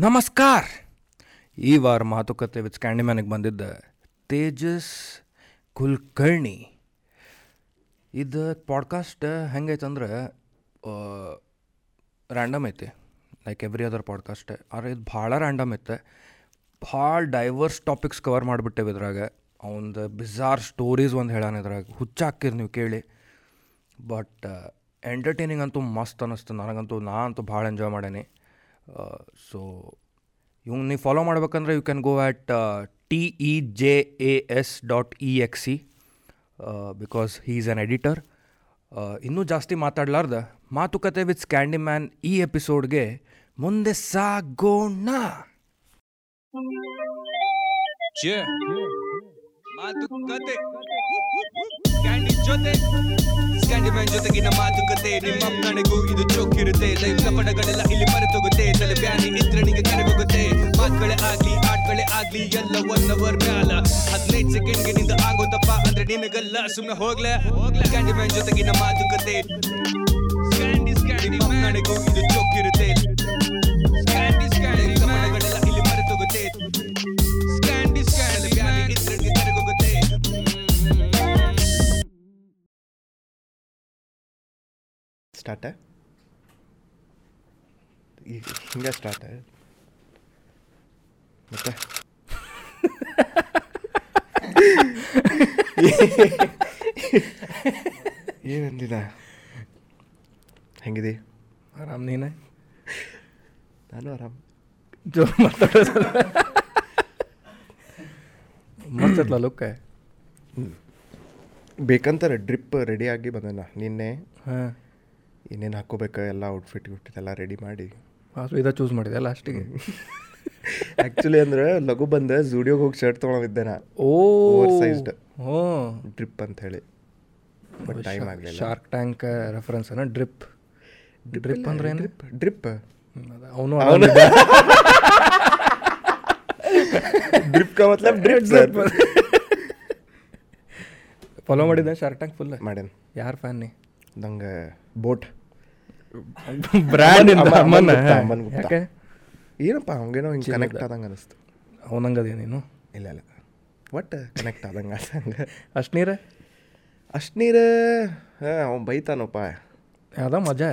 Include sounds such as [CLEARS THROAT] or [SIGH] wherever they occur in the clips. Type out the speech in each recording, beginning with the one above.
ನಮಸ್ಕಾರ. ಈ ವಾರ ಮಾತುಕತೆ ವಿತ್ ಸ್ಕ್ಯಾಂಡಿಮ್ಯಾನಿಗೆ ಬಂದಿದ್ದ ತೇಜಸ್ ಕುಲ್ಕರ್ಣಿ. ಇದು ಪಾಡ್ಕಾಸ್ಟ್ ಹೆಂಗೈತಂದ್ರೆ ರ್ಯಾಂಡಮ್ ಐತಿ. ಲೈಕ್ ಎವ್ರಿ ಅದರ್ ಪಾಡ್ಕಾಸ್ಟ್ ಆದ್ರೆ ಇದು ಭಾಳ ರ್ಯಾಂಡಮ್ ಐತೆ ಭಾಳ ಡೈವರ್ಸ್ ಟಾಪಿಕ್ಸ್ ಕವರ್ ಮಾಡಿಬಿಟ್ಟೇವೆ ಇದ್ರಾಗ. ಅವಂದು ಬಿಜಾರ್ ಸ್ಟೋರೀಸ್ ಒಂದು ಹೇಳಾನ ಇದ್ರಾಗ. ಹುಚ್ಚಾಕಿರಿ ನೀವು ಕೇಳಿ. ಬಟ್ ಎಂಟರ್ಟೈನಿಂಗ್ ಅಂತೂ ಮಸ್ತ್ ಅನ್ನಿಸ್ತು ನನಗಂತೂ ನಾ ಅಂತೂ ಭಾಳ ಎಂಜಾಯ್ ಮಾಡೇನಿ. ಸೊ ಇವ್ನು ನೀವು ಫಾಲೋ ಮಾಡ್ಬೇಕಂದ್ರೆ you can go at T E J A S dot E X C because he is an editor ಇನ್ನೂ ಜಾಸ್ತಿ ಮಾತಾಡಲಾರ್ದ ಮಾತುಕತೆ ವಿತ್ ಸ್ಕ್ಯಾಂಡಿ ಮ್ಯಾನ್ ಈ ಎಪಿಸೋಡ್ಗೆ ಮುಂದೆ ಸಾಗೋಣ. ಮಾತುಕತೆ. ಜೊತೆ. ಸ್ಕ್ಯಾಂಡಿ ಮ್ಯಾನ್ ಜೊತೆಗಿನ ಮಾತುಕತೆ. ನಿಮ್ಮ ನನಗೂ ಇದು ಚೋಕಿರುತ್ತೆ. ಲೈಫ್ ಕಪಡಗಳೆಲ್ಲ ಇಲ್ಲಿ ಮರೆತೋಗುತ್ತೆ. ತಲೆ ಬ್ಯಾನಿ ನಿದ್ರಣಿಗೆ ಕರೆಗೋಗುತ್ತೆ ಮಾತುಗಳೇ ಆಗ್ಲಿ, ಆಟ್ಗಳೇ ಆಗ್ಲಿ ಎಲ್ಲ ಒನ್ ಅವರ್ ಮ್ಯಾಲ. ಹದಿನೈದು ಸೆಕೆಂಡ್ಗೆ ನಿಂದ ಆಗೋದಪ್ಪ ಅಂದ್ರೆ ನಿನಗಲ್ಲ ಸುಮ್ನೆ ಹೋಗ್ಲೆ. ಕ್ಯಾಂಡಿ ಮ್ಯಾನ್ ಜೊತೆಗಿನ ಮಾತುಕತೆ. ನನಗೂ ಇದು ಚೋಕಿರುತ್ತೆ. ಸ್ಟಾರ್ಟ ಈಗ ಹಿಂಗೆ ಸ್ಟಾರ್ಟ ಮತ್ತೆ? [LAUGHS] ಏನಂದಿದ? ಹೆಂಗಿದೆ? ಆರಾಮ್ ನೀನ? ನಾನು ಆರಾಮ್. ಜೋರ್ ಮಾತಾಡೋ ಮಸ್ತತ್ಲ ಲುಕ್ಕ ಬೇಕಂತಾರೆ ಡ್ರಿಪ್ ರೆಡಿ ಆಗಿ ಬಂದನ ನಿನ್ನೆ. ಹಾಂ. ಏನೇನು ಹಾಕೋಬೇಕು ಎಲ್ಲ ಔಟ್ಫಿಟ್ ಗಿಟ್ಫಿಟ್ ಎಲ್ಲ ರೆಡಿ ಮಾಡಿ. ಇದು ಚೂಸ್ ಮಾಡಿದೆ ಲಾಸ್ಟಿಗೆ ಆ್ಯಕ್ಚುಲಿ ಅಂದರೆ ಲಘು ಬಂದೆ ಝೂಡಿಯೋಗೆ ಹೋಗಿ ಶರ್ಟ್ ತೊಗೊಂಡಿದ್ದೆ ನಾ. ಓವರ್ ಸೈಜ್ಡ್ ಡ್ರಿಪ್ ಅಂತ ಹೇಳಿ. ಬಟ್ ಟೈಮ್ ಆಗಲಿಲ್ಲ. ಶಾರ್ಕ್ ಟ್ಯಾಂಕ್ ರೆಫರೆನ್ಸ್ ಅನ್ನ ಡ್ರಿಪ್ ಡ್ರಿಪ್ ಅಂದ್ರೆ ಏನು? ಡ್ರಿಪ್ ಅವನು ಅವನು ಡ್ರಿಪ್ [LAUGHS] ಕ ಮತ್ಲಬ್ ಡ್ರಿಪ್ ಸರ್ ಫಾಲೋ ಮಾಡಿದ್ದೆ ಶಾರ್ಕ್ ಟ್ಯಾಂಕ್ ಫುಲ್ ಮಾಡ್ಯಾನ ಯಾರು ಫ್ಯಾನ್ ನೀ? ನಂಗೆ ಬೋಟ್ [LAUGHS] ಬ್ರ್ಯಾಂಡ್ ಇಂದ ಅಮನ್ ಅಮ್ಮನ ಗುಪ್ತಾ, ಅಮನ್ ಯಾಕೆ? ಏನಪ್ಪ ಹಂಗೇನೋ ಹಿಂಗೆ ಕನೆಕ್ಟ್ ಆದಂಗೆ ಅನಿಸ್ತು. ಅವನಂಗದೇ ನೀನು? ಇಲ್ಲ ಇಲ್ಲ. ಒಟ್ಟು ಕನೆಕ್ಟ್ ಆದಂಗೆ ಆದಂಗೆ? ಅಷ್ಟು ನೀರ ಅಷ್ಟು ನೀರು ಹಾಂ ಅವ್ನು ಬೈತಾನಪ್ಪ ಯಾವ್ದ ಮಜಾ.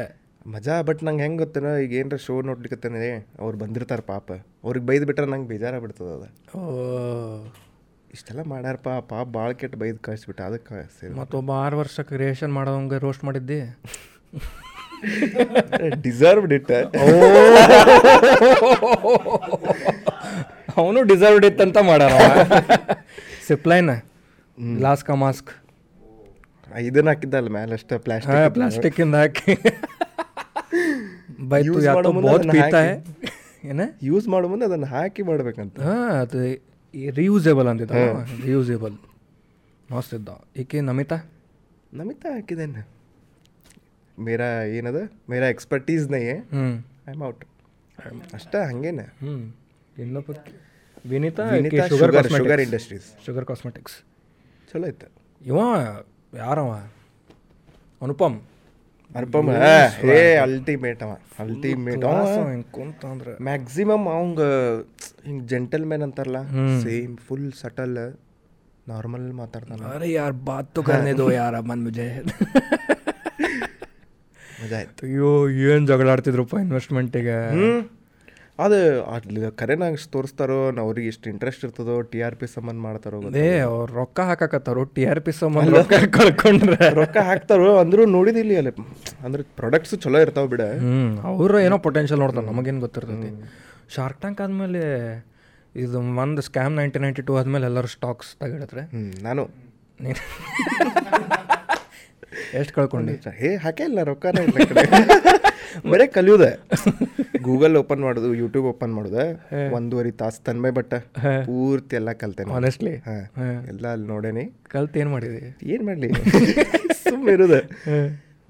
ಮಜಾ ಬಟ್ ನಂಗೆ ಹೆಂಗೆ ಗೊತ್ತೇನೋ ಈಗ ಏನರ ಶೋ ನೋಡ್ಲಿಕ್ಕತ್ತೇನೆ ಅವ್ರು ಬಂದಿರ್ತಾರೆ ಪಾಪ. ಅವ್ರಿಗೆ ಬೈದು ಬಿಟ್ರೆ ನಂಗೆ ಬೇಜಾರ ಬಿಡ್ತದ ಅದು. ಓ. ಇಷ್ಟೆಲ್ಲ ಮಾಡ್ಯಾರಪ್ಪ ಪಾಪ ಭಾಳ ಕೆಟ್ಟ ಬೈದು ಕಳಿಸ್ಬಿಟ್ಟು ಅದಕ್ಕೆ ಮತ್ತೊಬ್ಬ ಆರು ವರ್ಷ ಕ್ರಿಯೇಷನ್ ಮಾಡೋಂಗೆ ರೋಸ್ಟ್ ಮಾಡಿದ್ದಿ? [LAUGHS] ಡಿಸರ್ವ್ಡ್ ಇಟ್ ಅವನು ಡಿಸರ್ವ್ಡ್ ಇತ್ತಂತ ಮಾಡ್ಯಾರ ಸಿಪ್ಲೈನ್ ಲಾಸ್ಕ ಮಾಸ್ಕ್ ಇದನ್ನ ಹಾಕಿದ್ದಲ್ಲ ಮೇಲೆ ಅಷ್ಟೇ ಹಾ ಪ್ಲಾಸ್ಟಿಕ್ ಪ್ಲಾಸ್ಟಿಕ್ ಇಂದ ಹಾಕಿ. ಬೈತು ಯಾತೋ ಬಹುತ್ ಪೀತಾ ಹಾಕಿ. ಏನ? ಯೂಸ್ ಮಾಡೋ ಮುಂದೆ ಅದನ್ನು ಹಾಕಿ ಮಾಡ್ಬೇಕಂತ. ಹಾಂ ಅದು ರಿಯೂಸೇಬಲ್ ಅಂತಿದ್ದ ರಿಯೂಸೇಬಲ್ ಮಸ್ತ್ ಇದ್ದ. ಈಕೆ ನಮಿತಾ? ನಮಿತಾ ಹಾಕಿದ್ದೇನೆ. ಮೇರಾ ಏನದ? ಮೇರಾ ಎಕ್ಸ್ಪರ್ಟೀಸ್ ನೈ ಐ ಆಮ್ ಔಟ್ ಅಷ್ಟೇ ಹಂಗೇನೆ. ಹ್ಞೂ ಇನ್ನೊಬ್ಬ Vinita sugar sugar industries sugar cosmetics ಚಲೋ ಇತ್ತು ಇವ ಯಾರವ? ಅನುಪಮ್. ಅನುಪಮ್ ಏ ಅಲ್ಟಿಮೇಟ್ ಅವ. ಅಲ್ಟಿಮೇಟ್ ಕುಂತ ಅಂದ್ರೆ. ಮ್ಯಾಕ್ಸಿಮಮ್ ಅವಂಗ ಹಿಂಗೆ ಜೆಂಟಲ್ ಮ್ಯಾನ್ ಅಂತಾರಲ್ಲ ಸೇಮ್ ಫುಲ್ ಸಟಲ್ ನಾರ್ಮಲ್ ಮಾತಾಡ್ತಾನ. ಅರೆ ಯಾರು ಬಾತು ಕರ್ನೇದು ಯಾರ ಬಂದ್ ಮುಜೆ ಮಜಾ ಆಯ್ತು ಅಯ್ಯೋ ಏನು ಜಗಳಾಡ್ತಿದ್ರಪ್ಪ ಇನ್ವೆಸ್ಟ್ಮೆಂಟಿಗೆ ಹ್ಞೂ ಅದು ಅಲ್ಲಿ ಕರೆನಾಗ ತೋರಿಸ್ತಾರೋ ಅವ್ರಿಗೆ ಎಷ್ಟು ಇಂಟ್ರೆಸ್ಟ್ ಇರ್ತದೋ ಟಿ ಆರ್ ಪಿ ಸಂಬಂಧ ಮಾಡ್ತಾರೋ. ಅದೇ ಅವ್ರು ರೊಕ್ಕ ಹಾಕಕತ್ತಾರೋ ಟಿ ಆರ್ ಪಿ ಸಂಬಂಧ ರೊಕ್ಕ ಕಳ್ಕೊಂಡ್ರೆ. ರೊಕ್ಕ ಹಾಕ್ತಾರೋ ಅಂದ್ರೂ ನೋಡಿದಿಲ್ಲ ಅಲ್ಲಿ. ಅಂದ್ರೆ ಪ್ರಾಡಕ್ಟ್ಸ್ ಚಲೋ ಇರ್ತಾವ ಬಿಡ. ಅವರು ಏನೋ ಪೊಟೆನ್ಷಿಯಲ್ ನೋಡ್ತಾರೆ ನಮಗೇನು ಗೊತ್ತಿರ್ತೈತಿ. ಶಾರ್ಕ್ ಟ್ಯಾಂಕ್ ಆದಮೇಲೆ ಇದು ಒಂದು ಸ್ಕ್ಯಾಮ್ ನೈನ್ಟೀನ್ ನೈಂಟಿ ಟೂ ಆದಮೇಲೆ ಎಲ್ಲರೂ ಸ್ಟಾಕ್ಸ್ ತೆಗಿಡಿದ್ರೆ ನಾನು. ನೀನು [LAUGHS] ಎಷ್ಟು ಕಳ್ಕೊಂಡಿ? [LAUGHS] ಹೇ ಹಾಕೇ ಇಲ್ಲ ರೊಕ್ಕನೇ ಇಲ್ಲ ಕಡೆ. ಬರೇ ಕಲಿಯೋದೆ. ಗೂಗಲ್ ಓಪನ್ ಮಾಡೋದು ಯೂಟ್ಯೂಬ್ ಓಪನ್ ಮಾಡೋದು. ಒಂದೂವರೆ ತಾಸು ತನ್ಮೆ ಬಟ್ಟ ಪೂರ್ತಿ ಎಲ್ಲ ಕಲ್ತೇನೆ. ಆನೆಸ್ಟ್ಲಿ ಹಾ. ಎಲ್ಲ ಅಲ್ಲಿ ನೋಡೇನಿ. ಕಲ್ತು ಏನು ಮಾಡಿದೆ? ಏನು ಮಾಡಲಿ? ಸುಮ್ಮನೆ ಇರೋದು.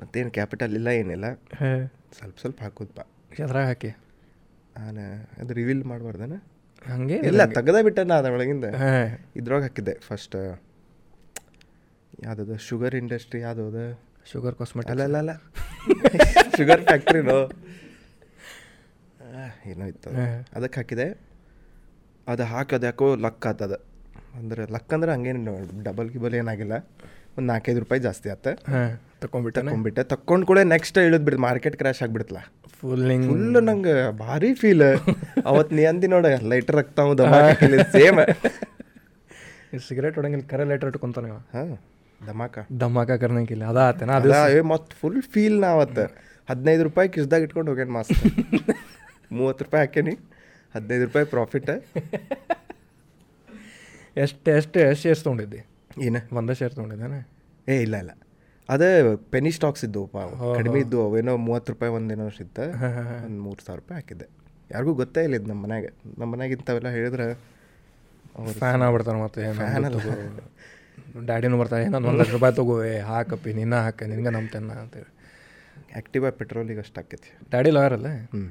ಮತ್ತೇನು ಕ್ಯಾಪಿಟಲ್ ಇಲ್ಲ ಏನಿಲ್ಲ. ಸ್ವಲ್ಪ ಸ್ವಲ್ಪ ಹಾಕೋದು ಬಾ ಅದ್ರಾಗ ಹಾಕಿ. ನಾನು ಅದು ರಿವೀಲ್ ಮಾಡಬಾರ್ದನ? ಹಂಗೆ ಇಲ್ಲ ತೆಗ್ದ ಬಿಟ್ಟನ ನಾ ಅದರೊಳಗಿಂದ ಇದ್ರೊಳಗೆ ಹಾಕಿದ್ದೆ ಫಸ್ಟ್ ಯಾವ್ದದು? ಶುಗರ್ ಇಂಡಸ್ಟ್ರಿ ಯಾವ್ದದ? ಶುಗರ್ ಕಾಸ್ಮೆಟಿಕ್ ಅಲ್ಲ ಅಲ್ಲ ಅಲ್ಲ. [LAUGHS] ಶುಗರ್ ಫ್ಯಾಕ್ಟ್ರಿನೋ ಏನೋ ಇತ್ತು. ಅದಕ್ಕೆ ಹಾಕಿದೆ. ಅದು ಹಾಕೋದು ಯಾಕೋ ಲಕ್ ಆತದ. ಅಂದ್ರೆ ಲಕ್ ಅಂದ್ರೆ ಹಂಗೇನು ಡಬಲ್ ಗಿಬಲ್ ಏನಾಗಿಲ್ಲ. ಒಂದು ನಾಲ್ಕೈದು ರೂಪಾಯಿ ಜಾಸ್ತಿ ಆತ. ತಕೊಂಡ್ಬಿಟ್ಟೆ. ತಗೊಂಡ್ಬಿಟ್ಟೆ ತಕ್ಕೊಂಡು ಕೂಡ ನೆಕ್ಸ್ಟ್ ಇಳಿದ್ಬಿಡ್ತು. ಮಾರ್ಕೆಟ್ ಕ್ರ್ಯಾಶ್ ಆಗ್ಬಿಡ್ತಲ್ಲ. ಫುಲ್ ಹಿಂಗೆ ಫುಲ್ ನಂಗೆ ಭಾರಿ ಫೀಲ್ ಅವತ್ತು ನೀ ಅಂದಿ ನೋಡ ಲೈಟರ್ ಆಗ್ತಾವ ಸೇಮ್ ಸಿಗರೇಟ್ ಹೊಡಂಗಿಲ್ಲ ಕರೆ ಲೈಟರ್ ಇಟ್ಕೊಂತಾನೆ ಹಾಂ. ಧಮಾಕ. ದಮ್ಮಾಕ ಕರ್ನಂಗಿಲ್ಲ ಅದ ಆತೇನ? ಅದು ಮತ್ತು ಫುಲ್ ಫೀಲ್ ನಾ ಅವತ್ತು ಹದಿನೈದು ರೂಪಾಯಿ ಕಿಸ್ದಾಗ ಇಟ್ಕೊಂಡು ಹೋಗ್ಯಾನ ಮಸ್ತ್ ಮೂವತ್ತು ರೂಪಾಯಿ ಹಾಕೇನಿ ಹದಿನೈದು ರೂಪಾಯಿ ಪ್ರಾಫಿಟ್ ಎಷ್ಟು ಎಷ್ಟು ಎಷ್ಟು ಶೇರ್ಸ್ ತೊಗೊಂಡಿದ್ದೆ? ಏನು? ಒಂದೇ ಶೇರ್ ತೊಗೊಂಡಿದ್ದಾನೆ? ಏ ಇಲ್ಲ ಇಲ್ಲ. ಅದೇ ಪೆನಿ ಸ್ಟಾಕ್ಸ್ ಇದ್ದವು ಕಡಿಮೆ ಇದ್ದು ಅವೇನೋ ಮೂವತ್ತು ರೂಪಾಯಿ ಒಂದೇನೋ ಇತ್ತು. ಒಂದು ಮೂರು ಸಾವಿರ ರೂಪಾಯಿ ಹಾಕಿದ್ದೆ. ಯಾರಿಗೂ ಗೊತ್ತೇ ಇಲ್ಲ ಇದು ನಮ್ಮ ಮನ್ಯಾಗ. ನಮ್ಮ ಮನ್ಯಾಗ ಇಂಥವೆಲ್ಲ ಹೇಳಿದ್ರೆ ಫ್ಯಾನ್ ಆಗ್ಬಿಡ್ತಾರೆ ಮತ್ತೆ ಡ್ಯಾಡಿನೂ ಬರ್ತಾರೆ ನಾನು ಒಂದು ಲಕ್ಷ ರೂಪಾಯಿ ತಗೋವೆ ಹಾಕಪ್ಪಿ ನಿನ್ನ ಹಾಕ ನಿನ್ಗೆ ನಾ ಅಂತೇಳಿ ಆ್ಯಕ್ಟಿವಾ ಪೆಟ್ರೋಲಿಗೆ ಅಷ್ಟು ಆಕೈತಿ ಡ್ಯಾಡಿ ಲಾಯರ್ ಅಲ್ಲ?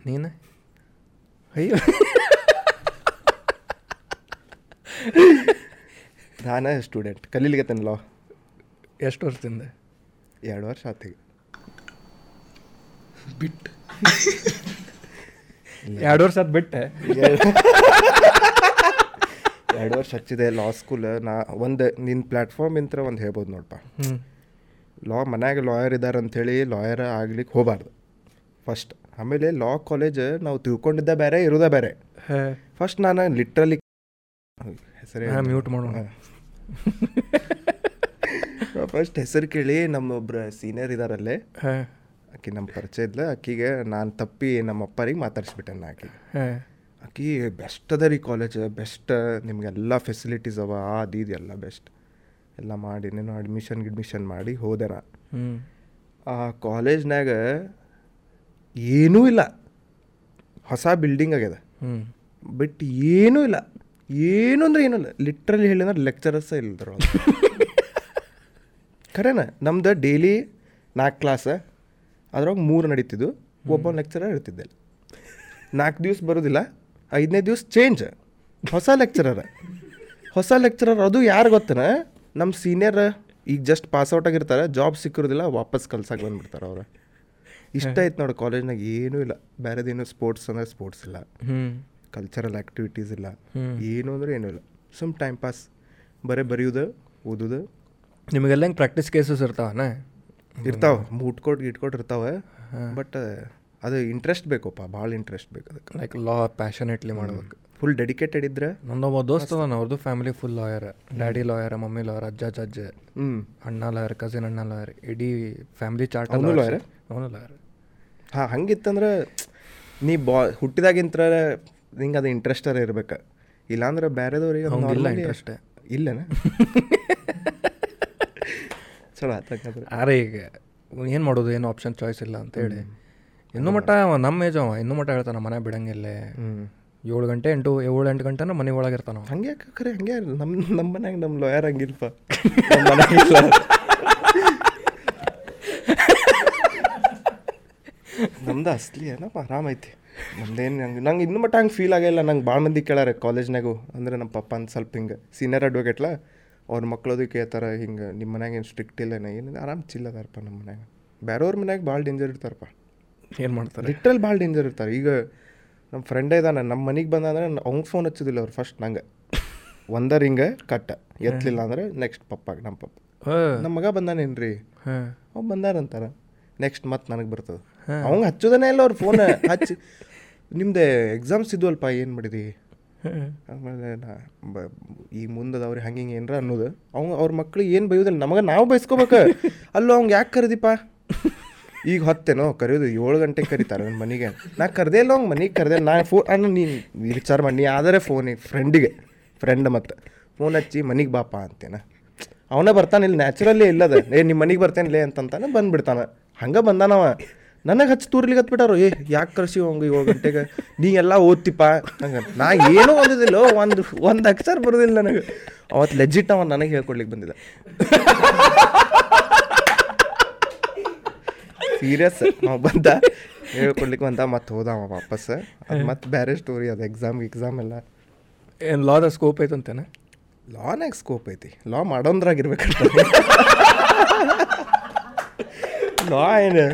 ನೀನು? ಅಯ್ಯೋ. ನಾನು ಸ್ಟೂಡೆಂಟ್ ಕಲೀಲಿಗೆ ಲಾ ಎಷ್ಟು ವರ್ಷದಿಂದ? ಎರಡು ವರ್ಷ ಆತಿಗೆ ಬಿಟ್ಟು ಎರಡು ವರ್ಷ ಅದು ಬಿಟ್ಟೆ. ಎರಡು ವರ್ಷ ಹಚ್ಚಿದೆ ಲಾ ಸ್ಕೂಲ್ ನಾ ಒಂದು ನಿನ್ನ ಪ್ಲ್ಯಾಟ್ಫಾರ್ಮ್ ಇಂತ್ರ ಒಂದು ಹೇಳ್ಬೋದು ನೋಡಪ್ಪ ಲಾ ಮನ್ಯಾಗ ಲಾಯರ್ ಇದ್ದಾರೆ ಅಂಥೇಳಿ ಲಾಯರ್ ಆಗ್ಲಿಕ್ಕೆ ಹೋಗಬಾರ್ದು. ಫಸ್ಟ್ ಆಮೇಲೆ ಲಾ ಕಾಲೇಜ್ ನಾವು ತಿಳ್ಕೊಂಡಿದ್ದ ಬೇರೆ ಇರೋದೇ ಬೇರೆ ಫಸ್ಟ್ ನಾನು ಲಿಟ್ರಲಿ ಹೆಸರೇ ಮ್ಯೂಟ್ ಮಾಡೋಣ. ಫಸ್ಟ್ ಹೆಸರು ಕೇಳಿ ನಮ್ಮೊಬ್ರು ಸೀನಿಯರ್ ಇದಾರಲ್ಲೇ. ಹಾಂ. ಆಕಿ ನಮ್ಮ ಪರಿಚಯ ಇದ್ಲ ಆಕಿಗೆ ನಾನು ತಪ್ಪಿ ನಮ್ಮ ಅಪ್ಪರಿಗೆ ಮಾತಾಡಿಸ್ಬಿಟ್ಟೆ ಹಾಂ. ಆಕಿ ಬೆಸ್ಟ್ ಅದ ರೀ ಕಾಲೇಜ್ ಬೆಸ್ಟ್ ನಿಮಗೆಲ್ಲ ಫೆಸಿಲಿಟೀಸ್ ಅವ ಅದು ಇದು ಎಲ್ಲ ಬೆಸ್ಟ್ ಎಲ್ಲ ಮಾಡಿ ನೀನು ಅಡ್ಮಿಷನ್ ಗಿಡ್ಮಿಷನ್ ಮಾಡಿ ಹೋದೆ ನಾ. ಆ ಕಾಲೇಜ್ನಾಗ ಏನೂ ಇಲ್ಲ. ಹೊಸ ಬಿಲ್ಡಿಂಗ್ ಆಗ್ಯದ. ಬಟ್ ಏನೂ ಇಲ್ಲ. ಏನು ಅಂದ್ರೆ ಏನೂ ಇಲ್ಲ. ಲಿಟ್ರಲಿ ಹೇಳಿದ್ರೆ ಲೆಕ್ಚರರ್ಸ ಇಲ್ದ್ರು ಖರೇನ ನಮ್ದು ಡೈಲಿ ನಾಲ್ಕು ಕ್ಲಾಸ ಅದ್ರೊಳಗೆ ಮೂರು ನಡೀತಿದ್ದು ಒಬ್ಬ ಲೆಕ್ಚರರ್ ಇರ್ತಿದ್ದೆ ನಾಲ್ಕು ದಿವ್ಸ ಬರೋದಿಲ್ಲ. ಐದನೇ ದಿವಸ ಚೇಂಜ್ ಹೊಸ ಲೆಕ್ಚರರ್ ಹೊಸ ಲೆಕ್ಚರರ್ ಅದು ಯಾರು ಗೊತ್ತನ? ನಮ್ಮ ಸೀನಿಯರ್ ಈಗ ಜಸ್ಟ್ ಪಾಸ್ ಪಾಸ್ಔಟ್ ಆಗಿರ್ತಾರೆ ಜಾಬ್ ಸಿಕ್ಕಿರೋದಿಲ್ಲ ವಾಪಸ್ ಕಲ್ಸಕ್ಕೆ ಬಂದ್ಬಿಡ್ತಾರೆ ಅವ್ರು. ಇಷ್ಟ ಐತೆ ನೋಡಿ ಕಾಲೇಜ್ನಾಗ ಏನೂ ಇಲ್ಲ. ಬೇರೆದೇನು ಸ್ಪೋರ್ಟ್ಸ್ ಅಂದ್ರೆ ಸ್ಪೋರ್ಟ್ಸ್ ಇಲ್ಲ. ಕಲ್ಚರಲ್ ಆ್ಯಕ್ಟಿವಿಟೀಸ್ ಇಲ್ಲ. ಏನು ಅಂದ್ರೆ ಏನೂ ಇಲ್ಲ. ಸುಮ್ ಟೈಮ್ ಪಾಸ್ ಬರೀ ಬರೆಯೋದು ಓದೋದು. ನಿಮಗೆಲ್ಲ ಹಿಂಗೆ ಪ್ರಾಕ್ಟೀಸ್ ಕೇಸಸ್ ಇರ್ತಾವನ? ಇರ್ತಾವೆ. ಮೂಟ್ಕೊಟ್ ಗಿಟ್ಕೊಟ್ ಇರ್ತಾವೆ. ಬಟ್ ಅದು ಇಂಟ್ರೆಸ್ಟ್ ಬೇಕಪ್ಪ ಭಾಳ ಇಂಟ್ರೆಸ್ಟ್ ಬೇಕು ಅದಕ್ಕೆ. ಲೈಕ್ ಲಾ ಪ್ಯಾಷನೇಟ್ಲಿ ಮಾಡ್ಬೇಕು. ಫುಲ್ ಡೆಡಿಕೇಟೆಡ್ ಇದ್ರೆ ನನ್ನೊಬ್ಬ ದೋಸ್ತ ಅದಾನ ಅವ್ರದ್ದು family full lawyer daddy lawyer mummy lawyer ಅಜ್ಜ ಹ್ಞೂ ಅಣ್ಣ ಲಾಯರ್ ಕಸಿನ್ ಅಣ್ಣ ಲಾಯರ್ ಇಡೀ ಫ್ಯಾಮಿಲಿ ಚಾರ್ಟ್ ಅವನು ಲಾಯರ್ ಅವನು ಲಾಯರ್ ಹಾಂ ಹಂಗಿತ್ತಂದ್ರೆ ನೀ ಬಾ ಹುಟ್ಟಿದಾಗಿಂತ ನಿಂಗೆ ಅದು ಇಂಟ್ರೆಸ್ಟರ್ ಇರ್ಬೇಕು. ಇಲ್ಲಾಂದ್ರೆ ಬೇರೆದವ್ರಿಗೆ ಇಲ್ಲ ಇಂಟ್ರೆಸ್ಟೇ. ಇಲ್ಲನ? ಚಲೋ ಆತಂದ್ರೆ ಆರೆ ಈಗ ಏನು ಮಾಡೋದು ಏನು ಆಪ್ಷನ್ ಚಾಯ್ಸ್ ಇಲ್ಲ ಅಂತೇಳಿ ಇನ್ನೂ ಮಟ್ಟ ಅವ ನಮ್ಮ ಏಜ್ ಅವ ಇನ್ನು ಮಟ್ಟ ಹೇಳ್ತಾನ ಮನೆ ಬಿಡಂಗಿಲ್ಲ. ಏಳು ಗಂಟೆ ಎಂಟು ಏಳು ಎಂಟು ಗಂಟೆನ ಮನೆ ಒಳಗೆ ಇರ್ತಾನ. ಹಂಗೆ ಖರೆ ಹಂಗೆ ನಮ್ಮ ನಮ್ಮ ಮನ್ಯಾಗ ನಮ್ಮ ಲಾಯರ್ ಹಂಗಿಲ್ಪ. ನಮ್ದು ಅಸ್ಲಿ ಏನಪ್ಪ ಆರಾಮೈತಿ ನಮ್ದೇನು ಹಂಗೆ ನಂಗೆ ಇನ್ನು ಮಟ್ಟ ಹಂಗೆ ಫೀಲ್ ಆಗಿಲ್ಲ ನಂಗೆ ಭಾಳ ಮಂದಿ ಕೇಳಾರೆ ಕಾಲೇಜ್ನಾಗು ಅಂದ್ರೆ ನಮ್ಮ ಪಪ್ಪ ಅಂತ ಸ್ವಲ್ಪ ಹಿಂಗೆ ಸೀನಿಯರ್ ಅಡ್ವೊಕೇಟ್ಲ ಅವ್ರ ಮಕ್ಳದು ಕೇಳ್ತಾರೆ ಹಿಂಗೆ ನಿಮ್ಮ ಮನ್ಯಾಗ ಏನು ಸ್ಟ್ರಿಕ್ಟ್ ಇಲ್ಲ ಏನಿದೆ ಆರಾಮ್ ಚಿಲ್ಲದಾರಪ್ಪ ನಮ್ಮ ಮನ್ಯಾಗ. ಬೇರೆಯವ್ರ ಮನ್ಯಾಗ ಭಾಳ ಡೇಂಜರ್ ಇರ್ತಾರಪ್ಪ ಏನು ಮಾಡ್ತಾರೆ? ಲಿಟ್ರಲ್ ಭಾಳ ಡೇಂಜರ್ ಇರ್ತಾರೆ. ಈಗ ನಮ್ಮ ಫ್ರೆಂಡೇ ಇದ್ದಾನೆ ನಮ್ಮ ಮನೆಗೆ ಬಂದ ಅಂದರೆ ಅವ್ನಿಗೆ ಫೋನ್ ಹಚ್ಚೋದಿಲ್ಲ ಅವ್ರು ಫಸ್ಟ್ ನಂಗೆ. ಒಂದ ಹಿಂಗೆ ಕಟ್ಟ ಎತ್ತಲಿಲ್ಲ ಅಂದ್ರೆ ನೆಕ್ಸ್ಟ್ ಪಪ್ಪಾಗ ನಮ್ಮ ಪಪ್ಪ. ನಮ್ಮ ಮಗ ಬಂದಾನೇನ್ರಿ ಹಾಂ. ಅವ್ ಬಂದಾರಂತಾರೆ ನೆಕ್ಸ್ಟ್ ಮತ್ತೆ ನನಗೆ ಬರ್ತದೆ. ಅವಂಗೆ ಹಚ್ಚೋದನೇ ಇಲ್ಲ ಅವ್ರು ಫೋನ್ ಹಚ್ಚಿ. ನಿಮ್ದು ಎಕ್ಸಾಮ್ಸ್ ಇದ್ವಲ್ಪ ಏನು ಮಾಡಿದಿ? ಆಮೇಲೆ ನಾ ಬ ಈ ಮುಂದದ ಅವ್ರಿಗೆ ಹಂಗೆ ಹಿಂಗೆ ಏನರ ಅನ್ನೋದು. ಅವ್ನು ಅವ್ರ ಮಕ್ಳಿಗೆ ಏನು ಬೈಯೋದಿಲ್ಲ. ನಮಗೆ ನಾವು ಬಯಸ್ಕೋಬೇಕು ಅಲ್ಲೋ ಅವ್ಗೆ ಯಾಕೆ ಕರೆದಿಪ್ಪ ಈಗ ಹೊತ್ತೇನೋ ಕರೆಯೋದು ಏಳು ಗಂಟೆಗೆ ಕರೀತಾರೆ ನನ್ನ ಮನೆಗೆ. ನಾ ಕರೆದೇ ಇಲ್ಲ ಅವ್ನು ಮನೆಗೆ ಕರೆದೇ ನಾ ಫೋನ್ ಅನ್ನ ನೀನು ವಿಚಾರ ಮಾಡಿ ಆದರೆ ಫೋನಿಗೆ ಫ್ರೆಂಡಿಗೆ ಫ್ರೆಂಡ್ ಮತ್ತು. ಫೋನ್ ಹಚ್ಚಿ ಮನೆಗೆ ಬಾಪ ಅಂತೇನ. ಅವನೇ ಬರ್ತಾನೆ ಇಲ್ಲಿ ನ್ಯಾಚುರಲ್ಲೇ ಇಲ್ಲದ. ಏ ನಿಮ್ಮ ಮನೆಗೆ ಬರ್ತೇನೆ ಲೇ ಅಂತಂತಾನೆ ಬಂದುಬಿಡ್ತಾನೆ. ಹಂಗೆ ಬಂದಾನವ. ನನಗೆ ಹಚ್ಚಿ ತೂರ್ಲಿಕ್ಕೆ ಹತ್ಬಿಟ್ಟಾರು. ಏ, ಯಾಕೆ ಕರ್ಸಿ ಅವಂಗೆ ಏಳು ಗಂಟೆಗೆ? ನೀ ಎಲ್ಲ ಓದ್ತಿಪ್ಪ. ಹಂಗೆ. ನಾ ಏನೂ ಓದಿದಿಲ್ಲ ಒಂದು ಒಂದು ಅಕ್ಷರ ಬರೋದಿಲ್ಲ ನನಗೆ. ಅವತ್ತು ಲೆಜಿಟ್ ಅವ ನನಗೆ ಹೇಳ್ಕೊಡ್ಲಿಕ್ಕೆ ಬಂದಿದ್ದ. ಸೀರಿಯಸ್ ನಾವು ಬಂದ ಹೇಳ್ಕೊಡ್ಲಿಕ್ಕೆ ಬಂದ ಮತ್ತೆ ಹೋದ ಅವ ವಾಪಸ್. ಅದು ಮತ್ತೆ ಬೇರೆ ಸ್ಟೋರಿ ಅದು ಎಕ್ಸಾಮ್ ಎಕ್ಸಾಮ್ ಎಲ್ಲ. ಏನು ಲಾದ ಸ್ಕೋಪ್ ಐತಂತೇನೆ ಲಾನಾಗ ಸ್ಕೋಪ್ ಐತಿ. ಲಾ ಮಾಡೋಂದ್ರಾಗಿರ್ಬೇಕಂತ. ಲಾ ಏನು?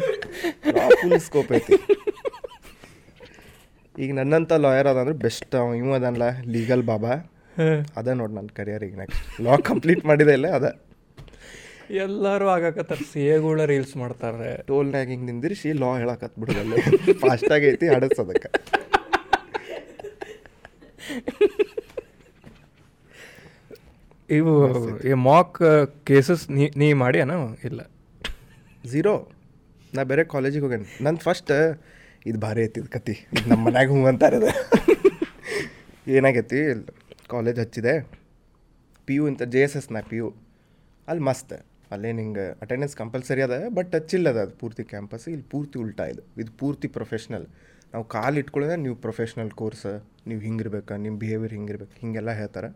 ಲಾ ಫುಲ್ ಸ್ಕೋಪ್ ಐತಿ. ಈಗ ನನ್ನಂಥ ಲಾಯರ್ ಅದಂದ್ರೆ ಬೆಸ್ಟ್ ಅವ. ಇವ ಅದನ್ಲ ಲೀಗಲ್ ಬಾಬಾ. ಅದ ನೋಡಿ ನನ್ನ ಕರಿಯರ್ ಈಗ ನೆಕ್ಸ್ಟ್ ಲಾ ಕಂಪ್ಲೀಟ್ ಮಾಡಿದೆ ಇಲ್ಲ ಅದ. ಎಲ್ಲರೂ ಆಗಾಕತ್ತಾರ ಸೇಗುಳ ರೀಲ್ಸ್ ಮಾಡ್ತಾರೆ. ಟೋಲ್ನಾಗ ಹಿಂಗೆ ನಿಂದಿರಿಸಿ ಲಾ ಹೇಳಕತ್ ಬಿಡೋದಲ್ಲ. ಫಾಸ್ಟಾಗಿ ಐತಿ ಅಡಸೋದಕ್ಕೆ ಇವು ಈ ಮಾಕ್ ಕೇಸಸ್ ನೀ ನೀ ಮಾಡ್ಯಾನ? ಇಲ್ಲ. ಝೀರೋ ನಾ ಬೇರೆ ಕಾಲೇಜಿಗೆ ಹೋಗ್ಯಾನ. ನನ್ನ ಫಸ್ಟ್ ಇದು ಭಾರಿ ಐತಿ ಇದು ಕತಿ. ನಮ್ಮ ಮನ್ಯಾಗ ಹ್ಞೂ ಅಂತಾರೆ ಏನಾಗೈತಿ ಕಾಲೇಜ್ ಹಚ್ಚಿದೆ. ಪಿ ಯು ಅಂತ ಜೆ ಎಸ್ ಎಸ್ ನಾ ಪಿ ಯು ಅಲ್ಲಿ ಮಸ್ತ್. ಅಲ್ಲೇ ನಿಂಗೆ ಅಟೆಂಡೆನ್ಸ್ ಕಂಪಲ್ಸರಿ ಅದ ಬಟ್ ಟಚ್ ಅದ, ಅದು ಪೂರ್ತಿ ಕ್ಯಾಂಪಸ್ ಇಲ್ಲಿ ಪೂರ್ತಿ ಉಲ್ಟಾ ಇದು ಇದು ಪೂರ್ತಿ ಪ್ರೊಫೆಷ್ನಲ್ ನಾವು ಕಾಲು ಇಟ್ಕೊಳ್ಳೋದ ನೀವು ಪ್ರೊಫೆಷ್ನಲ್ ಕೋರ್ಸ್ ನೀವು ಹಿಂಗಿರ್ಬೇಕು ನಿಮ್ಮ ಬಿಹೇವಿಯರ್ ಹಿಂಗಿರ್ಬೇಕು, ಹಿಂಗೆಲ್ಲ ಹೇಳ್ತಾರೆ.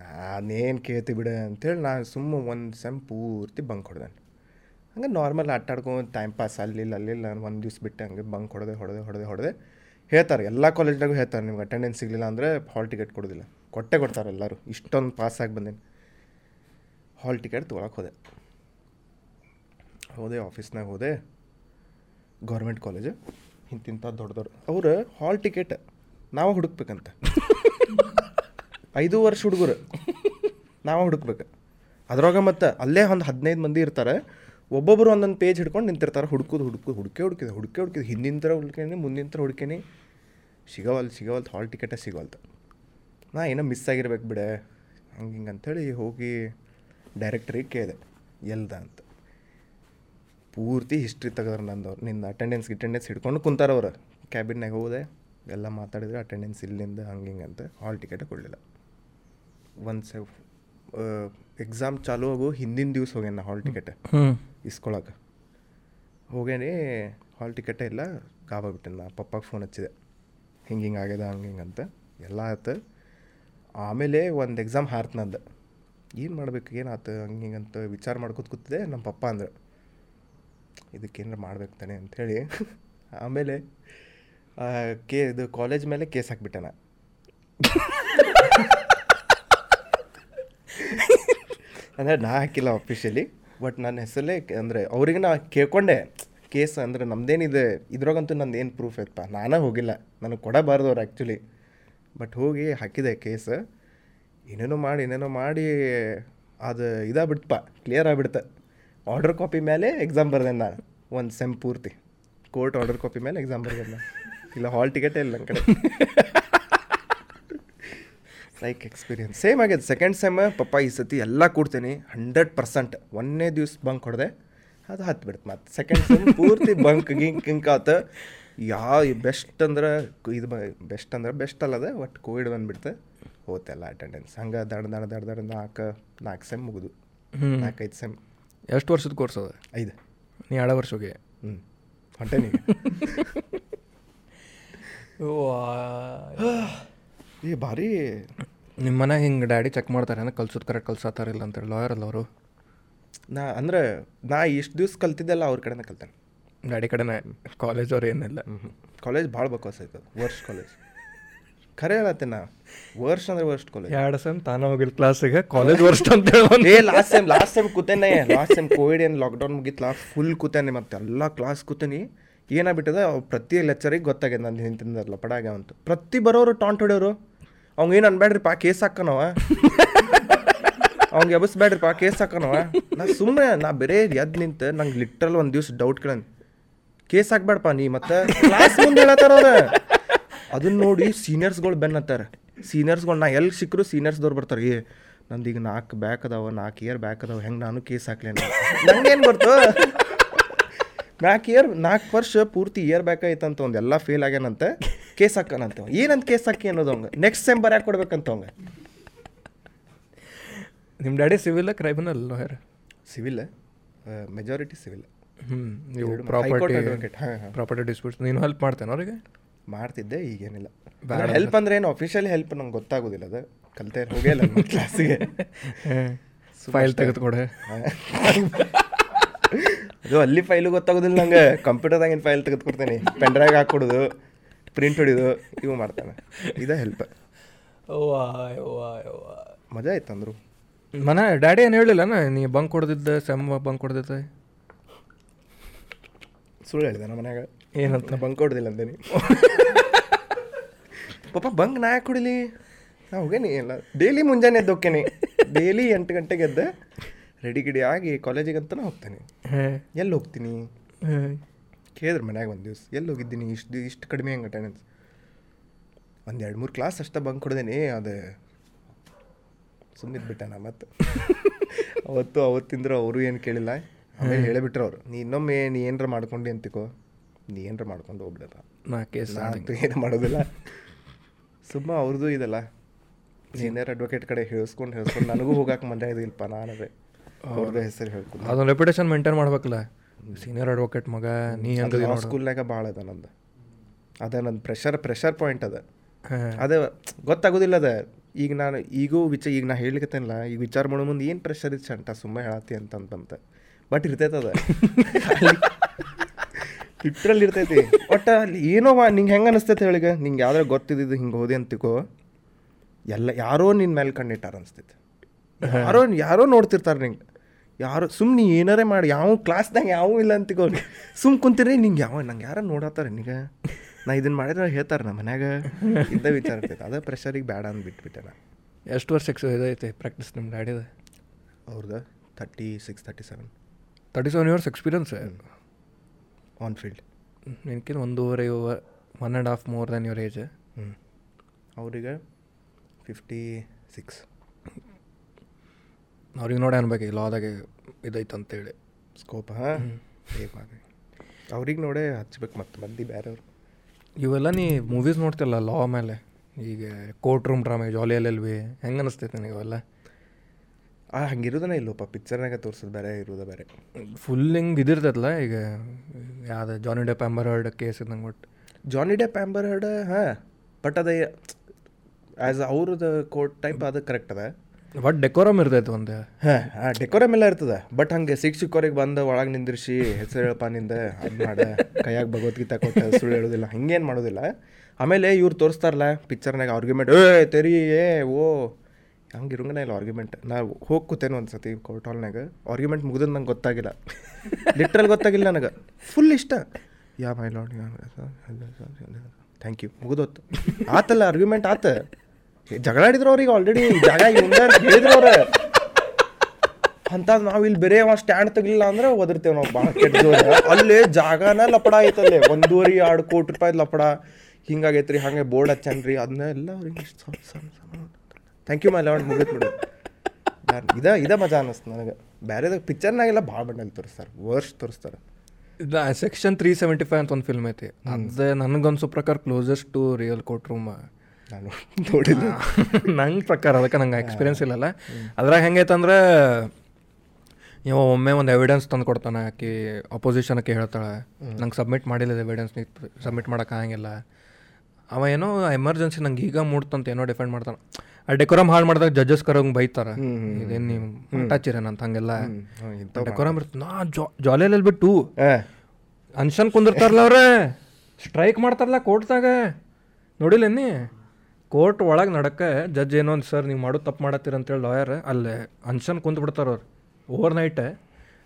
ನಾನೇನು ಕೇಳ್ತಿ ಬಿಡ ಅಂತೇಳಿ ನಾನು ಸುಮ್ಮ ಒಂದು ಸೆಮ್ ಪೂರ್ತಿ ಬಂಕ್ ಹೊಡೆದೆ ಹಂಗೆ ನಾರ್ಮಲ್ ಆಟಾಡ್ಕೊಂಡು ಟೈಮ್ ಪಾಸ್ ಅಲ್ಲಿಲ್ಲ ಅಲ್ಲಿಲ್ಲ ಒಂದು ದಿವ್ಸ ಬಿಟ್ಟು ಹಂಗೆ ಬಂಕ್ ಹೊಡೆದೆ ಹೊಡೆದೆ ಹೊಡೆದೆ ಹೊಡೆದೆ. ಹೇಳ್ತಾರೆ, ಎಲ್ಲ ಕಾಲೇಜ್ನಾಗೂ ಹೇಳ್ತಾರೆ, ನಿಮ್ಗೆ ಅಟೆಂಡೆನ್ಸ್ ಸಿಗಲಿಲ್ಲ ಅಂದರೆ ಹಾಲ್ ಟಿಕೆಟ್ ಕೊಡೋದಿಲ್ಲ. ಕೊಟ್ಟೆ ಕೊಡ್ತಾರೆ ಎಲ್ಲರೂ, ಇಷ್ಟೊಂದು ಪಾಸಾಗಿ ಬಂದೇನೆ. ಹಾಲ್ ಟಿಕೆಟ್ ತೊಗೊಳಕ್ಕೆ ಹೋದೆ. ಹೋದೆ ಆಫೀಸ್ನಾಗ ಹೋದೆ. ಗೌರ್ಮೆಂಟ್ ಕಾಲೇಜು ಇಂತಿಂಥ ದೊಡ್ಡ ದೊಡ್ಡ. ಅವ್ರು ಹಾಲ್ ಟಿಕೆಟ್ ನಾವು ಹುಡುಕ್ಬೇಕಂತ. ಐದು ವರ್ಷ ಹುಡುಗರು. ನಾವು ಹುಡುಕ್ಬೇಕು. ಅದ್ರಾಗ ಮತ್ತೆ ಅಲ್ಲೇ ಒಂದು ಹದಿನೈದು ಮಂದಿ ಇರ್ತಾರೆ. ಒಬ್ಬೊಬ್ಬರು ಒಂದೊಂದು ಪೇಜ್ ಹಿಡ್ಕೊಂಡು ನಿಂತಿರ್ತಾರೆ. ಹುಡುಕೋದು ಹುಡುಕು ಹುಡುಕೆ ಹುಡುಕಿದೆ ಹುಡುಕೆ ಹುಡುಕಿದೆ. ಹಿಂದಿನ ಥರ ಹುಡ್ಕೇನಿ ಮುಂದಿನ ಥರ ಹುಡುಕೇನಿ ಸಿಗವಲ್, ಸಿಗವಲ್ತು ಹಾಲ್ ಟಿಕೆಟೇ ಸಿಗವಲ್ತು. ನಾ ಏನೋ ಮಿಸ್ ಆಗಿರ್ಬೇಕು ಬಿಡೆ. ಹಂಗೆ ಹಿಂಗೆ ಅಂಥೇಳಿ ಹೋಗಿ ಡೈರೆಕ್ಟ್ರಿಗೆ ಕೇಳಿದೆ ಎಲ್ದ ಅಂತ. ಪೂರ್ತಿ ಹಿಸ್ಟ್ರಿ ತೆಗೆದ್ರೆ ನಂದವ್ರು ನಿನ್ನ ಅಟೆಂಡೆನ್ಸ್ ಗಿಟೆಂಡೆನ್ಸ್ ಹಿಡ್ಕೊಂಡು ಕುಂತಾರ ಅವ್ರು. ಕ್ಯಾಬಿನ್ನಾಗ ಹೋದೆ ಎಲ್ಲ ಮಾತಾಡಿದ್ರೆ ಅಟೆಂಡೆನ್ಸ್ ಇಲ್ಲಿಂದ ಹಂಗೆ ಹಿಂಗೆ ಅಂತ. ಹಾಲ್ ಟಿಕೆಟೇ ಕೊಡಲಿಲ್ಲ. ಒಂದು ಸೆ ಎಕ್ಸಾಮ್ ಚಾಲು ಆಗು ಹಿಂದಿನ ದಿವ್ಸ ಹೋಗ್ಯಾನ ನಾ ಹಾಲ್ ಟಿಕೆಟ್ ಇಸ್ಕೊಳಕ್ಕೆ ಹೋಗೇನಿ ಹಾಲ್ ಟಿಕೆಟೇ ಇಲ್ಲ ಕಾಬಾಗ್ಬಿಟ್ಟೆ ನಾ. ಪಪ್ಪಾಗೆ ಫೋನ್ ಹಚ್ಚಿದೆ. ಹಿಂಗೆ ಹಿಂಗೆ ಆಗ್ಯದ ಹಂಗೆ ಹಿಂಗೆ ಅಂತ. ಎಲ್ಲ ಆಯ್ತು. ಆಮೇಲೆ ಒಂದು ಎಕ್ಸಾಮ್ ಹಾರ್ತು ನಂದು. ಏನು ಮಾಡ್ಬೇಕು ಏನಾಯ್ತು ಹಂಗೆ ಹಿಂಗೆ ಅಂತ ವಿಚಾರ ಮಾಡ್ಕೊತ ಕೂತಿದೆ ನಮ್ಮ ಪಪ್ಪ ಅಂದ್ರೆ. ಇದಕ್ಕೇನಾರು ಮಾಡ್ಬೇಕು ತಾನೆ ಅಂಥೇಳಿ [LAUGHS] ಆಮೇಲೆ ಕೇ, ಇದು ಕಾಲೇಜ್ ಮೇಲೆ ಕೇಸ್ ಹಾಕ್ಬಿಟ್ಟೆ ನಾ. [LAUGHS] ಅಂದರೆ ನಾ ಹಾಕಿಲ್ಲ ಅಫಿಷಿಯಲಿ ಬಟ್ ನನ್ನ ಹೆಸರಲ್ಲೇ ಅಂದರೆ ಅವ್ರಿಗೆ ನಾ ಕೇಳ್ಕೊಂಡೆ. ಕೇಸ್ ಅಂದರೆ ನಮ್ದೇನಿದೆ, ಇದ್ರಾಗಂತೂ ನಂದು ಏನು ಪ್ರೂಫ್ ಐತಪ್ಪ. ನಾನೇ ಹೋಗಿಲ್ಲ. ನನಗೆ ಕೊಡಬಾರ್ದು ಅವ್ರು ಆ್ಯಕ್ಚುಲಿ ಬಟ್ ಹೋಗಿ ಹಾಕಿದೆ ಕೇಸ್. ಏನೇನೋ ಮಾಡಿ ಏನೇನೋ ಮಾಡಿ, ಅದು ಇದಾಗ್ಬಿಡ್ತಪ್ಪ ಕ್ಲಿಯರ್ ಆಗಿಬಿಡ್ತೆ ಆರ್ಡರ್ ಕಾಪಿ ಮೇಲೆ ಎಕ್ಸಾಮ್ ಬರ್ದೆ ನಾನು, ಒಂದು ಸೆಮ್ ಪೂರ್ತಿ. ಕೋರ್ಟ್ ಆರ್ಡರ್ ಕಾಪಿ ಮೇಲೆ ಎಕ್ಸಾಮ್ ಬರ್ದೆ ನಾನು. ಇಲ್ಲ ಹಾಲ್ ಟಿಕೆಟೇ ಇಲ್ಲ ನನ್ನ ಕಡೆ. ಲೈಕ್ ಎಕ್ಸ್ಪೀರಿಯನ್ಸ್ ಸೇಮ್ ಆಗ್ಯದ ಸೆಕೆಂಡ್ ಸೆಮ್ ಪಪ್ಪ ಈ ಸತಿ ಎಲ್ಲ ಕೊಡ್ತೀನಿ ಹಂಡ್ರೆಡ್ ಪರ್ಸೆಂಟ್ ಒಂದನೇ ದಿವ್ಸ ಬಂಕ್ ಹೊಡೆದೆ, ಅದು ಹತ್ತು ಬಿಡ್ತು ಮತ್ತು. ಸೆಕೆಂಡ್ ಸೆಮ್ ಪೂರ್ತಿ ಬಂಕ್ ಗಿಂಕ್ ಗಿಂಕ್ ಆತ. ಯಾವ ಬೆಸ್ಟ್ ಅಂದ್ರೆ, ಇದು ಬೆಸ್ಟ್ ಅಂದ್ರೆ ಬೆಸ್ಟ್ ಅಲ್ಲದೆ ಒಟ್ಟು ಕೋವಿಡ್ ಬಂದ್ಬಿಡ್ತು. ಹೋತೆಲ್ಲ ಅಟೆಂಡೆನ್ಸ್ ಹಂಗೆ ದಡ ದಡ ದಡ ದಡ ನಾಲ್ಕು ನಾಲ್ಕು ಸೆಮ್ ಮುಗಿದು. ನಾಲ್ಕೈದು ಸೆಮ್ ಎಷ್ಟು ವರ್ಷದ ಕೋರ್ಸ್ ಅದ? ಐದು. ನೀ ಎರಡು ವರ್ಷ ಹೋಗಿ ಹ್ಞೂ ಹೊಂಟೆ ನೀ [LAUGHS] ಏ ಭಾರಿ. ನಿಮ್ಮ ಮನೆ ಹಿಂಗೆ ಡ್ಯಾಡಿ ಚೆಕ್ ಮಾಡ್ತಾರೆ ಅಂದ್ರೆ ಕಲ್ಸೋದು ಕರೆಕ್ಟ್ ಕಲ್ಸತ್ತಾರಿಲ್ಲ ಅಂತೇಳಿ ಲಾಯರ್ ಅಲ್ಲ ಅವರು? ನಾ ಅಂದ್ರೆ ನಾ ಇಷ್ಟು ದಿವ್ಸ ಕಲ್ತಿದ್ದೆಲ್ಲ ಅವ್ರ ಕಡೆನೇ ಕಲ್ತಾನೆ. ಡ್ಯಾಡಿ ಕಡೆನೇ ಕಾಲೇಜ್ ಅವ್ರು ಏನಿಲ್ಲ. ಕಾಲೇಜ್ ಭಾಳ ಬಕ್ವಾಸ್ ಆಯ್ತದ ವರ್ಷ ಕಾಲೇಜ್ ಖರೆ ಹೇಳತ್ತೆ ನಾ ವರ್ಷ ಅಂದ್ರೆ ವರ್ಷ ಕಾಲೇಜ್ ಎರಡು ಸೆಮ್ ತಾನ ಹೋಗಿಲ್ಲ ಕ್ಲಾಸಿಗೆ ಕಾಲೇಜ್ ವರ್ಷ ಅಂತ ಏ ಲಾಸ್ಟ್ ಟೈಮ್ ಲಾಸ್ಟ್ ಟೈಮ್ ಕೂತೇನೆ. ಲಾಸ್ಟ್ ಟೈಮ್ ಕೋವಿಡ್ ಏನು ಲಾಕ್ಡೌನ್ ಮುಗಿತ್ಲ? ಫುಲ್ ಕೂತೇನೆ ಮತ್ತೆ ಎಲ್ಲ ಕ್ಲಾಸ್ ಕೂತೇನಿ. ಏನಾಗ್ಬಿಟ್ಟದ ಪ್ರತಿ ಲೆಕ್ಚರಿಗೆ ಗೊತ್ತಾಗ್ಯದ ನಾನು ನಿಂತಿದ್ದಲ್ಲ ಪಡಾಗ ಅಂತ. ಪ್ರತಿ ಬರೋರು ಟಾಂಟ್ ಹೊಡೆಯೋರು. ಅವ್ನು ಏನು ಅನ್ಬೇಡ್ರಿ ಪಾ ಕೇಸ್ ಹಾಕನವ? ಅವ್ನಿಗೆ ಎಬಸ್ಬೇಡ್ರಿ ಪಾ ಕೇಸ್ ಹಾಕನವ? ನಾ ಸುಮ್ಮನೆ ನಾ ಬೇರೆ ಎದ್ದು ನಿಂತು ನಂಗೆ ಲಿಟ್ರಲ್ ಒಂದು ದಿವ್ಸ ಡೌಟ್ ಕೇಳನ್. ಕೇಸ್ ಹಾಕ್ಬೇಡಪ್ಪ ನೀ ಮತ್ತೆ? ಕ್ಲಾಸ್ ಮುಂದೆ ಹೇಳತ್ತಾರ ಅವ್ರ. ಅದನ್ನ ನೋಡಿ ಸೀನಿಯರ್ಸ್ಗಳು ಬೆನ್ನತ್ತಾರೆ ಸೀನಿಯರ್ಸ್ಗಳು ನಾ ಎಲ್ಲಿ ಸಿಕ್ಕರು ಸೀನಿಯರ್ಸ್ದವ್ರು ಬರ್ತಾರೆ ಏ ನಂದು ಈಗ ನಾಲ್ಕು ಬ್ಯಾಕ್ ಅದಾವ ನಾಲ್ಕು ಇಯರ್ ಬ್ಯಾಕ್ ಅದಾವ ಹೆಂಗೆ ನಾನು ಕೇಸ್ ಹಾಕ್ಲೇನ ನಂಗೇನು ಬರ್ತು ನಾಲ್ಕು ಇಯರ್ ನಾಲ್ಕು ವರ್ಷ ಪೂರ್ತಿ ಇಯರ್ ಬ್ಯಾಕ್ ಐತಂತ ಒಂದು ಎಲ್ಲ ಫೇಲ್ ಆಗ್ಯಾನಂತೆ ಕೇಸ್ ಹಾಕನಂತ ಏನಂತ ಕೇಸ್ ಹಾಕಿ ಅನ್ನೋದು ಅವಂಗೆ ನೆಕ್ಸ್ಟ್ ಸೆಮ್ ಬರ್ಯಾಕೆ ಕೊಡ್ಬೇಕಂತ ಅವಂಗೆ ನಿಮ್ಮ daddy civil criminal lawyer civil majority civil ಹ್ಞೂ ನೀವು ಪ್ರಾಪರ್ಟಿ. ಪ್ರಾಪರ್ಟಿ ಡಿಸ್ಪ್ಯೂಟ್ಸ್ ನೀನು ಹೆಲ್ಪ್ ಮಾಡ್ತೇನೆ ಅವ್ರಿಗೆ? ಮಾಡ್ತಿದ್ದೆ ಈಗೇನಿಲ್ಲ. ಹೆಲ್ಪ್ ಅಂದ್ರೆ ಏನು? ಅಫಿಷಿಯಲಿ ಹೆಲ್ಪ್ ನಂಗೆ ಗೊತ್ತಾಗೋದಿಲ್ಲ ಅದು. ಕಲ್ತೆ ಹೋಗೇ ಕ್ಲಾಸಿಗೆ ಫೈಲ್ ತೆಗೆದುಕೊಡೆ. ಅದು ಅಲ್ಲಿ ಫೈಲು ಗೊತ್ತಾಗೋದಿಲ್ಲ ನಂಗೆ. ಕಂಪ್ಯೂಟರ್ದಾಗಿನ ಫೈಲ್ ತೆಗೆದುಕೊಡ್ತೇನೆ. ಪೆನ್ಡ್ರೈವ್ ಹಾಕ್ಕೊಡೋದು ಪ್ರಿಂಟ್ ಹೊಡಿಯೋದು ಇವು ಮಾಡ್ತಾನೆ. ಇದೇ ಹೆಲ್ಪ್ ಮಜಾ ಆಯ್ತು ಅಂದರು. ಮನ ಡ್ಯಾಡಿ ಏನು ಹೇಳಿಲ್ಲ ನೀ ಬಂಕ್ ಹೊಡೆದಿದ್ದೆ ಸೆಮ್ ಬಂಕ್ ಹೊಡೆದಿದ್ದೆ. ಸುಳ್ಳು ಹೇಳಿದೆ ನಮ್ಮ ಮನ್ಯಾಗ. ಏನಂತ? ಬಂಕ್ ಹೊಡೆದಿಲ್ಲ ಅಂದೇನಿ. ಪಾಪ ಬಂಗ್ ನಾ ಯಾಕೆ ಕುಡಿಲಿ? ನಾ ಹೋಗೇನಿ ಎಲ್ಲ ಡೈಲಿ ಮುಂಜಾನೆ ಎದ್ದು ಹೋಗ್ತೇನೆ ಡೈಲಿ ಎಂಟು ಗಂಟೆಗೆ ಎದ್ದು ರೆಡಿ ಗಿಡಿ ಆಗಿ ಕಾಲೇಜಿಗೆ ಅಂತ ಹೋಗ್ತೇನೆ. ಎಲ್ಲಿ ಹೋಗ್ತೀನಿ? ಕೇಳಿದ್ರು ಮನ್ಯಾಗ ಒಂದು ದಿವ್ಸ ಎಲ್ಲಿ ಹೋಗಿದ್ದೀನಿ? ಇಷ್ಟು ಇಷ್ಟು ಕಡಿಮೆ ಹೆಂಗೆ ಅಟೆಂಡೆನ್ಸ್ ಒಂದು ಎರಡು ಮೂರು ಕ್ಲಾಸ್ ಅಷ್ಟೇ ಬಂಕ್ ಕೊಡ್ದೇನಿ ಅದು. ಸುಮ್ಮನೆ ನಾ ಮತ್ತೆ ಅವತ್ತು ಅವತ್ತಿಂದ್ರೆ ಅವರು ಏನು ಕೇಳಿಲ್ಲ. ಆಮೇಲೆ ಹೇಳಿಬಿಟ್ರು ಅವರು ನೀ ಇನ್ನೊಮ್ಮೆ ನೀ ಏನರ ಮಾಡ್ಕೊಂಡು ಅಂತಿಕೋ. ಏನರ ಮಾಡ್ಕೊಂಡು ಹೋಗ್ಬಿಡಪ್ಪ. ನಾ ಕೇಸ್ ಏನು ಮಾಡೋದಿಲ್ಲ. [LAUGHS] ಸುಮ್ಮ ಅವ್ರದ್ದು ಇದೆಲ್ಲ. ಸೀನಿಯರ್ ಅಡ್ವೊಕೇಟ್ ಕಡೆ ಹೇಳಿಸ್ಕೊಂಡು ಹೇಳ್ಸ್ಕೊಂಡು ನನಗೂ ಹೋಗಕ್ಕೆ ಮಂದೆ ಇದಿಲ್ಲಪ್ಪ ನಾನದೇ ಅವ್ರದ್ದು ಹೆಸರು ಹೇಳ್ಕೊಂಡು. ಅದೊಂದು ರೆಪ್ಯುಟೇಷನ್ ಮೇಂಟೈನ್ ಮಾಡ್ಬೇಕಲ್ಲ. ಸೀನಿಯರ್ ಅಡ್ವೊಕೇಟ್ ಮಗ ನೀ ಹೆಂಗೆ ಸ್ಕೂಲ್ನಾಗ ಭಾಳ ಅದ ನಂದು. ಅದೇ ನಂದು ಪ್ರೆಷರ್ ಪ್ರೆಷರ್ ಪಾಯಿಂಟ್ ಅದ. ಅದೇ ಗೊತ್ತಾಗೋದಿಲ್ಲ ಅದ. ಈಗ ನಾನು ಈಗೂ ವಿಚ ಈಗ ನಾ ಹೇಳ್ಲಿಕತ್ತೇನಲ್ಲ ಈಗ ವಿಚಾರ ಮಾಡೋ ಮುಂದೆ ಏನು ಪ್ರೆಷರ್ ಇತ್ತು ಸಂಟ ಸುಮ್ಮನೆ ಹೇಳತ್ತಿ ಅಂತಂತಂತ ಬಟ್ ಇರ್ತೈತೆ [LAUGHS] ಅದ ಲಿಟ್ರಲ್ಲಿ ಇರ್ತೈತಿ. ಒಟ್ಟು ಅಲ್ಲಿ ಏನೋ ನಿಂಗೆ ಹೆಂಗೆ ಅನಿಸ್ತೈತೆ ಹೇಳಿಗ ನಿಂಗೆ ಯಾವ್ದಾರ ಗೊತ್ತಿದ್ದು ಹಿಂಗೆ ಹೋದೆ ಅಂತಿಕೋ. ಎಲ್ಲ ಯಾರೋ ನಿನ್ನ ಮೇಲೆ ಕಣ್ಣಿಟ್ಟಾರ ಅನಿಸ್ತೈತೆ. ಯಾರೋ ಯಾರೋ ನೋಡ್ತಿರ್ತಾರೆ ನಿಂಗೆ. ಯಾರು ಸುಮ್ ನೀ ಏನಾರೇ ಮಾಡಿ ಯಾವ ಕ್ಲಾಸ್ದಾಗ ಯಾವೂ ಇಲ್ಲ ಅಂತಿಕೋ. ಸುಮ್ ಕುಂತಿರಿ ನಿಂಗೆ ಯಾವ ನಂಗೆ ಯಾರು ನೋಡತ್ತಾರ ನಿಗ ನಾ ಇದನ್ನ ಮಾಡಿದ್ರೆ ಹೇಳ್ತಾರೆ ನಮ್ಮ ಮನ್ಯಾಗ. ಇದ್ದ ವಿಚಾರ ಇರ್ತೈತೆ. ಅದೇ ಪ್ರೆಷರಿಗೆ ಬೇಡ ಅಂತ ಬಿಟ್ಬಿಟ್ಟೆ ನಾ. ಎಷ್ಟು ವರ್ಷ ಇದೈತೆ ಪ್ರಾಕ್ಟೀಸ್ ನಿಮ್ಮ ಗಾಡಿದ? ಅವ್ರದ್ದು thirty six thirty seven thirty seven years experience on field ನಿನ್ಕಿಂತ ಒಂದೂವರೆ one and half more than your age ಹ್ಞೂ ಅವ್ರಿಗೆ ಫಿಫ್ಟಿ ಸಿಕ್ಸ್ ಅವ್ರಿಗೆ ನೋಡಿ ಅನ್ಬೇಕು ಈ ಲಾದಾಗೆ ಇದೈತೆ ಅಂತೇಳಿ ಸ್ಕೋಪ್ ಹಾಂ? ಅವ್ರಿಗೆ ನೋಡೇ ಹಚ್ಬೇಕು ಮತ್ತೆ ಮಂದಿ ಬೇರೆಯವ್ರು ಇವೆಲ್ಲ ನೀ ಮೂವೀಸ್ ನೋಡ್ತಿಲ್ಲ ಲಾ ಮೇಲೆ? ಈಗ court room drama L B ಹೆಂಗೆ ಅನಿಸ್ತೈತೆ ನನಗೆ ಇವೆಲ್ಲ? ಆ ಹಂಗಿರೋದನ್ನ ಇಲ್ಲಪ್ಪ ಪಿಕ್ಚರ್ನಾಗ ತೋರ್ಸೋದು ಬೇರೆ ಇರೋದ ಬೇರೆ. ಫುಲ್ ಹಿಂಗೆ ಇದಿರ್ತದಲ್ಲ ಈಗ ಯಾವ್ದು Johnny Depp Amber Heard case ಇದ್ದಂಗೆ ಒಟ್ಟು? ಜಾನಿ ಡೆಪ್ ಆ್ಯಂಬರ್ ಹರ್ಡ್ ಹಾಂ ಬಟ್ ಅದೇ ಆ್ಯಸ್ ಅವ್ರದ್ದು ಕೋರ್ಟ್ ಟೈಪ್ ಅದು ಕರೆಕ್ಟ್ ಅದ. ಬಟ್ ಡೆಕೋರಮ್ ಇರ್ತೈತೆ ಒಂದು. ಹಾಂ ಹಾಂ ಡೆಕೋರಮ್ ಎಲ್ಲ ಇರ್ತದೆ. ಬಟ್ ಹಂಗೆ ಸಿಕ್ಸ್ ಸಿಕ್ಕೋರಿಗೆ ಬಂದು ಒಳಗೆ ನಿಂದಿರಿಸಿ ಹೆಸರು ಹೇಳಪ್ಪ ನಿಂದ ಅದು ಮಾಡ ಕೈಯಾಗ ಭಗವದ್ಗೀತಾ ಕೊಟ್ಟು ಸುಳ್ಳು ಹೇಳೋದಿಲ್ಲ ಹಿಂಗೇನು ಮಾಡೋದಿಲ್ಲ. ಆಮೇಲೆ ಇವ್ರು ತೋರಿಸ್ತಾರಲ್ಲ ಪಿಕ್ಚರ್ನಾಗ ಆರ್ಗ್ಯುಮೆಂಟ್ ಏ ತೆರಿ ಏ ಓ ಹಂಗೆ ಇರಂಗನೇ ಇಲ್ಲ ಆರ್ಗ್ಯುಮೆಂಟ್ ನಾ ಹೋಗಿ ಕೂತೇನೆ ಒಂದು ಸತಿ ಕೋರ್ಟ್ ಹಾಲ್ನಾಗ ಆರ್ಗ್ಯುಮೆಂಟ್ ನಂಗೆ ಗೊತ್ತಾಗಿಲ್ಲ. ಲಿಟ್ರಲ್ ಗೊತ್ತಾಗಿಲ್ಲ ನನಗೆ. ಫುಲ್ ಇಷ್ಟ. Yeah my lord thank you ಮುಗಿದೋತು ಆತಲ್ಲ ಆರ್ಗ್ಯುಮೆಂಟ್ ಆತ. ಜಗಳಾಡಿದ್ರು ಅವ್ರಿಗೆ ಆಲ್ರೆಡಿ ಜಾಗ ಹೇಳಿದ್ರು ಅವ್ರ ನಾವು ಇಲ್ಲಿ ಬೇರೆ ಅವ ಸ್ಟ್ಯಾಂಡ್ ತೆಗಿಲಿಲ್ಲ ಅಂದ್ರೆ ಒದರ್ತೇವೆ ನಾವು. ಭಾಳ ಕೆಟ್ಟ ಅಲ್ಲೇ ಜಾಗನ ಲಪಡ ಐತಲ್ಲೇ ಒಂದೂವರೆ, ಎರಡು ಕೋಟಿ ರೂಪಾಯಿ ಲಪಡ. ಹಿಂಗಾಗೈತ್ರಿ, ಹಂಗೆ ಬೋರ್ಡ್ ಹಚ್ಚನ್ರಿ. ಅದನ್ನೆಲ್ಲ ಅವ್ರಿಗೆ ಸಣ್ಣ ಸಣ್ಣ ಥ್ಯಾಂಕ್ ಯು ಮೈ ಲಾರ್ಡ್ ಮುಗಿತ್ ಬಿಡು. ಇದ ಇದ ಮಜಾ ಅನ್ನಿಸ್ತು ನನಗೆ. ಬೇರೆದಾಗ ಪಿಕ್ಚರ್ನಾಗೆಲ್ಲ ಭಾಳ ಬಣ್ಣಲ್ಲಿ ತೋರಿಸ್ತಾರೆ ವರ್ಸ್ಟ್ ತೋರಿಸ್ತಾರೆ. ಇದು ಸೆಕ್ಷನ್ ತ್ರೀ ಸೆವೆಂಟಿ ಫೈವ್ ಅಂತ ಒಂದು ಫಿಲ್ಮ್ ಐತಿ. ಅದೇ ನನಗನ್ಸೋ ಪ್ರಕಾರ closest to real court room ನಾನು ನೋಡಿಲ್ಲ. ನಂಗೆ ಪ್ರಕಾರ ಅದಕ್ಕೆ ನಂಗೆ ಎಕ್ಸ್ಪೀರಿಯನ್ಸ್ ಇಲ್ಲಲ್ಲ. ಅದ್ರಾಗ ಹೆಂಗೈತಂದ್ರೆ ಇವ ಒಮ್ಮೆ ಒಂದು ಎವಿಡೆನ್ಸ್ ತಂದು ಕೊಡ್ತಾನೆ ಆಕಿ ಆಕೆ ಹೇಳ್ತಾಳೆ. ನಂಗೆ ಸಬ್ಮಿಟ್ ಮಾಡಿಲ್ಲ ಎವಿಡೆನ್ಸ್ ನೀ ಸಬ್ಮಿಟ್ ಮಾಡೋಕ್ಕಾಗಂಗಿಲ್ಲ ಅವ ಏನೋ ಎಮರ್ಜೆನ್ಸಿ ನಂಗೆ ಈಗ ಮೂಡ್ತಂತ ಏನೋ ಡಿಫೆಂಡ್ ಮಾಡ್ತಾನೆ. ಆ ಡೆಕೋರಮ್ ಹಾಳು ಮಾಡಿದಾಗ ಜಡ್ಜಸ್ ಕರೋಂಗೆ ಬೈತಾರ. ಇದೇನು ನೀವು ಟಚ್ ಹಂಗೆಲ್ಲ ಅಂತ ಹಂಗೆಲ್ಲ? ಡೆಕೋರಮ್ ಇರ್ತದೆ ನಾ ಜಾಲಿಯಲ್ಲಿ ಬಿಟ್ಟು ಅನ್ಶನ್ ಕುಂದಿರ್ತಾರಲ್ಲ ಅವ್ರೆ. ಸ್ಟ್ರೈಕ್ ಮಾಡ್ತಾರಲ್ಲ ಕೋರ್ಟ್ದಾಗ. ನೋಡಿಲ್ಲ ನೀ ಕೋರ್ಟ್ ಒಳಗೆ ನಡಕ್ಕೆ ಜಜ್ ಏನೋ ಒಂದು ಸರ್ ನೀವು ಮಾಡೋದು ತಪ್ಪು ಮಾಡತ್ತೀರ ಅಂತೇಳಿ ಲಾಯರ್ ಅಲ್ಲೇ ಅನ್ಶನ್ ಕುಂತು ಬಿಡ್ತಾರ ಅವ್ರು. ಓವರ್ ನೈಟ್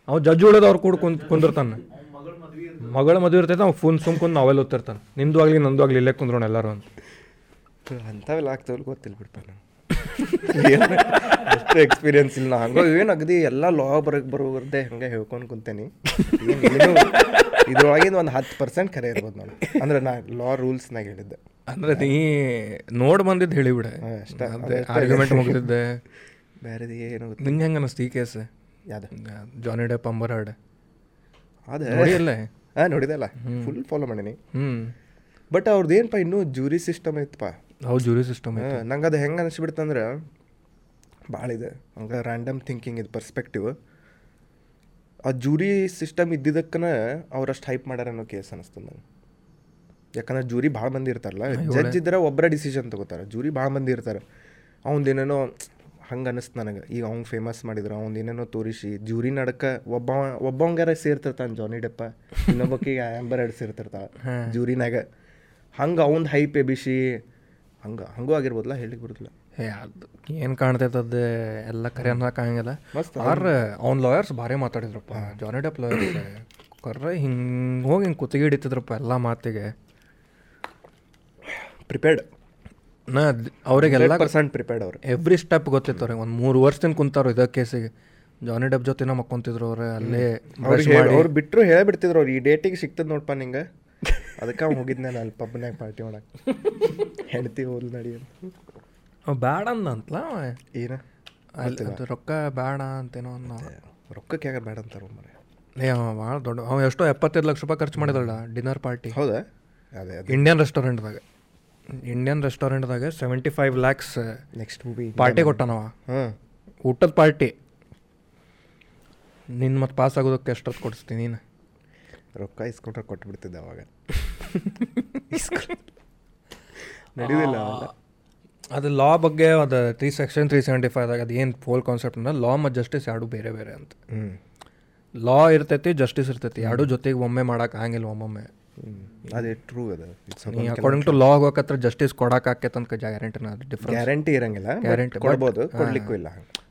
ಅವ್ನು ಜಡ್ಜ್ ಉಳಿದ ಅವ್ರು ಕೂಡ ಕುಂತ್ ಕುಂದಿರ್ತಾನೆ. ಮಗಳ ಮದುವೆ ಇರ್ತೈತೆ ಅವ್ನು ಫೋನ್ ಸುಮ್ ಕುಂದು ನಾವೆಲ್ಲ ಓದ್ತಿರ್ತಾನೆ. ನಿಮ್ಮದು ಆಗಲಿ ನಂದು ಆಗಲಿ ಇಲ್ಲೇ ಕುಂದ್ರೋಣ ಎಲ್ಲರೂ ಅಂತ. ಅಂಥವೆಲ್ಲ ಆಗ್ತಾವಲ್ಲ ಗೊತ್ತಿಲ್ಲ ಬಿಡ್ಪ ನಾನು ಅಷ್ಟು ಎಕ್ಸ್ಪೀರಿಯನ್ಸ್ ಇಲ್ಲ. ನಾ ಹಂಗೆ ಏನು ಅಗದಿ ಎಲ್ಲ ಲಾ ಬರಕ್ಕೆ ಬರೋದೇ ಹಂಗೆ ಹೇಳ್ಕೊಂಡು ಕುಂತೇನಿ. ಏನ್ ಇದ್ರೊಳಗಿಂದ ಒಂದು ಹತ್ತು ಪರ್ಸೆಂಟ್ ಖರೆ ಇರ್ಬೋದು ನಾನು ಅಂದ್ರೆ ನಾ ಲಾ ರೂಲ್ಸ್ನಾಗ ಹೇಳಿದ್ದೆ. ಅಂದ್ರೆ ನೀ ನೋಡಿ ಬಂದಿದ್ದು ಹೇಳಿಬಿಡ ಅಷ್ಟೇ. ಆರ್ಗ್ಯುಮೆಂಟ್ ಮುಗಿದಿದ್ದೆ. ಬೇರೆ ಏನು ನಿಂಗೆ ಹೆಂಗೆ ಅನ್ನಿಸ್ತು ಈ ಕೇಸ್ ಯಾವ್ದು? ಜಾನಿ ಡೆಪ್ ಅಂಬರ್ ಹರ್ಡ್ ಅದೇ. ನೋಡಿಯಲ್ಲೇ? ಹಾಂ ನೋಡಿದಲ್ಲ ಫುಲ್ ಫಾಲೋ ಮಾಡೀನಿ. ಹ್ಞೂ ಬಟ್ ಅವ್ರದ್ದು ಏನಪ್ಪ ಇನ್ನೂ ಜೂರಿ ಸಿಸ್ಟಮ್ ಐತಪ್ಪ ಹೌದು ಜೂರಿ ಸಿಸ್ಟಮ್ ನಂಗೆ ಅದು ಹೆಂಗೆ ಅನಿಸ್ಬಿಡ್ತಂದ್ರೆ ಭಾಳ ಇದೆ. ಹಂಗೆ ರ್ಯಾಂಡಮ್ ಥಿಂಕಿಂಗ್ ಇದು ಪರ್ಸ್ಪೆಕ್ಟಿವ್ ಆ ಜೂರಿ ಸಿಸ್ಟಮ್ ಇದ್ದಿದ್ದಕ್ಕನ ಅವ್ರಷ್ಟು ಹೈಪ್ ಮಾಡ್ಯಾರ ಅನ್ನೋ ಕೇಸ್ ಅನಿಸ್ತದೆ ನಂಗೆ. ಯಾಕಂದ್ರೆ ಜೂರಿ ಭಾಳ ಮಂದಿ ಇರ್ತಾರಲ್ಲ ಜಡ್ಜ್ ಇದ್ರೆ ಒಬ್ಬರ ಡಿಸಿಷನ್ ತಗೋತಾರೆ. ಜೂರಿ ಭಾಳ ಮಂದಿ ಇರ್ತಾರೆ. ಅವ್ನ್ದೇನೇನೋ ಹಂಗೆ ಅನಿಸ್ತು ನನಗೆ. ಈಗ ಅವ್ನು ಫೇಮಸ್ ಮಾಡಿದ್ರು ಅವ್ನು ಏನೇನೋ ತೋರಿಸಿ ಜೂರಿ ನಡಕ ಒಬ್ಬ ಒಬ್ಬವಂಗಾರ ಸೇರ್ತಿರ್ತಾನೆ ಜಾನಿ ಡೆಪ್ಪ ಇನ್ನೊಬ್ಬಕ್ಕೆ ಆಂಬರ್ ಎರಡು ಸೇರ್ತಿರ್ತಾಳೆ ಜೂರಿನಾಗ ಹಂಗೆ ಅವ್ನ ಹೈಪ್ ಎಬಿಸಿ ಹಂಗೆ ಹಂಗೂ ಆಗಿರ್ಬೋದಲ್ಲ ಹೇಳಿ ಬರೋದಿಲ್ಲ. ಹೇ ಅದು ಏನು ಕಾಣ್ತೈತೆ ಅದು ಎಲ್ಲ ಕರೆ ಅನ್ನೋಕ್ಕಾಗಂಗಿಲ್ಲ ಮಸ್ತ್ ಆದ್ರೆ ಅವ್ನ ಲಾಯರ್ಸ್ ಭಾರಿ ಮಾತಾಡಿದ್ರಪ್ಪ. ಜಾನಿ ಡೆಪ್ ಲಾಯರ್ಸ್ ಕರ್ರೆ ಹಿಂಗೆ ಹೋಗಿ ಹಿಂಗೆ ಕುತ್ತಿಗೆ ಹಿಡಿತಿದ್ರಪ್ಪ ಎಲ್ಲ ಮಾತಿಗೆ. ಪ್ರಿಪೇರ್ಡ್ ನಾ ಅವರಿಗೆಲ್ಲ ಪರ್ಸೆಂಟ್ ಪ್ರಿಪೇರ್ಡ್ ಅವ್ರು. ಎವ್ರಿ ಸ್ಟೆಪ್ ಗೊತ್ತಿತ್ತು ಅವ್ರಿಗೆ. ಒಂದು ಮೂರು ವರ್ಷದಿಂದ ಕುಂತಾರೋ ಇದೇ ಕೇಸಿಗೆ. ಜಾನಿ ಡಬ್ ಜೊತೆನ ಮಕ್ಕೊಂತಿದ್ರು ಅವ್ರೆ ಅಲ್ಲೇ ಅವ್ರು ಬಿಟ್ಟರು ಹೇಳ್ಬಿಡ್ತಿದ್ರು ಅವ್ರು ಈ ಡೇಟಿಗೆ ಸಿಗ್ತದೆ ನೋಡ್ಪ ನಿಂಗೆ. ಅದಕ್ಕೆ ಹೋಗಿದ್ನೆ ನಾನು ಅಲ್ಲಿ ಪಬ್ನಾಗ ಪಾರ್ಟಿ ಮಾಡಕ್ಕೆ ಹೆಂಡತಿ ಹೋಲ್ ನಡಿ ಅಂತ. ಅವ್ ಬ್ಯಾಡ ಅಂದಂತಲ ಏನ ಅಲ್ಲಿ ರೊಕ್ಕ ಬೇಡ ಅಂತೇನೋ ಅನ್ನೋ. ರೊಕ್ಕಕ್ಕೆ ಯಾಕೆ ಬೇಡ ಅಂತಾರ ಮರೆ ಏ ಅವ ಭಾಳ ದೊಡ್ಡ ಅವ ಎಷ್ಟೋ ಎಪ್ಪತ್ತೈದು ಲಕ್ಷ ರೂಪಾಯಿ ಖರ್ಚು ಮಾಡಿದಳ ಡಿನ್ನರ್ ಪಾರ್ಟಿ. ಹೌದಾ? ಅದೇ ಅದೇ. ಇಂಡಿಯನ್ ರೆಸ್ಟೋರೆಂಟ್ದಾಗ Indian ರೆಸ್ಟೋರೆಂಟ್ದಾಗ seventy five lakhs next movie party ಕೊಟ್ಟಾನವ. ಹಾಂ. ಊಟದ ಪಾರ್ಟಿ. ನಿನ್ನ ಮತ್ತೆ ಪಾಸ್ ಆಗೋದಕ್ಕೆ ಎಷ್ಟೊತ್ತು ಕೊಡಿಸ್ತೀನಿ ನೀನು? ರೊಕ್ಕ ಇಸ್ಕೊಂಡ್ರೆ ಕೊಟ್ಬಿಡ್ತಿದ್ದೆ ಅವಾಗ. [LAUGHS] ಅವೆಲ್ಲ ಅದು ಲಾ ಬಗ್ಗೆ ಅದು ತ್ರೀ ಸೆಕ್ಷನ್ ತ್ರೀ ಸೆವೆಂಟಿ ಫೈವ್ದಾಗ ಅದು ಏನು ಫೋಲ್ ಕಾನ್ಸೆಪ್ಟ್ ಅಂದ್ರೆ ಲಾ ಮತ್ತು ಜಸ್ಟಿಸ್ ಎರಡು ಬೇರೆ ಬೇರೆ ಅಂತ. ಹ್ಞೂ ಲಾ ಇರ್ತೈತಿ ಜಸ್ಟಿಸ್ ಇರ್ತೈತಿ. ಎರಡು ಜೊತೆಗೆ ಒಮ್ಮೆ ಮಾಡೋಕೆ ಆಗಂಗಿಲ್ಲ ಒಮ್ಮೊಮ್ಮೆ. ಅದೇ ಟ್ರೂ ಅದ. ಅಕಾರ್ಡಿಂಗ್ ಟು ಲಾ ಹೋಗಕತ್ರ ಜಸ್ಟಿಸ್ ಕೊಡಕ್ಕೆ ಆಕೈತೆ ಅಂತ ಗ್ಯಾರಂಟಿನ ಅದು ಡಿಫ್ರೆನ್ಸ್ ಗ್ಯಾರಂಟಿ ಇರಂಗಿಲ್ಲ ಗ್ಯಾರಂಟಿ but- ಕೊಡ್ಬೋದು ಕೊಡ್ಲಿಕ್ಕೂ ಇಲ್ಲ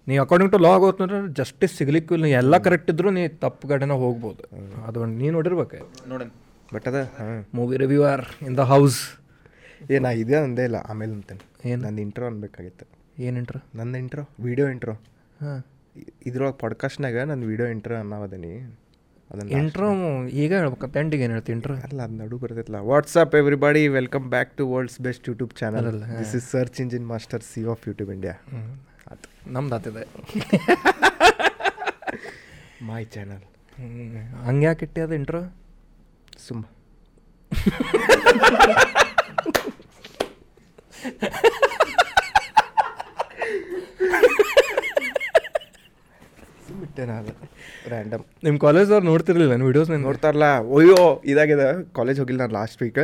ನೀ ಅಕಾರ್ಡಿಂಗ್ ಟು ಲಾ ಹೋಗೋತಂದ್ರೆ ಜಸ್ಟಿಸ್ ಸಿಗ್ಲಿಕ್ಕೂ ಇಲ್ಲ. ನೀ ಎಲ್ಲ ಕರೆಕ್ಟ್ ಇದ್ರು ನೀ ತಪ್ಪು ಕಡೆನ ಹೋಗ್ಬೋದು. ಅದು ನೀ ನೋಡಿರ್ಬೇಕು. ನೋಡೋಣ. ಬಟ್ ಅದ movie movie reviewer in the house ಏ ನಾ ಇದೇ ಅಂದೇ ಇಲ್ಲ ಆಮೇಲೆ ಅಂತೇನೆ ಏನು? ನಂದು ಇಂಟ್ರೋ ಅನ್ಬೇಕಾಗಿತ್ತು. ಏನು ಇಂಟ್ರೋ ನನ್ನ ಇಂಟ್ರೋ ವಿಡಿಯೋ ಇಂಟ್ರೋ ಹಾಂ. ಇದ್ರೊಳಗೆ ಪಾಡ್ಕಾಸ್ಟ್ನಾಗ ನನ್ನ ವಿಡಿಯೋ ಇಂಟ್ರೋ ಅನ್ನೋದನಿ ಅದನ್ನ ಇಂಟ್ರೋ ಈಗ ಹೇಳ್ಬೇಕಂತ ಎಂಡಿಗೆ ಏನು ಹೇಳ್ತೀವಿ ಇಂಟ್ರೋ ಅಲ್ಲ ಅದು ನಡು ಬರ್ತೈತಲ್ಲ what's up everybody welcome back to world's best YouTube channel ಅಲ್ಲ this is search engine master C of YouTube India ಆತು ನಮ್ದು ಆತಿದೆ ಮೈ ಚಾನಲ್ ಹಂಗೆ ಯಾಕೆ ಇಟ್ಟಿ ಅದು ಇಂಟ್ರೋ ಸುಮ್ಮ. [LAUGHS] ಸುಮ್ಮಿಟ್ಟೆ ನಾನು. ರ್ಯಾಂಡಮ್ ನಿಮ್ಮ ಕಾಲೇಜ್ದವ್ರು ನೋಡ್ತಿರ್ಲಿಲ್ಲ ನಾನು ವೀಡಿಯೋಸ್ ನಾನು ನೋಡ್ತಾರಲ್ಲ. ಅಯ್ಯೋ ಇದಾಗಿದೆ. ಕಾಲೇಜ್ ಹೋಗಿಲ್ಲ ನಾನು ಲಾಸ್ಟ್ ವೀಕ್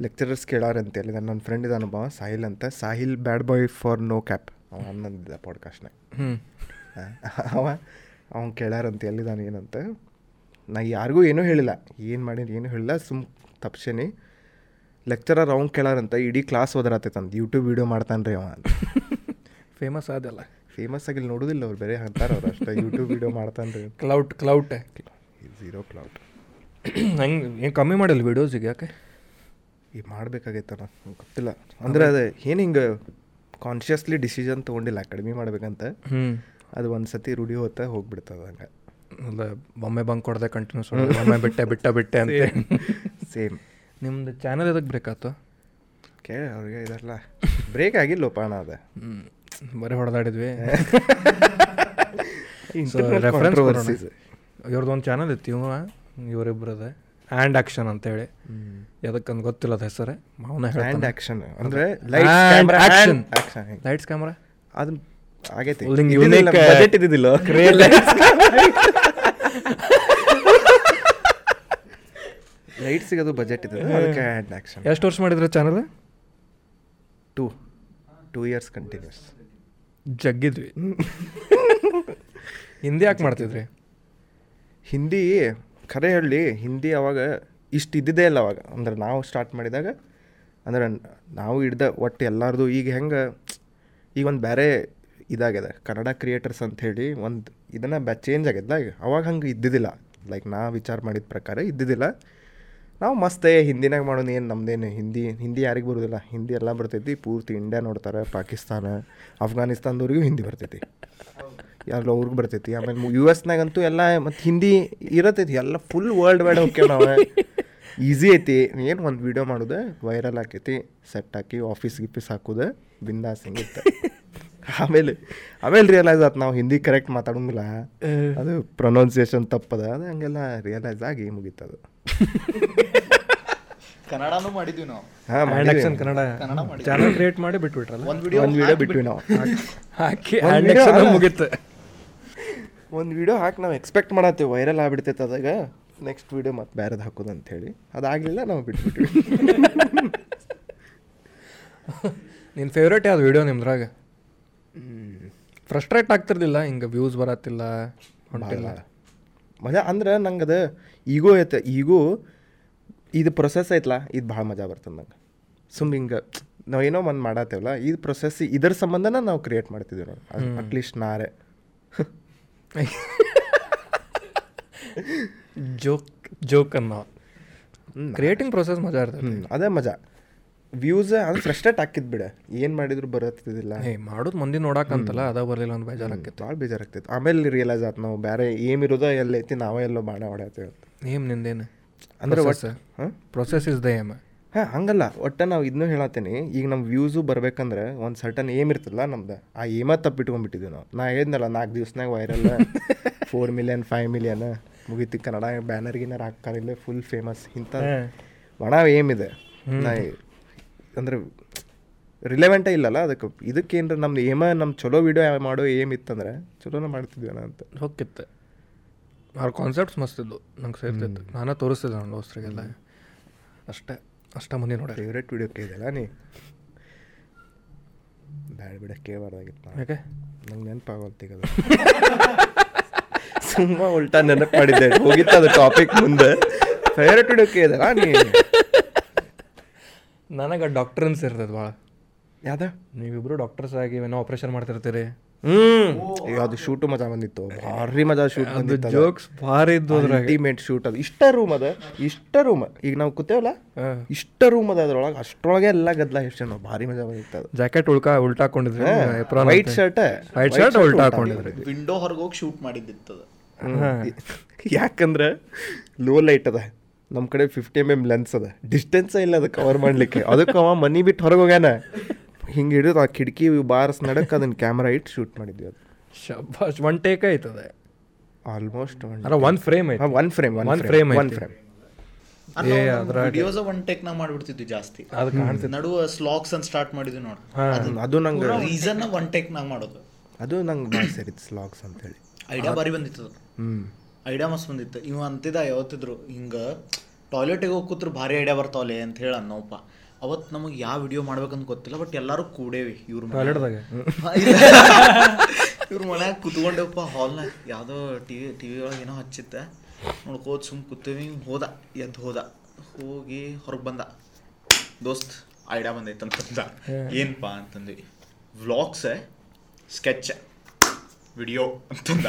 ಲೆಕ್ಚರರ್ಸ್ ಕೇಳಾರಂತೆ ಅಲ್ಲಿ. ನನ್ನ ಫ್ರೆಂಡ್ ಇದಾನೊಬ್ಬ ಸಾಹಿಲ್ ಅಂತ. Sahil bad boy for no cap ಅವ ಅನ್ನಂದಿದ್ದ ಪಾಡ್ಕಾಸ್ಟ್ನಾಗ ಹ್ಞೂ ಅವ ಅವ್ನು ಕೇಳಾರಂತೆ ಎಲ್ಲಿದ್ದಾನೆ ಏನಂತ. ನಾ ಯಾರಿಗೂ ಏನೂ ಹೇಳಿಲ್ಲ. ಏನು ಮಾಡೀನಿ ಏನೂ ಹೇಳಿಲ್ಲ. ಸುಮ್ ತಪ್ಸೇನಿ. ಲೆಕ್ಚರರ್ ಅವ್ನು ಕೇಳಾರಂತ. ಇಡೀ ಕ್ಲಾಸ್ ಓದರತ್ತೈತಂತ ಯೂಟ್ಯೂಬ್ ವೀಡಿಯೋ ಮಾಡ್ತಾನೆ ರೀ ಅವ ಫೇಮಸ್ [LAUGHS] ಆದಲ್ಲ. ಫೇಮಸ್ ಆಗಿಲ್ಲ ನೋಡೋದಿಲ್ಲ ಅವ್ರು ಬೇರೆ ಅಂತಾರೆ ಅವ್ರು ಅಷ್ಟೇ. ಯೂಟ್ಯೂಬ್ ವೀಡಿಯೋ ಮಾಡ್ತಾನೆ ರೀ ಕ್ಲೌಟ್ ಕ್ಲೌಟ್ ಝೀರೋ ಕ್ಲೌಡ್ ಹಂಗೆ ಏನು ಕಮ್ಮಿ ಮಾಡಲ್ಲ ವೀಡಿಯೋಸಿಗೆ ಯಾಕೆ? ಈಗ ಮಾಡಬೇಕಾಗೈತನ ಗೊತ್ತಿಲ್ಲ. ಅಂದ್ರೆ ಅದು ಏನು ಹಿಂಗೆ ಕಾನ್ಷಿಯಸ್ಲಿ ಡಿಸಿಷನ್ ತೊಗೊಂಡಿಲ್ಲ ಕಡಿಮೆ ಮಾಡ್ಬೇಕಂತ. ಅದು ಒಂದು ಸತಿ ರೂಢಿ ಹೋಗ್ತಾ ಹೋಗ್ಬಿಡ್ತದೆ ಹಂಗೆ. ಅಲ್ಲ ಒಮ್ಮೆ ಬಂಕ್ ಕೊಡದೆ ಕಂಟಿನ್ಯೂಸ್ ಒಮ್ಮೆ ಬಿಟ್ಟೆ ಬಿಟ್ಟ ಬಿಟ್ಟೆ ಅಂತ. ಸೇಮ್ ನಿಮ್ದು ಚಾನಲ್ ಎದಕ್ಕೆ ಬ್ರೇಕಾಯ್ತು ಓಕೆ ಅವ್ರಿಗೆ ಇದಲ್ಲ ಬ್ರೇಕ್ ಆಗಿಲ್ಲಪ್ಪ ಅಣ್ಣ ಅದ. ಹ್ಞೂ ಬರೀ ಹೊಡೆದಾಡಿದ್ವಿ. [LAUGHS] Internal reference controversies. ಇವ್ರದ್ದು ಒಂದು ಚಾನಲ್ ಇತ್ತು ಇವ ಇವರಿಬ್ಬರದ ಹ್ಯಾಂಡ್ ಆಕ್ಷನ್ ಅಂತೇಳಿ. ಎದಕ್ಕಂತ ಗೊತ್ತಿಲ್ಲ [LAUGHS] ಅದು ಹೆಸರೇ. ಅವನ ಹ್ಯಾಂಡ್ ಆಕ್ಷನ್ ಅಂದ್ರೆ lights camera action. Action lights camera ಅದು ಆಗೈತಿ. uh, ಬಜೆಟ್ ಇದ್ದಿದ್ದಿಲ್ಲ. ಲೈಟ್ಸಿಗೆ ಅದು ಬಜೆಟ್ ಇದೆ ಅದಕ್ಕೆ ಹ್ಯಾಂಡ್ ಆಕ್ಷನ್ ಎಷ್ಟು ವರ್ಷ ಮಾಡಿದ್ರೆ channel two two years continuous ಜಗ್ಗಿದ್ವಿ. [LAUGHS] Hindi ಯಾಕೆ ಮಾಡ್ತಿದ್ರಿ? ಹಿಂದಿ ಖರೆ ಹೇಳಿ ಹಿಂದಿ ಅವಾಗ ಇಷ್ಟು ಇದ್ದಿದ್ದೇ ಇಲ್ಲ ಅವಾಗ. ಅಂದ್ರೆ ನಾವು ಸ್ಟಾರ್ಟ್ ಮಾಡಿದಾಗ ಅಂದ್ರೆ ನಾವು ಹಿಡ್ದ ಒಟ್ಟು ಎಲ್ಲರದು ಈಗ ಹೆಂಗೆ ಈಗ ಒಂದು ಬೇರೆ ಇದಾಗಿದೆ ಕನ್ನಡ ಕ್ರಿಯೇಟರ್ಸ್ ಅಂತ ಹೇಳಿ ಒಂದು ಇದನ್ನು ಬ್ಯಾ ಚೇಂಜ್ ಆಗ್ಯದ ಈಗ. ಅವಾಗ ಹಂಗೆ ಇದ್ದಿದ್ದಿಲ್ಲ. ಲೈಕ್ ನಾ ವಿಚಾರ ಮಾಡಿದ ಪ್ರಕಾರ ಇದ್ದಿದ್ದಿಲ್ಲ. ನಾವು ಮಸ್ತೆ ಹಿಂದಿನಾಗ ಮಾಡೋಣ ಏನು ನಮ್ಮದೇನು ಹಿಂದಿ ಹಿಂದಿ ಯಾರಿಗೆ ಬರೋದಿಲ್ಲ? ಹಿಂದಿ ಎಲ್ಲ ಬರ್ತೈತಿ ಪೂರ್ತಿ ಇಂಡಿಯಾ ನೋಡ್ತಾರೆ ಪಾಕಿಸ್ತಾನ ಅಫ್ಘಾನಿಸ್ತಾನದವ್ರಿಗೂ ಹಿಂದಿ ಬರ್ತೈತಿ. ಎಲ್ಲ ಅವ್ರಿಗೆ ಬರ್ತೈತಿ ಆಮೇಲೆ ಯು ಎಸ್ನಾಗಂತೂ ಎಲ್ಲ ಮತ್ತು ಹಿಂದಿ ಇರತೈತಿ ಎಲ್ಲ ಫುಲ್ ವರ್ಲ್ಡ್ ವೈಡ್ ಹೋಗ್ಯಾವ ನಾವು. ಈಸಿ ಐತಿ. ಏನು ಒಂದು ವೀಡಿಯೋ ಮಾಡೋದು ವೈರಲ್ ಆಕೈತಿ ಸೆಟ್ ಹಾಕಿ ಆಫೀಸ್ ಗಿಫೀಸ್ ಹಾಕೋದು ಬಿಂದಾಸ್ ಹಿಂಗಿತ್ತು. ಆಮೇಲೆ ಆಮೇಲೆ ರಿಯಲೈಸ್ ಆಯ್ತು ನಾವು ಹಿಂದಿ ಕರೆಕ್ಟ್ ಮಾತಾಡೋಂಗಿಲ್ಲ. ಅದು ಪ್ರೊನೌನ್ಸಿಯೇಷನ್ ತಪ್ಪದ ಅದು ಹಂಗೆಲ್ಲ ರಿಯಲೈಸ್ ಆಗಿ ಮುಗೀತದು ಕನ್ನಡನೂ ಮಾಡಿದ್ವಿ ನಾವು. ಹಾಂ hand action Kannada. Channel create ಮಾಡಿ ಬಿಟ್ಬಿಟ್ರಲ್ಲ? ಒಂದು ವಿಡಿಯೋ ಒಂದು ವಿಡಿಯೋ ಬಿಟ್ವಿ ನಾವು. ಹಾಕಿ ಹ್ಯಾಂಡ್ ಆಕ್ಷನ್. ಮುಗೀತು. ಒಂದು ವಿಡಿಯೋ ಹಾಕಿ ನಾವು ಎಕ್ಸ್ಪೆಕ್ಟ್ ಮಾಡತ್ತೀವಿ. ವೈರಲ್ ಆಗ್ಬಿಡ್ತೈತೆ ಅದಾಗ. ನೆಕ್ಸ್ಟ್ ವಿಡಿಯೋ ಮತ್ತೆ ಬೇರೆದು ಹಾಕೋದು ಅಂತೇಳಿ. ಅದಾಗಲಿಲ್ಲ ನಾವು ಬಿಟ್ಬಿಟ್ವಿ. ನಿನ್ನ ಫೇವ್ರೇಟ್ ಯಾವ್ದು ವಿಡಿಯೋ ನಿಮ್ದ್ರಾಗ? ಫ್ರಸ್ಟ್ರೇಟ್ ಆಗ್ತಿರ್ಲಿಲ್ಲ? ಹಿಂಗೆ ವ್ಯೂಸ್ ಬರತ್ತಿಲ್ಲ ಹೊಂಟಿಲ್ಲ. ಮಜಾ ಅಂದ್ರೆ ನಂಗೆ ಅದು ಈಗೋ ಐತೆ ಈಗೂ ಇದು ಪ್ರೊಸೆಸ್ ಐತಲ್ಲ ಇದು ಭಾಳ ಮಜಾ ಬರ್ತದೆ ನಂಗೆ. ಸುಮ್ ಹಿಂಗೆ ನಾವು ಏನೋ ಒಂದು ಮಾಡತ್ತೇವಲ್ಲ ಇದು ಪ್ರೊಸೆಸ್ ಇದರ ಸಂಬಂಧನ ನಾವು ಕ್ರಿಯೇಟ್ ಮಾಡ್ತಿದ್ವಿ ನಾವು ಅಟ್ಲೀಸ್ಟ್ ನಾರೆ. [LAUGHS] ಜೋಕ್ ಜೋಕ್ ಅನ್ನೋ. ಕ್ರಿಯೇಟಿಂಗ್ ಪ್ರೊಸೆಸ್ ಮಜಾ ಇರ್ತದೆ ಅದೇ ಮಜಾ. ವ್ಯೂಸ್ ಅದು ಫ್ರಸ್ಟ್ರೇಟ್ ಹಾಕಿದ್ ಬಿಡ. ಏನು ಮಾಡಿದ್ರು ಬರತ್ತಿದ್ದಿಲ್ಲ. ಏ ಮಾಡೋದು ಮಂದಿ ನೋಡಕ್ಕಂತಲ್ಲ ಅದ ಬರಲಿಲ್ಲ ಒಂದು ಬೇಜಾರಾಗ್ತಿತ್ತು ಭಾಳ ಬೇಜಾರಾಗ್ತಿತ್ತು ಆಮೇಲೆ ರಿಯಲೈಸ್ ಆಯ್ತು ನಾವು ಬೇರೆ ಏಮ್ ಎಲ್ಲ ಎಲ್ಲೈತಿ ನಾವೇ ಎಲ್ಲೋ ಬಾಣ ಹೊಡೆಯತ್ತೇವೆ ಅಂತ. ಏಮ್ ನಿಂದೇನು? ಅಂದ್ರೆ Process. ಒಟ್ಟು ಹಾಂ ಪ್ರೊಸೆಸ್ ಇಸ್ ದ ಏಮ್ ಹಾಂ ಹಂಗಲ್ಲ. ಒಟ್ಟು ನಾವು ಇದನ್ನೂ ಹೇಳತ್ತೀನಿ ಈಗ ನಮ್ಮ ವ್ಯೂಸು ಬರ್ಬೇಕಂದ್ರೆ ಒಂದು ಸರ್ಟನ್ ಏಮ್ ಇರ್ತಲ್ಲ ನಮ್ದು. ಆ ಏಮ ತಪ್ಪಿಟ್ಕೊಂಡ್ಬಿಟ್ಟಿದ್ವಿ ನಾವು. ನಾ ಹೇಳಿದ್ನಲ್ಲ ನಾಲ್ಕು ದಿವ್ಸನಾಗ viral four million five million ಮುಗೀತಿ Kannada banner ಗಿನ್ನರ್ ಹಾಕ್ಕಾರಿಲ್ಲ ಫುಲ್ ಫೇಮಸ್ ಇಂಥ ಒಣ ಏಮ್ ಇದೆ. ನಾ ಅಂದ್ರೆ ರಿಲೆವೆಂಟೇ ಇಲ್ಲಲ್ಲ ಅದಕ್ಕೆ ಇದಕ್ಕೇನ್ರ ನಮ್ದು ಏಮ ನಮ್ಮ ಚಲೋ ವಿಡಿಯೋ ಮಾಡೋ ಏಮ್ ಇತ್ತಂದ್ರೆ ಚಲೋನ ಮಾಡ್ತಿದ್ವಿ ಅಂತ. ಹೋಗಿತ್ತು ಅವ್ರ ಕಾನ್ಸೆಪ್ಟ್ಸ್ ಮಸ್ತ್ ಇದ್ದು ನಂಗೆ ಸೇರ್ತಿತ್ತು ನಾನೇ ತೋರಿಸ್ತಿದ್ದೆ ನನ್ನ ದೋಸ್ತರಿಗೆಲ್ಲ ಅಷ್ಟೇ. ಅಷ್ಟೇ ಮಂದಿ ನೋಡಿ ಫೇವ್ರೇಟ್ ವಿಡಿಯೋ ಕೇಳಿದೆಲ್ಲ ನೀ? ಬ್ಯಾಡ ಬಿಡ ಕೇಳಬಾರ್ದಾಗಿತ್ತು ಯಾಕೆ? ನಂಗೆ ನೆನಪಾಗಲ್ತೀಗ ಸುಮ್ಮನೆ [LAUGHS] ಸುಮ್ಮ ಉಲ್ಟಾ ನೆನಪು ಮಾಡಿದ್ದೆ ಹೋಗಿತ್ತು ಅದು ಟಾಪಿಕ್ ಮುಂದೆ. ಫೇವ್ರೇಟ್ ವಿಡಿಯೋ ಕೇಳಿದೆಲ್ಲ ನೀ? ನನಗೆ ಡಾಕ್ಟರ್ ಅನ್ಸಿರ್ತದೆ ಭಾಳ ಯಾವ್ದು? ನೀವಿಬ್ಬರು ಡಾಕ್ಟರ್ಸ್ ಆಗಿ ಏನೋ ಆಪ್ರೇಷನ್ ಮಾಡ್ತಿರ್ತೀರಿ. ಹ್ಮ್. ಈಗ ಅದು ಶೂಟು ಮಜಾ ಬಂದಿತ್ತು. ಭಾರಿ ಮಜಾ ಶೂಟ್ ಬಂದಿತ್ತು ಜೋಕ್ಸ್ ಭಾರಿ ಇದ್ದು ಅಲ್ಟಿಮೇಟ್ ಶೂಟ್ ಅದು. ಇಷ್ಟ ರೂಮ್ ಅದ. ಇಷ್ಟ ರೂಮ್ ಈಗ ನಾವು ಕೂತೇವಲ್ಲ. ಇಷ್ಟ ರೂಮ್ ಅದ ಅದ್ರೊಳಗೆ. ಅಷ್ಟ್ರೊಳಗೆ ಎಲ್ಲ ಗದ್ದಲ ಎಷ್ಟು ನಾವು ಭಾರಿ ಮಜಾ ಬಂದಿತ್ತು ಅದು. ಜಾಕೆಟ್ ಉಳ್ಕಾ ಉಲ್ಟಾ ಹಾಕೊಂಡಿದ್ರಿ ವೈಟ್ ಶರ್ಟ್ ವೈಟ್ ಶರ್ಟ್ ಉಲ್ಟಾ ಹಾಕೊಂಡಿದ್ರಿ ವಿಂಡೋ ಹೊರಗೆ ಹೋಗಿ ಶೂಟ್ ಮಾಡಿದ್ದಿತ್ತದ ಯಾಕಂದ್ರೆ ಲೋ ಲೈಟ್ ಅದ. ನಮ್ಮ ಕಡೆ ಫಿಫ್ಟಿ ಎಂ ಎಂ ಲೆನ್ಸ್ ಅದ. ಡಿಸ್ಟೆನ್ಸ್ ಇಲ್ಲ ಅದು ಕವರ್ ಮಾಡ್ಲಿಕ್ಕೆ. ಅದಕ್ಕೆ ಅವ ಮನಿ ಬಿಟ್ಟು ಹೊರಗೆ ಹೋಗ್ಯಾನ. ಹಿಂಗೆ ಹಿಡಿದು ಆ ಕಿಟಕಿ ಬಾರ್ಸ್ ನಡಕ್ಕೆ ಅದನ್ನ ಕ್ಯಾಮ್ರಾ ಇಟ್ಟು ಶೂಟ್ ಮಾಡಿದ್ವಿ ಅದು. ಶಬಾಷ್ ಒನ್ ಟೇಕ್ ಆಯ್ತದೆ. ಆಲ್ಮೋಸ್ಟ್ ಅಲ್ಲ ಒನ್ ಫ್ರೇಮ್ ಐತಿ one frame One one frame one frame ಏ ವಿಡಿಯೋಸ್ ಒನ್ ಟೇಕ್ ನಾಗ ಮಾಡ್ಬಿಡ್ತಿದ್ವಿ ಜಾಸ್ತಿ. ಅದು ಕಾಣ್ತಿತ್ತು. ನಡುವ ಸ್ಲಾಗ್ಸ್ ಅಂತ ಸ್ಟಾರ್ಟ್ ಮಾಡಿದ್ವಿ ನೋಡಿ. ಅದು ನಂಗೆ ರೀಸನ್ ಒನ್ ಟೇಕ್ ನಾಗ ಮಾಡೋದು. ಅದು ನಂಗೆ ಭಾಳ ಸೇರಿತ್ತು ಸ್ಲಾಗ್ಸ್ ಅಂತೇಳಿ. ಐಡಿಯಾ ಬಾರಿ ಬಂದಿತ್ತು ಹ್ಞೂ ಐಡಿಯಾ ಮಸ್ತ್ ಬಂದಿತ್ತು. ಇವ ಅಂತಿದ್ದ ಯಾವತ್ತಿದ್ರು ಹಿಂಗ ಟಾಯ್ಲೆಟಿಗೆ ಹೋಗಿ ಕೂತ್ರು ಭಾರಿ ಐಡಿಯಾ ಬರ್ತಾವಲೆ ಅಂತ ಹೇಳಿ ಅನ್ನೋಪ್ಪ ಅವತ್ತು ನಮಗೆ ಯಾವ ವಿಡಿಯೋ ಮಾಡ್ಬೇಕಂತ ಗೊತ್ತಿಲ್ಲ ಬಟ್ ಎಲ್ಲರೂ ಕೂಡೇವಿ ಇವ್ರ ಟಾಯ್ಲೆಟ್ದಾಗ [LAUGHS] ಇವ್ರ ಮನ್ಯಾಗ ಕುತ್ಕೊಂಡೇವಪ್ಪ ಹಾಲ್ನಾಗ ಯಾವುದೋ ಟಿವಿ ಟಿ ವಿ ಒಳಗೆ ಏನೋ ಹಚ್ಚಿತ್ತ ನೋಡ್ಕೋತ ಸುಮ್ ಕೂತೀವಿ ಹೋದ ಎದ್ದು ಹೋದ. ಹೋಗಿ ಹೊರಗೆ ಬಂದ. ದೋಸ್ತ್ ಐಡಿಯಾ ಬಂದೈತೆ ಅಂತಂದ ಏನಪ್ಪ ಅಂತಂದ್ವಿ. ವ್ಲಾಗ್ಸ್ ಸ್ಕೆಚ್ ವಿಡಿಯೋ ಅಂತಂದ.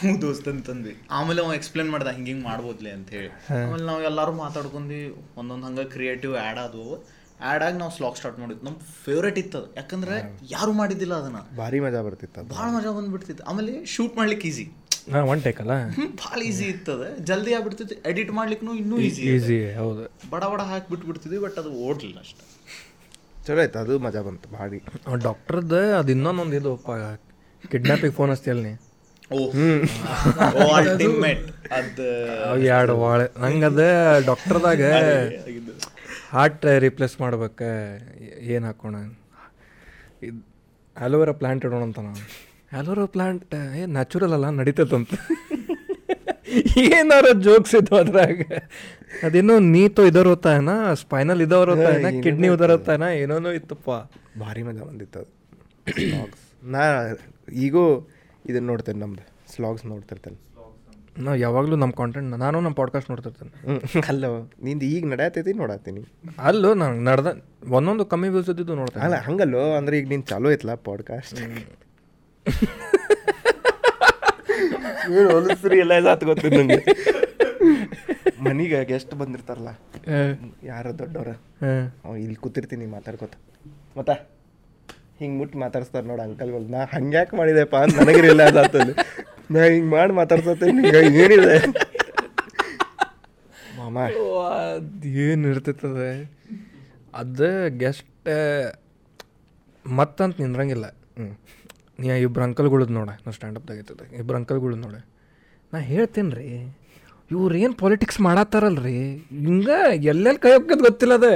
ಹ್ಞೂ ದೋಸ್ತ್ ಅಂತಂದ್ವಿ. ಆಮೇಲೆ ಅವ ಎಕ್ಸ್ಪ್ಲೇನ್ ಮಾಡ್ದ ಹಿಂಗೆ ಹಿಂಗೆ ಮಾಡ್ಬೋದ್ಲಿ ಅಂತ ಹೇಳಿ ಆಮೇಲೆ ನಾವು ಎಲ್ಲರೂ ಮಾತಾಡ್ಕೊಂಡು ಒಂದೊಂದು ಹಂಗೆ ಕ್ರಿಯೇಟಿವ್ ಆ್ಯಡ್ ಆದವು. ಆ್ಯಡ್ ಆಗಿ ನಾವು ಸ್ಲಾಗ್ ಸ್ಟಾರ್ಟ್ ಮಾಡಿದ್ವಿ ನಮ್ಮ ಫೇವ್ರೇಟ್ ಇತ್ತು ಅದು. ಯಾಕಂದ್ರೆ ಯಾರು ಮಾಡಿದ್ದಿಲ್ಲ ಅದನ್ನ. ಭಾರಿ ಮಜಾ ಬರ್ತಿತ್ತು ಅದು. ಭಾಳ ಮಜಾ ಬಂದ್ಬಿಡ್ತಿತ್ತು. ಆಮೇಲೆ ಶೂಟ್ ಮಾಡ್ಲಿಕ್ಕೆ ಈಸಿ ಹಾಂ ಒನ್ ಟೇಕ್ ಅಲ್ಲ? ಭಾಳ ಈಸಿ ಇತ್ತದ ಜಲ್ದಿ ಆಗ್ಬಿಡ್ತಿತ್ತು. ಎಡಿಟ್ ಮಾಡ್ಲಿಕ್ಕೂ ಇನ್ನೂ ಈಸಿ ಈಸಿ ಹೌದು. ಬಡ ಬಡ ಹಾಕಿ ಬಿಟ್ಬಿಡ್ತಿದ್ವಿ ಬಟ್ ಅದು ಓಡ್ಲಿಲ್ಲ ಅಷ್ಟೇ. ಚಲೋ ಆಯ್ತು ಅದು ಮಜಾ ಬಂತು ಭಾರಿ. ಡಾಕ್ಟರ್ದ ಅದು ಇನ್ನೊಂದೊಂದು ಇದು ಕಿಡ್ನಾಪಿಗೆ ಫೋನ್ ಹಚ್ತಿಯಲ್ಲ ಅಲ್ಲಿ ಎರಡು ವಾಳೆ. ನಂಗೆ ಅದು ಡಾಕ್ಟರ್ದಾಗ ಹಾರ್ಟ್ ರಿಪ್ಲೇಸ್ ಮಾಡ್ಬೇಕ ಏನು ಹಾಕೋಣ? ಇದು ಪ್ಲಾಂಟ್ ಪ್ಲ್ಯಾಂಟ್ ಇಡೋಣ ಅಂತ ನಾವು ಅಲೋವೆರಾ ಪ್ಲಾಂಟ್ ಏನು ನ್ಯಾಚುರಲ್ ಅಲ್ಲ ನಡೀತದಂತ. ಏನಾರ ಜೋಕ್ಸ್ ಇದ್ದು ಅದ್ರಾಗ. ಅದೇನೋ ನೀತು ಇದರ ಹೋತಾಯನ ಸ್ಪೈನಲ್ ಇದರ ಹೋತಾಯನ ಕಿಡ್ನಿ ಉದರ ಹೋತಾಯನ ಏನೋ ಇತ್ತಪ್ಪ. ಭಾರಿ ಮಜಾ ಬಂದಿತ್ತು ಅದು. [COUGHS] ನಾ ಈಗೂ ಇದನ್ನು ನೋಡ್ತೇನೆ ನಮ್ದು ಸ್ಲಾಗ್ಸ್ ನೋಡ್ತಿರ್ತೇನೆ. ನಾವು ಯಾವಾಗಲೂ ನಮ್ಮ ಕಾಂಟೆಂಟ್ ನಾನು ನಮ್ಮ ಪಾಡ್ಕಾಸ್ಟ್ ನೋಡ್ತಿರ್ತೇನೆ. ಅಲ್ಲ ನಿಂದು ಈಗ ನಡೆಯತೈತಿ ನೋಡತ್ತೀನಿ ಅಲ್ಲೋ ನಾನು ನಡೆದ ಒಂದೊಂದು ಕಮ್ಮಿ ವ್ಯೂಸ್ ಇದ್ದಿದ್ದು ನೋಡ್ತೇನೆ. ಅಲ್ಲ ಹಂಗಲ್ಲೋ ಅಂದ್ರೆ ಈಗ ನೀನು ಚಾಲೂ ಐತಲ್ಲ ಪಾಡ್ಕಾಸ್ಟ್ ಎಲ್ಲ ನಂಗೆ. ಮನೀಗ ಗೆಸ್ಟ್ ಬಂದಿರ್ತಾರಲ್ಲ ಯಾರ ದೊಡ್ಡವ್ರ. ಇಲ್ಲಿ ಕೂತಿರ್ತೀನಿ ಮಾತಾಡ್ಕೊತ. ಮತ್ತ? ಹಿಂಗೆ ಮುಟ್ಟು ಮಾತಾಡ್ಸ್ತಾರೆ ನೋಡಿ ಅಂಕಲ್ಗಳು, ನಾ ಹಂಗ್ಯಾಕೆ ಮಾಡಿದೆಪ್ಪ ಅಂತ ನನಗೆ ರಿಯಲೈಸ್ ಆತಲ್ಲಿ ನಾ ಹಿಂಗೆ ಮಾಡಿ ಮಾತಾಡ್ಸತ್ತೇನೆ ಏನಿದೆ? ಮಾಮ ಏನು ಇರ್ತೈತದೆ? ಅದು ಗೆಸ್ಟ್ ಮತ್ತಂತ ನಿಂದ್ರಂಗಿಲ್ಲ. ಹ್ಞೂ ನೀ ಇಬ್ರು ಅಂಕಲ್ಗಳದ್ದು ನೋಡ ನಾ ಸ್ಟ್ಯಾಂಡಪ್ ತೆಗಿತದೆ ಇಬ್ರು ಅಂಕಲ್ಗಳದ್ದು ನೋಡ. ನಾ ಹೇಳ್ತೀನಿ ರೀ ಇವ್ರು ಏನು ಪಾಲಿಟಿಕ್ಸ್ ರೀ ಹಿಂಗೆ ಎಲ್ಲೆಲ್ಲಿ ಕೈ ಹೋಗ್ತದ ಗೊತ್ತಿಲ್ಲ ಅದ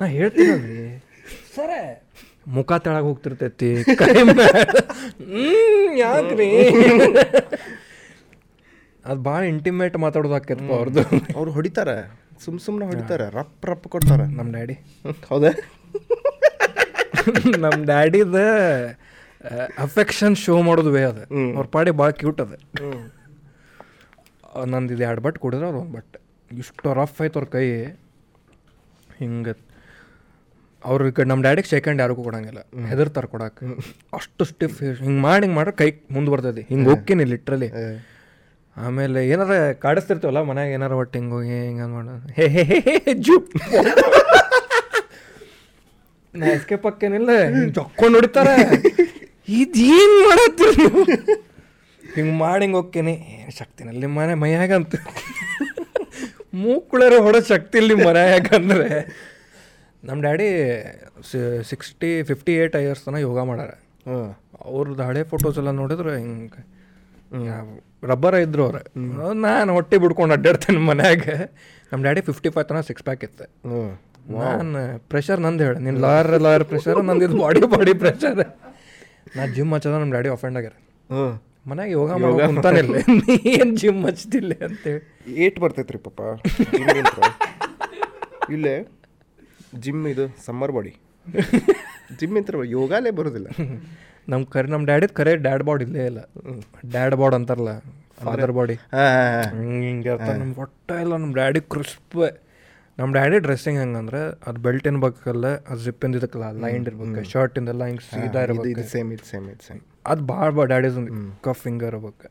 ನಾ ಹೇಳ್ತೀನಲ್ರಿ, ಸರ ಮುಖ ತಳಗ ಹೋಗ್ತಿರ್ತೈತಿ. ಕೈ ಯಾಕ್ರಿ? ಅದು ಭಾಳ ಇಂಟಿಮೇಟ್ ಮಾತಾಡೋದು ಆಕೈತಪ್ಪ ಅವ್ರದ್ದು ಅವ್ರು ಹೊಡಿತಾರೆ. ಸುಮ್ ಸುಮ್ಮನೆ ಹೊಡಿತಾರೆ. ರಪ್ ರಪ್ ಕೊಡ್ತಾರೆ. ನಮ್ಮ ಡ್ಯಾಡಿ. ಹೌದಾ? [LAUGHS] ನಮ್ಮ ಡ್ಯಾಡಿದ ಅಫೆಕ್ಷನ್ ಶೋ ಮಾಡೋದು ವೇ ಅದ. ಅವ್ರ ಪಾಡಿ ಭಾಳ ಕ್ಯೂಟ್ ಅದ. ನಂದು ಇದು ಎರಡು ಬಟ್ ಕೊಡಿದ್ರೆ ಅವ್ರು ಒಂದು ಬಟ್. ಇಷ್ಟು ರಫ್ ಆಯ್ತು ಅವ್ರ ಕೈ. ಹಿಂಗೆ ಅವ್ರಿಗೆ ನಮ್ಮ ಡ್ಯಾಡಿಗೆ ಸೆಕೆಂಡ್ ಯಾರಿಗೂ ಕೊಡಂಗಿಲ್ಲ. ಹೆದರ್ತಾರೆ ಕೊಡಕ್ಕೆ. ಅಷ್ಟು ಸ್ಟಿಫ್ ಹಿಂಗೆ ಮಾಡಿ ಹಿಂಗೆ ಮಾಡ್ರೆ ಕೈ ಮುಂದೆ ಬರ್ತೈತಿ. ಹಿಂಗೆ ಹೋಗ್ತೀನಿ ಲಿಟ್ರಲಿ ಆಮೇಲೆ ಏನಾರ ಕಾಡಿಸ್ತಿರ್ತೀವಲ್ಲ ಮನ್ಯಾಗ ಏನಾರ ಒಟ್ಟು ಹಿಂಗೆ ಹೋಗಿ ಹಿಂಗೆ ಮಾಡೋದು ಹೇ ಹೇ ಹೇ ಹೇ ಜೂಪ್. ನಾ ಎಸ್ಕೇಪ್ ಪಕ್ಕೇನಿಲ್ಲ ಜೊಕ್ಕೊಂಡು ಹೊಡಿತಾರೆ. ಇದೇನು ಮಾಡತ್ತೀರಿ ನೀವು? ಹಿಂಗೆ ಮಾಡಿ ಹಿಂಗೆ ಹೋಗ್ತೀನಿ. ಶಕ್ತಿನಲ್ಲಿ ಮನೆ ಮೈಯಾಗಂತ. ಮೂಕುಳರೆ ಹೊಡೋ ಶಕ್ತಿ ಇಲ್ಲಿ ಮನೆಯಾಗಂದ್ರೆ. ನಮ್ಮ daddy sixty fifty eight years ತನಕ ಯೋಗ ಮಾಡ್ಯಾರ. ಹಾಂ. ಅವ್ರದ್ದು ಹಳೆ ಫೋಟೋಸ್ ಎಲ್ಲ ನೋಡಿದ್ರೆ ಹಿಂಗೆ ರಬ್ಬರ ಇದ್ರು ಅವ್ರೆ. ನಾನು ಹೊಟ್ಟೆ ಬಿಡ್ಕೊಂಡು ಅಡ್ಡಾಡ್ತೇನೆ ಮನ್ಯಾಗ. ನಮ್ಮ ಡ್ಯಾಡಿ ಫಿಫ್ಟಿ ಫೈವ್ ತನಕ ಸಿಕ್ಸ್ ಪ್ಯಾಕ್ ಇತ್ತು. ಹ್ಞೂ ನಾನು ಪ್ರೆಷರ್ ನಂದು ಹೇಳಿ ನಿನ್ನ ಲಾಯರ್ ಲಾಯರ್ ಪ್ರೆಷರ್ ನಂದಿದ್ದು ಬಾಡಿ ಬಾಡಿ ಪ್ರೆಷರ್ ನಾ ಜಿಮ್ ಹಚ್ಚದ ನಮ್ಮ ಡ್ಯಾಡಿ ಅಫೆಂಡ್ ಆಗ್ಯಾರ. ಮನ್ಯಾಗ ಯೋಗ ಅಂತಾನೆ ಅಂತಾನಿಲ್ಲ ಏನು ಜಿಮ್ ಹಚ್ತಿಲ್ಲ ಅಂತೇಳಿ ಏಟ್ ಬರ್ತೈತ್ರಿ ಪಾಪ. ಇಲ್ಲೇ? ಜಿಮ್ ಇದು ಸಮ್ಮರ್ ಬಾಡಿ. ಜಿಮ್ ಅಂತ ಯೋಗಾಲೇ ಬರೋದಿಲ್ಲ. ನಮ್ಮ ಕರೆ ನಮ್ಮ ಡ್ಯಾಡಿದ ಕರೆ ಡ್ಯಾಡ್ ಬಾಡಿ ಇಲ್ಲೇ ಇಲ್ಲ. ಡ್ಯಾಡ್ ಬಾಡ್ ಅಂತಾರಲ್ಲ ಫಾದರ್ ಬಾಡಿ. ಹಿಂಗೆ ನಮ್ಮ ಒಟ್ಟ ಇಲ್ಲ ನಮ್ಮ ಡ್ಯಾಡಿ ಕ್ರಿಸ್ಪ್. ನಮ್ಮ ಡ್ಯಾಡಿ ಡ್ರೆಸ್ಸಿಂಗ್ ಹೆಂಗಂದ್ರೆ ಅದು ಬೆಲ್ಟ್ ಇನ್ಬೇಕಲ್ಲ ಅದು ಜಿಪ್ ಇದಕ್ಕಲ್ಲ ಲೈನ್ ಇರ್ಬೇಕು ಶರ್ಟ್ ಇಂದೆಲ್ಲ ಹಿಂಗೆ ಸೀದಾ ಇರ್ಬೇಕು. ಸೇಮ್ ಇದು ಸೇಮ್ ಇದು ಸೇಮ್ ಅದು ಭಾಳ ಬಾ ಡ್ಯಾಡಿಸ್ ಕಫ್ ಫಿಂಗರ್ ಇರ್ಬೇಕು.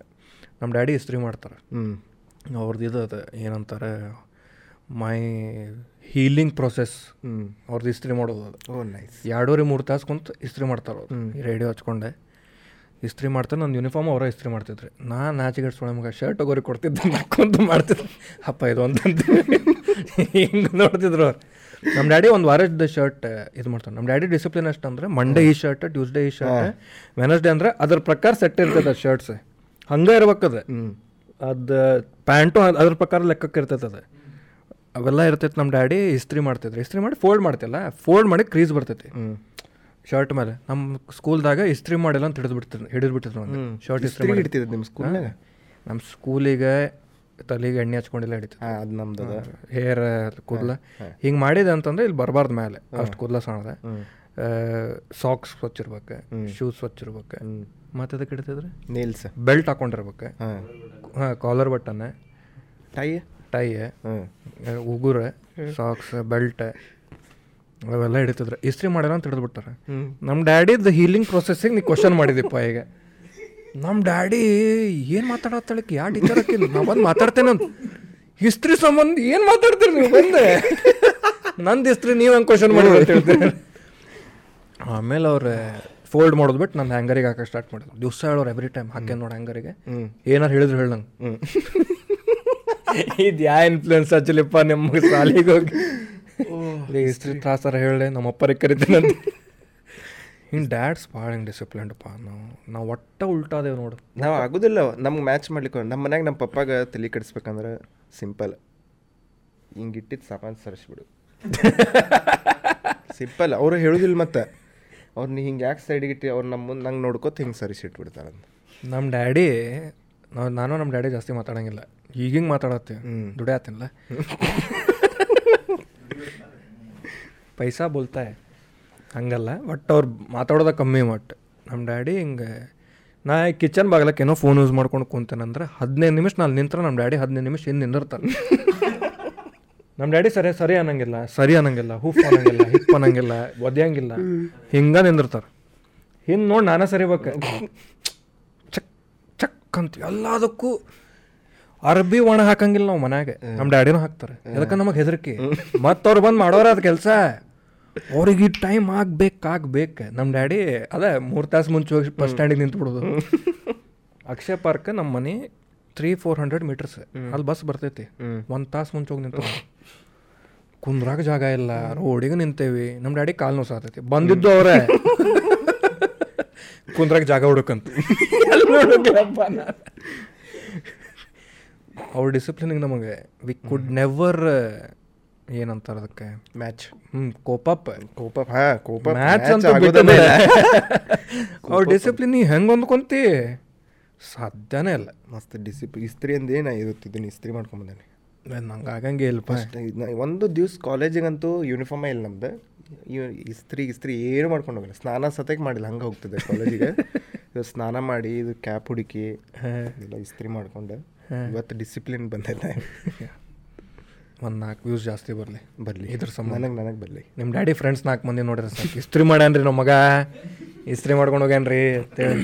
ನಮ್ಮ ಡ್ಯಾಡಿ ಇಸ್ತ್ರಿ ಮಾಡ್ತಾರೆ. ಹ್ಞೂ ಅವ್ರದ್ದು ಇದು ಅದು ಏನಂತಾರೆ ಮೈ ಹೀಲಿಂಗ್ ಪ್ರೊಸೆಸ್ ಹ್ಞೂ ಅವ್ರದ್ದು ಇಸ್ತ್ರಿ ಮಾಡೋದು ಅದು. ಓ ನೈಸ್ ಎರಡೂವರೆ ಮೂರು ತಾಸು ಕುಂತು ಇಸ್ತ್ರಿ ಮಾಡ್ತಾರೆ ಅವ್ರು. ರೇಡಿಯೋ ಹಚ್ಕೊಂಡೆ. ಇಸ್ತ್ರಿ ಮಾಡ್ತಾರೆ ನನ್ನ ಯೂನಿಫಾರ್ಮ್ ಅವರ ಇಸ್ತ್ರಿ ಮಾಡ್ತಿದ್ರಿ. ನಾ ನಾಚಿಗೆ ಸೊಳ್ಳೆ ಮಗ ಶರ್ಟ್ ಒಗೋರಿ ಕೊಡ್ತಿದ್ದೆ ಕುಂತು ಮಾಡ್ತಿದ್ರು ಅಪ್ಪ ಇದು ಅಂತಂತ ಹಿಂಗೆ ನೋಡ್ತಿದ್ರು ಅವ್ರು. ನಮ್ಮ ಡ್ಯಾಡಿ ಒಂದು ವಾರದ ಶರ್ಟ್ ಇದು ಮಾಡ್ತಾರೆ. ನಮ್ಮ ಡ್ಯಾಡಿ ಡಿಸಿಪ್ಲಿನ್ ಅಷ್ಟು ಅಂದರೆ ಮಂಡೇ ಈ ಶರ್ಟ್ ಟ್ಯೂಸ್ಡೇ ಈ ಶರ್ಟ್ ವೆನಸ್ಡೇ ಅಂದರೆ ಅದ್ರ ಪ್ರಕಾರ ಸೆಟ್ ಇರ್ತದೆ ಅದು ಶರ್ಟ್ಸ್ ಹಂಗೆ ಇರ್ಬೇಕದು ಅದು. ಪ್ಯಾಂಟು ಅದ್ರ ಪ್ರಕಾರ ಲೆಕ್ಕಕ್ಕೆ ಇರ್ತೈತೆ ಅದು. ಅವೆಲ್ಲ ಇರ್ತೈತೆ ನಮ್ಮ ಡ್ಯಾಡಿ ಇಸ್ತ್ರಿ ಮಾಡ್ತಿದ್ರು. ಇಸ್ತ್ರಿ ಮಾಡಿ ಫೋಲ್ಡ್ ಮಾಡ್ತಿಲ್ಲ ಫೋಲ್ಡ್ ಮಾಡಿ ಕ್ರೀಸ್ ಬರ್ತೈತಿ. ಶರ್ಟ್ ಮೇಲೆ. ನಮ್ಮ ಸ್ಕೂಲ್ದಾಗ ಇಸ್ತ್ರಿ ಮಾಡಿಲ್ಲ ಅಂತ ಹಿಡಿದು ಹಿಡಿದ್ಬಿಟ್ಟಿದ್ರು ಹಿಡಿದು ಬಿಟ್ಟಿದ್ರು ಶರ್ಟ್ ಇಸ್ತ್ರಿ ಹಿಡ್ತಿದ್ದು ನಿಮ್ಮ ಸ್ಕೂಲ್ನಾಗ ನಮ್ಮ ಸ್ಕೂಲಿಗೆ ತಲೆಗೆ ಎಣ್ಣೆ ಹಚ್ಕೊಂಡಿಲ್ಲ ಹಿಡಿತು ಅದು ನಮ್ದು ಹೇರ್ ಕೂದಲ. ಹಿಂಗೆ ಮಾಡಿದೆ ಅಂತಂದ್ರೆ ಇಲ್ಲಿ ಬರಬಾರ್ದು ಮೇಲೆ. ಅಷ್ಟು ಕೂದಲ ಸಣ್ಣದ. ಸಾಕ್ಸ್ ಸ್ವಚ್ಛ ಇರ್ಬೇಕು ಶೂಸ್ ಸ್ವಚ್ಛ ಇರ್ಬೇಕು. ಮತ್ತೆ ಅದಕ್ಕೆ ಹಿಡಿತಿದ್ರೆ? ನೇಲ್ಸ್ ಬೆಲ್ಟ್ ಹಾಕೊಂಡಿರ್ಬೇಕು. ಹಾಂ. ಹಾಂ ಕಾಲರ್ ಬಟನ್ ಟೈ ಟೈ ಉಗುರ ಸಾಕ್ಸ್ ಬೆಲ್ಟ್ ಅವೆಲ್ಲ ಹಿಡಿತಿದ್ರು. ಇಸ್ತ್ರಿ ಮಾಡ್ಯಾರ ಅಂತ ಹಿಡಿದ್ಬಿಡ್ತಾರೆ ನಮ್ಮ ಡ್ಯಾಡಿದ ಹೀಲಿಂಗ್ ಪ್ರೊಸೆಸ್ಸಿಗೆ ನೀ ಕ್ವಶನ್ ಮಾಡಿದಿಪ್ಪ ಈಗ. ನಮ್ಮ ಡ್ಯಾಡಿ ಏನು ಮಾತಾಡತ್ತಳಕ್ಕೆ ಯಾವ ಟೀಚರ್ ಹಾಕಿಲ್ಲ ನಾ ಬಂದು ಮಾತಾಡ್ತೇನೆ ಅಂತ. ಹಿಸ್ಟ್ರಿ ಸಂಬಂಧ ಏನು ಮಾತಾಡ್ತೀರಿ ನೀವು? ಬಂದೆ. ನಂದು ಇಸ್ತ್ರಿ ನೀವು ಹಂಗೆ ಕ್ವಶನ್ ಮಾಡಿ ಅಂತ ಹೇಳ್ತೀರಿ. ಆಮೇಲೆ ಅವ್ರು ಫೋಲ್ಡ್ ಮಾಡೋದು ಬಿಟ್ಟು ನಾನು ಹ್ಯಾಂಗರಿಗೆ ಹಾಕಕ್ಕೆ ಸ್ಟಾರ್ಟ್ ಮಾಡಿದ್ರು ದಿವಸ ಹೇಳೋರು ಎವ್ರಿ ಟೈಮ್ ಹಾಕ್ಯ ನೋಡಿ ಹ್ಯಾಂಗರಿಗೆ ಏನಾರು ಹೇಳಿದ್ರು ಹೇಳ ನಂಗೆ. [LAUGHS] ಇದು ಯಾ ಇನ್ಫ್ಲೂಯೆನ್ಸ್ ಹಚ್ಚಲಿಪ್ಪ ನಿಮ್ಮ ಸಾಲಿಗೆ ಹೋಗಿ. ಹಿಸ್ಟ್ರಿ ತ್ರಾಸರ ಹೇಳಿ ನಮ್ಮ ಅಪ್ಪರಿಗೆ ಕರಿತೀನಂತ ಹಿಂಗೆ ಡ್ಯಾಡ್ಸ್ ಭಾಳ ಹಿಂಗೆ ಪಾ ನಾವು ನಾವು ಒಟ್ಟ ಉಲ್ಟಾದೇವು ನೋಡು. ನಾವು ಆಗೋದಿಲ್ಲ ನಮ್ಗೆ ಮ್ಯಾಚ್ ಮಾಡ್ಲಿಕ್ಕೆ ನಮ್ಮ ಮನ್ಯಾಗ ನಮ್ಮ ಪಪ್ಪಾಗ ತಲೆ ಕೆಡಿಸ್ಬೇಕಂದ್ರೆ ಸಿಂಪಲ್ ಹಿಂಗೆ ಇಟ್ಟಿದ್ದು ಸಾಮಾನು ಸರಿಸ್ಬಿಡು. [LAUGHS] ಸಿಂಪಲ್ ಅವರು ಹೇಳೋದಿಲ್ಲ ಮತ್ತೆ. ಅವ್ರು ನೀ ಹಿಂಗೆ ಯಾಕೆ ಸೈಡಿಗೆ ಇಟ್ಟು ಅವ್ರು ನಮ್ಮ ಮುಂದೆ ನಂಗೆ ನೋಡ್ಕೊತ ಹಿಂಗೆ ಸರಿಸಿಟ್ಬಿಡ್ತಾರಂತ. ನಮ್ಮ ಡ್ಯಾಡಿ ನಾವು ನಾನು ನಮ್ಮ ಡ್ಯಾಡಿ ಜಾಸ್ತಿ ಮಾತಾಡಂಗಿಲ್ಲ. ಈಗ ಹಿಂಗೆ ಮಾತಾಡತ್ತೀವಿ ದುಡಿಯತ್ತಿಲ್ಲ ಪೈಸಾ ಬೋಲ್ತಾಯ. ಹಂಗಲ್ಲ ಬಟ್ ಅವ್ರು ಮಾತಾಡೋದ ಕಮ್ಮಿ ಮಟ್ ನಮ್ಮ ಡ್ಯಾಡಿ ಹಿಂಗೆ ನಾ ಕಿಚನ್ ಬಾಗ್ಲಕ್ಕೆ ಏನೋ ಫೋನ್ ಯೂಸ್ ಮಾಡ್ಕೊಂಡು ಕುಂತೇನಂದ್ರೆ ಹದಿನೈದು ನಿಮಿಷ ನಾನು ನಿಂತ್ರೆ ನಮ್ಮ ಡ್ಯಾಡಿ ಹದಿನೈದು ನಿಮಿಷ ಹಿಂದೆ ನಿಂದಿರ್ತಾರೆ ನಮ್ಮ ಡ್ಯಾಡಿ ಸರಿ ಸರಿ ಅನ್ನಂಗಿಲ್ಲ ಸರಿ ಅನ್ನಂಗಿಲ್ಲ ಹೂಫ್ ಅನ್ನಂಗಿಲ್ಲ ಹಿಪ್ ಅನ್ನಂಗಿಲ್ಲ ಒದ್ಯಂಗಿಲ್ಲ ಹಿಂಗೆ ನಿಂದಿರ್ತಾರೆ. ಹಿಂದೆ ನೋಡಿ ನಾನೇ ಸರಿಬೇಕು. ಅಂತ ಎಲ್ಲದಕ್ಕೂ ಅರ್ಬಿ ಒಣ ಹಾಕಂಗಿಲ್ಲ ನಾವು ಮನ್ಯಾಗ. ನಮ್ಮ ಡ್ಯಾಡಿನೂ ಹಾಕ್ತಾರೆ. ಅದಕ್ಕೆ ನಮಗೆ ಹೆದರಿಕೆ? ಮತ್ತು ಅವ್ರು ಬಂದು ಮಾಡೋರ ಅದು ಕೆಲಸ. ಅವ್ರಿಗೆ ಈ ಟೈಮ್ ಆಗ್ಬೇಕು ಆಗ್ಬೇಕು. ನಮ್ಮ ಡ್ಯಾಡಿ ಅದೇ ಮೂರು ತಾಸು ಮುಂಚೆ ಹೋಗಿ ಬಸ್ ಸ್ಟ್ಯಾಂಡಿಗೆ ನಿಂತು ಬಿಡೋದು. ಅಕ್ಷಯ ಪಾರ್ಕ್ ನಮ್ಮ ಮನೆ ತ್ರೀ ಫೋರ್ ಹಂಡ್ರೆಡ್ ಮೀಟರ್ಸ್ ಅಲ್ಲಿ ಬಸ್ ಬರ್ತೈತಿ. ಒಂದು ತಾಸು ಮುಂಚೆ ಹೋಗಿ ನಿಂತು ಕುಂದ್ರಾಗ ಜಾಗ ಇಲ್ಲ ರೋಡಿಗೆ ನಿಂತೇವಿ. ನಮ್ಮ ಡ್ಯಾಡಿ ಕಾಲು ನೋಸಾತೈತಿ ಬಂದಿದ್ದು ಅವರೇ. [LAUGHS] ಕುಂದ್ರಾಗ ಜಾಗ ಹುಡುಕಂತ? [LAUGHS] ಅವ್ರ ಡಿಸಿಪ್ಲಿನಿಗೆ ನಮಗೆ ವಿ ಕುಡ್ ನೆವರ್ ಏನಂತಾರೆ ಅದಕ್ಕೆ? ಮ್ಯಾಚ್ ಹ್ಞೂ ಕೋಪಪ್ ಕೋಪಪ್ ಹಾ ಕೋಪ ಮ್ಯಾಚ್ ಅಂತ. ಅವ್ರ ಡಿಸಿಪ್ಲಿನ್ ನೀ ಹೆಂಗೆ ಹೊಂದ್ಕೊಂತಿ? ಸಾಧ್ಯನೇ ಇಲ್ಲ. ಮಸ್ತ್ ಡಿಸಿಪ್ಲಿನ್ ಇಸ್ತ್ರಿ ಅಂದೇ ನಾ ಇರುತ್ತಿದ್ದೀನಿ ಇಸ್ತ್ರಿ ಮಾಡ್ಕೊಂಬಂದೇನೆ ನಂಗೆ ಆಗಂಗೆ ಇಲ್ಲ ಫಸ್ಟ್ ಒಂದು ದಿವ್ಸ ಕಾಲೇಜಿಗಂತೂ ಯೂನಿಫಾರ್ಮೇ ಇಲ್ಲ ನಮ್ದು. ಇಸ್ತ್ರಿ ಇಸ್ತ್ರಿ ಏನು ಮಾಡ್ಕೊಂಡು ಹೋಗಿಲ್ಲ. ಸ್ನಾನ ಸತೆಗೆ ಮಾಡಿಲ್ಲ ಹಂಗೆ ಹೋಗ್ತದೆ ಕಾಲೇಜಿಗೆ. ಇವತ್ತು ಸ್ನಾನ ಮಾಡಿ ಇದು ಕ್ಯಾಪ್ ಹುಡುಕಿ ಎಲ್ಲ ಇಸ್ತ್ರಿ ಮಾಡ್ಕೊಂಡು. ಇವತ್ತು ಡಿಸಿಪ್ಲಿನ್ ಬಂದೈತೆ ಒಂದು ನಾಲ್ಕು ವ್ಯೂಸ್ ಜಾಸ್ತಿ ಬರಲಿ. ಬರಲಿ. ಇದ್ರ ಸಂಬಂಧ. ನನಗೆ ನನಗೆ ಬರಲಿ. ನಿಮ್ಮ ಡ್ಯಾಡಿ ಫ್ರೆಂಡ್ಸ್ ನಾಲ್ಕು ಮಂದಿ ನೋಡ್ರಿ ಸಾಕು. ಇಸ್ತ್ರಿ ಮಾಡ್ಯಾನ್ರಿ ನಮ್ಮ ಮಗ? ಇಸ್ತ್ರಿ ಮಾಡ್ಕೊಂಡು ಹೋಗ್ಯಾನ್ರಿ ಅಂತೇಳಿ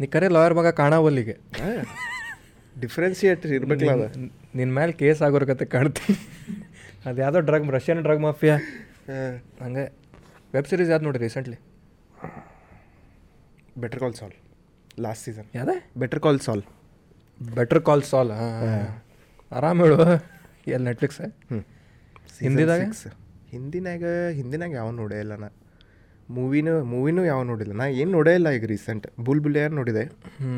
ನೀ ಕರೆ ಲಾಯರ್ ಮಗ ಕಾಣಾವಲ್ಲಿಗೆ. ಡಿಫ್ರೆನ್ಸಿಯೇಟ್ ಇರ್ಬೇಕಲ್ಲ ನಿನ್ನ ಮೇಲೆ ಕೇಸ್ ಆಗೋರ್ ಕತೆ ಕಾಣ್ತೀನಿ. ಅದು ಯಾವುದೋ ಡ್ರಗ್ ರಷ್ಯನ್ ಡ್ರಗ್ ಮಾಫಿಯಾ ಹಂಗೆ ವೆಬ್ ಸೀರೀಸ್ ಯಾವ್ದು ನೋಡಿ recently Better Call Saul last season ಯಾವುದೇ? Better Call Saul Better Call ಸಾಲ್ ಆರಾಮ್ ಹೇಳು. ಎಲ್ಲಿ ನೆಟ್ಫ್ಲಿಕ್ಸ್ ಹ್ಞೂ ಹಿಂದಿದಾಗ? ಹಿಂದಿನಾಗ ಹಿಂದಿನಾಗ ಯಾವ ನೋಡೇ ಇಲ್ಲ ನಾ. ಮೂವಿನೂ ಮೂವಿನೂ ಯಾವ ನೋಡಿಲ್ಲ. ನಾ ಏನು ನೋಡೇ ಇಲ್ಲ ಈಗ ರೀಸೆಂಟ್ ಬುಲ್ ಬುಲ್ ಯಾರು ನೋಡಿದೆ. ಹ್ಞೂ